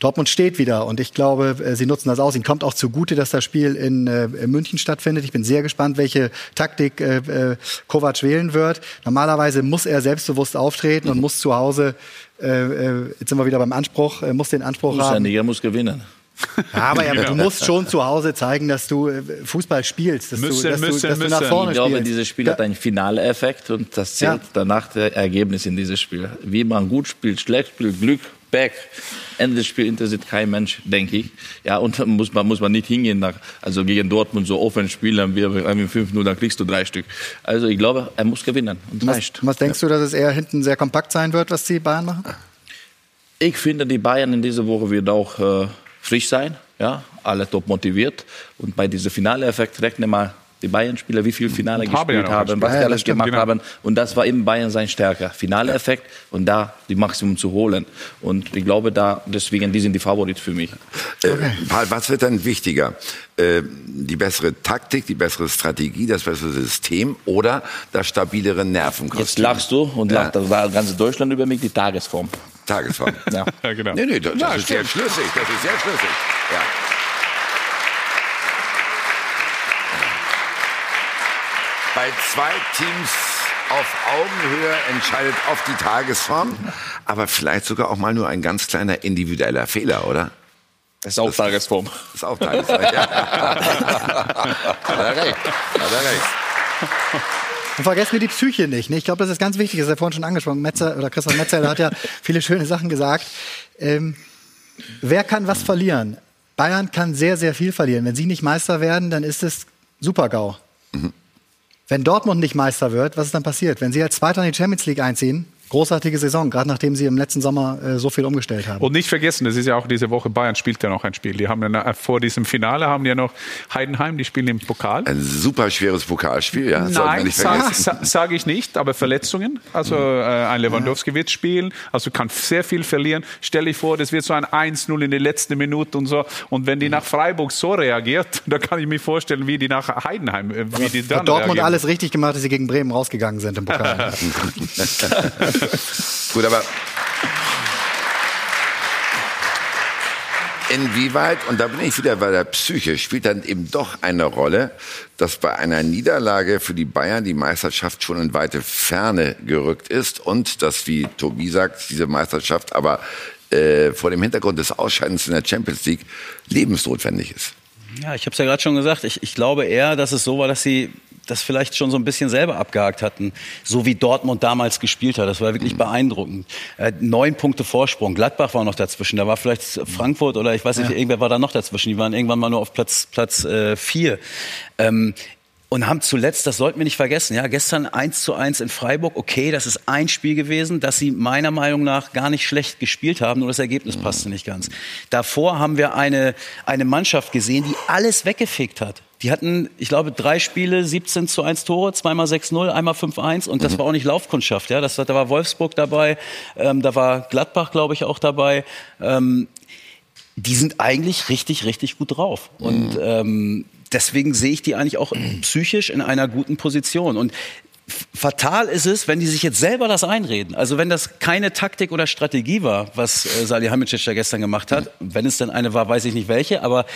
Dortmund steht wieder und ich glaube, äh, sie nutzen das aus. Ihnen kommt auch zugute, dass das Spiel in, äh, München stattfindet. Ich bin sehr gespannt, welche Taktik äh, äh, Kovac wählen wird. Normalerweise muss er selbstbewusst auftreten und muss zu Hause, äh, äh, jetzt sind wir wieder beim Anspruch, äh, muss den Anspruch Muss haben. er muss gewinnen. Ja, aber, aber Genau. du musst schon zu Hause zeigen, dass du äh, Fußball spielst, dass, Müssen, du, dass, müssen, du, dass müssen. du nach vorne ich glaube, spielst. dieses Spiel hat einen Finaleffekt und das zählt Ja. danach der Ergebnis in dieses Spiel. Wie man gut spielt, schlecht spielt, Glück, Back. Ende des Spiels interessiert kein Mensch, denke ich. Ja, und dann muss man, muss man nicht hingehen, nach, also gegen Dortmund so offen spielen, dann wir irgendwie 5-0, dann kriegst du drei Stück. Also ich glaube, er muss gewinnen. Und was, reicht. was denkst du, dass es eher hinten sehr kompakt sein wird, was die Bayern machen? Ich finde, die Bayern in dieser Woche wird auch äh, frisch sein, ja, alle top motiviert. Und bei diesem Finale-Effekt rechne mal die Bayern-Spieler, wie viel Finale haben gespielt haben, was die das alles stimmt, gemacht genau. haben. Und das war eben Bayern sein Stärker. Finale-Effekt und da die Maximum zu holen. Und ich glaube, da deswegen, die sind die Favorit für mich. Äh, Paul, was wird dann wichtiger? Äh, die bessere Taktik, die bessere Strategie, das bessere System oder das stabilere Nervenkostüm? Jetzt lachst du und Ja. lacht das war ganz Deutschland über mich, die Tagesform. Tagesform. Ja. Ja, genau. Nee, nee, das, das ist sehr schlüssig. Das ist sehr schlüssig. Ja. Bei zwei Teams auf Augenhöhe entscheidet oft die Tagesform, aber vielleicht sogar auch mal nur ein ganz kleiner individueller Fehler, oder? Das ist auch Tagesform. Das ist auch Tagesform. Ja. Hat er recht. Hat er recht. Und vergessen wir die Psyche nicht. Ne? Ich glaube, das ist ganz wichtig. Das ist ja vorhin schon angesprochen. Metzer, oder Christoph Metzer hat ja viele schöne Sachen gesagt. Ähm, wer kann was verlieren? Bayern kann sehr, sehr viel verlieren. Wenn sie nicht Meister werden, dann ist es Super-GAU. Wenn Dortmund nicht Meister wird, was ist dann passiert? Wenn sie als Zweiter in die Champions League einziehen, großartige Saison, gerade nachdem sie im letzten Sommer äh, so viel umgestellt haben. Und nicht vergessen, das ist ja auch diese Woche, Bayern spielt ja noch ein Spiel. Die haben ja nach- vor diesem Finale haben die ja noch Heidenheim, die spielen im Pokal. Ein super schweres Pokalspiel, ja. man Nein, nicht sage sag ich nicht, aber Verletzungen. Also äh, ein Lewandowski wird spielen, also kann sehr viel verlieren. Stell dich vor, das wird so ein 1-0 in der letzten Minute und so. Und wenn die nach Freiburg so reagiert, da kann ich mir vorstellen, wie die nach Heidenheim, äh, wie die dann Hat Dortmund reagieren. alles richtig gemacht, dass sie gegen Bremen rausgegangen sind im Pokal. Gut, aber inwieweit, und da bin ich wieder bei der Psyche, spielt dann eben doch eine Rolle, dass bei einer Niederlage für die Bayern die Meisterschaft schon in weite Ferne gerückt ist und dass, wie Tobi sagt, diese Meisterschaft aber äh, vor dem Hintergrund des Ausscheidens in der Champions League lebensnotwendig ist. Ja, ich habe es ja gerade schon gesagt. Ich, ich glaube eher, dass es so war, dass sie das vielleicht schon so ein bisschen selber abgehakt hatten, so wie Dortmund damals gespielt hat. Das war wirklich beeindruckend. Äh, neun Punkte Vorsprung. Gladbach war noch dazwischen. Da war vielleicht Frankfurt oder ich weiß nicht, irgendwer war da noch dazwischen. Die waren irgendwann mal nur auf Platz Platz äh, vier. Ähm, und haben zuletzt, das sollten wir nicht vergessen, ja, gestern 1 zu 1 in Freiburg, okay, das ist ein Spiel gewesen, das sie meiner Meinung nach gar nicht schlecht gespielt haben, nur das Ergebnis passte nicht ganz. Davor haben wir eine, eine Mannschaft gesehen, die alles weggefegt hat. Die hatten, ich glaube, drei Spiele, 17 zu 1 Tore, zweimal 6-0, einmal 5-1 und das war auch nicht Laufkundschaft. Ja? Das, da war Wolfsburg dabei, ähm, da war Gladbach, glaube ich, auch dabei. Ähm, die sind eigentlich richtig, richtig gut drauf. Und ähm, deswegen sehe ich die eigentlich auch psychisch in einer guten Position. Und fatal ist es, wenn die sich jetzt selber das einreden. Also wenn das keine Taktik oder Strategie war, was äh, Salihamidzic da gestern gemacht hat, wenn es denn eine war, weiß ich nicht welche, aber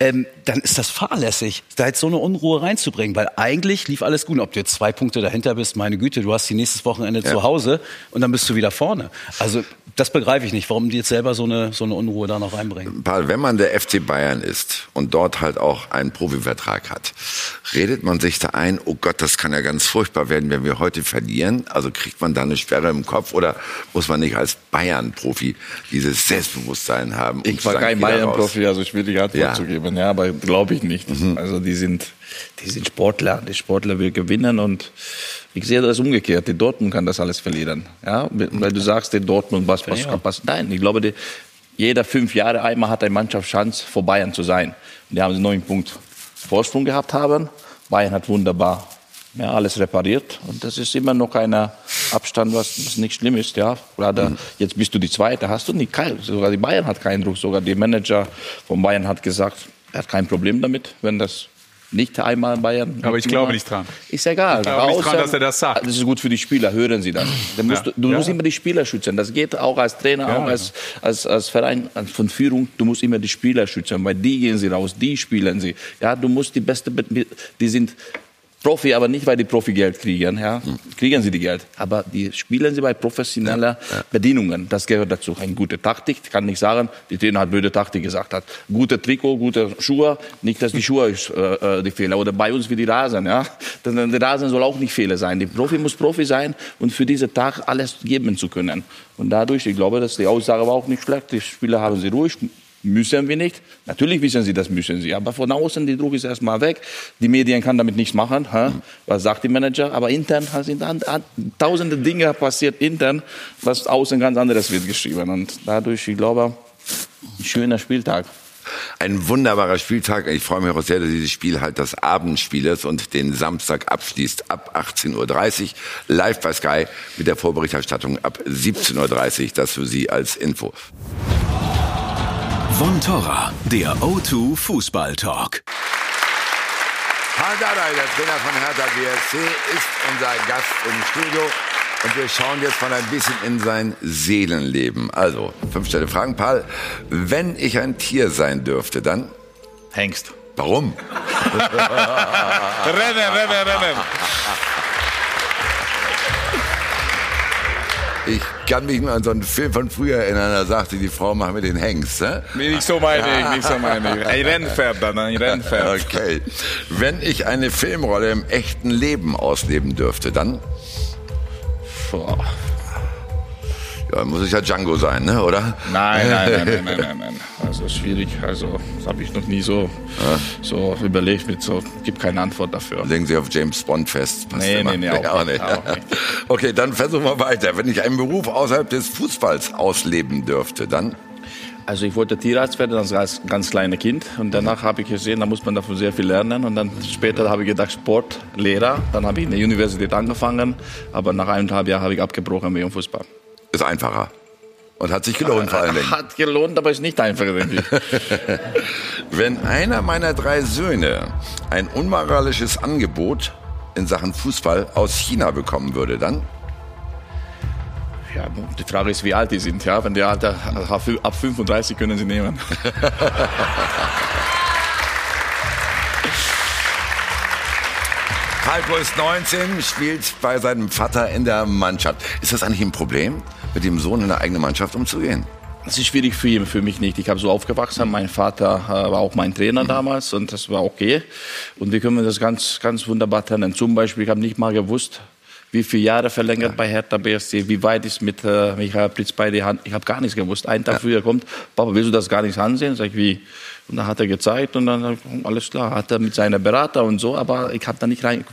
ähm, dann ist das fahrlässig, da jetzt so eine Unruhe reinzubringen, weil eigentlich lief alles gut. Ob du jetzt zwei Punkte dahinter bist, meine Güte, du hast die nächstes Wochenende zu Hause und dann bist du wieder vorne. Also das begreife ich nicht, warum die jetzt selber so eine, so eine Unruhe da noch reinbringen. Paul, wenn man der FC Bayern ist und dort halt auch einen Profivertrag hat, redet man sich da ein, oh Gott, das kann ja ganz furchtbar werden, wenn wir heute verlieren. Also kriegt man da eine Sperre im Kopf oder muss man nicht als Bayern-Profi dieses Selbstbewusstsein haben? Ich war kein? Bayern-Profi, also ich will die Antwort Ja. zu geben, ja, aber glaube ich nicht. Also die sind, die sind Sportler, die Sportler will gewinnen und ich sehe das umgekehrt. Die Dortmund kann das alles verlieren, ja, weil du sagst, die Dortmund was, was kann passieren. Nein, ich glaube, die, jeder fünf Jahre einmal hat eine Mannschaft Chance, vor Bayern zu sein. Und die haben sie neun Punkte Vorsprung gehabt haben. Bayern hat wunderbar ja, alles repariert und das ist immer noch ein Abstand, was, was nicht schlimm ist. Ja. Gerade jetzt bist du die Zweite, hast du nicht kein, sogar die Bayern hat keinen Druck, sogar der Manager von Bayern hat gesagt, er hat kein Problem damit, wenn das Nicht einmal Bayern. Aber ich glaube nicht dran. Ist egal. Ich glaube nicht dran, dass er das sagt. Das ist gut für die Spieler, hören Sie das. Dann musst Ja. du du Ja. musst immer die Spieler schützen. Das geht auch als Trainer, Ja, auch als, als, als Verein von Führung. Du musst immer die Spieler schützen, weil die gehen sie raus, die spielen sie. Ja, du musst die beste, Be- die sind Profi, aber nicht, weil die Profi-Geld kriegen. Ja, kriegen sie die Geld, aber die spielen sie bei professioneller Bedienungen. Das gehört dazu. Eine gute Taktik, ich kann nicht sagen, die Trainer hat blöde Taktik gesagt hat. Gute Trikot, gute Schuhe, nicht, dass die Schuhe äh, äh, die Fehler. Oder bei uns wie die Rasen, ja. Der Rasen soll auch nicht Fehler sein. Die Profi muss Profi sein und für diesen Tag alles geben zu können. Und dadurch, ich glaube, dass die Aussage war auch nicht schlecht. Die Spieler haben sie ruhig, Müssen wir nicht. Natürlich wissen sie, das müssen sie. Aber von außen, die Druck ist erstmal weg. Die Medien kann damit nichts machen. Hä? Was sagt die Manager? Aber intern sind tausende Dinge passiert intern, was außen ganz anderes wird geschrieben. Und dadurch, ich glaube, ein schöner Spieltag. Ein wunderbarer Spieltag. Ich freue mich auch sehr, dass dieses Spiel halt das Abendspiel ist und den Samstag abschließt ab 18.30 Uhr live bei Sky mit der Vorberichterstattung ab 17.30 Uhr. Das für Sie als Info. Von Torra, der O2 Fußball Talk. Karl Dardai, der Trainer von Hertha BSC, ist unser Gast im Studio. Und wir schauen jetzt mal ein bisschen in sein Seelenleben. Also, fünf Stelle Fragen. Paul, wenn ich ein Tier sein dürfte, dann? Hengst. Warum? rennen, rennen, rennen. Ich kann mich nur an so einen Film von früher erinnern, da sagte die Frau, mach mir den Hengst. Ne? Nicht so meine ich, nicht so meine ich. Ein Rennpferd dann, ein Rennpferd. Okay. Wenn ich eine Filmrolle im echten Leben ausleben dürfte, dann? Ja, muss ich ja Django sein, ne? oder? Nein, nein, nein, nein, nein, nein, nein. Also schwierig. Also das habe ich noch nie so, so überlegt. Mit so gibt keine Antwort dafür. Legen Sie auf James Bond fest. Passt Nee, immer. nee, nee, auch nicht, auch nicht. Okay, dann versuchen wir weiter. Wenn ich einen Beruf außerhalb des Fußballs ausleben dürfte, dann? Also ich wollte Tierarzt werden als ganz, ganz kleines Kind und danach habe ich gesehen, da muss man davon sehr viel lernen und dann später habe ich gedacht Sportlehrer. Dann habe ich in der Universität angefangen, aber nach eineinhalb Jahren habe ich abgebrochen wegen Fußball. Ist einfacher. Und hat sich gelohnt vor allen Dingen. Hat gelohnt, aber ist nicht einfach. Wenn einer meiner drei Söhne ein unmoralisches Angebot in Sachen Fußball aus China bekommen würde, dann? Ja, die Frage ist, wie alt die sind. Ja, wenn die Alter ab 35 können sie nehmen. Heiko ist 19, spielt bei seinem Vater in der Mannschaft. Ist das eigentlich ein Problem, mit dem Sohn in der eigenen Mannschaft umzugehen? Das ist schwierig für ihn, für mich nicht. Ich habe so aufgewachsen. Mein Vater äh, war auch mein Trainer damals und das war okay. Und wir können das ganz, ganz wunderbar trennen. Zum Beispiel, ich habe nicht mal gewusst, wie viele Jahre verlängert bei Hertha BSC, wie weit ist mit äh, Michael Pritz bei die Hand. Ich habe gar nichts gewusst. Einen Tag früher kommt, Papa, willst du das gar nicht ansehen? Sag ich, wie? Und dann hat er gezeigt und dann, alles klar, hat er mit seiner Berater und so, aber ich habe da nicht rein.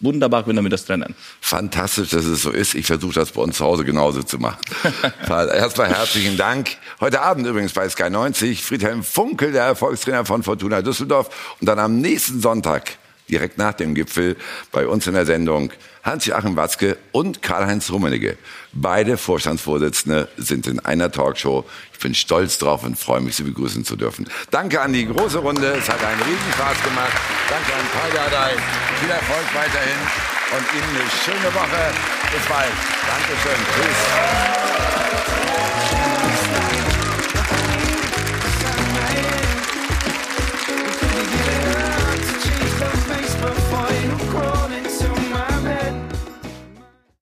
Wunderbar können wir das trennen. Fantastisch, dass es so ist. Ich versuche das bei uns zu Hause genauso zu machen. Erstmal herzlichen Dank. Heute Abend übrigens bei Sky 90 Friedhelm Funkel, der Erfolgstrainer von Fortuna Düsseldorf. Und dann am nächsten Sonntag, direkt nach dem Gipfel, bei uns in der Sendung Hans-Joachim Watzke und Karl-Heinz Rummenigge. Beide Vorstandsvorsitzende sind in einer Talkshow. Ich bin stolz drauf und freue mich, Sie begrüßen zu dürfen. Danke an die große Runde. Es hat einen Riesenspaß gemacht. Danke an Paul Dardai. Viel Erfolg weiterhin und Ihnen eine schöne Woche. Bis bald. Dankeschön. Tschüss.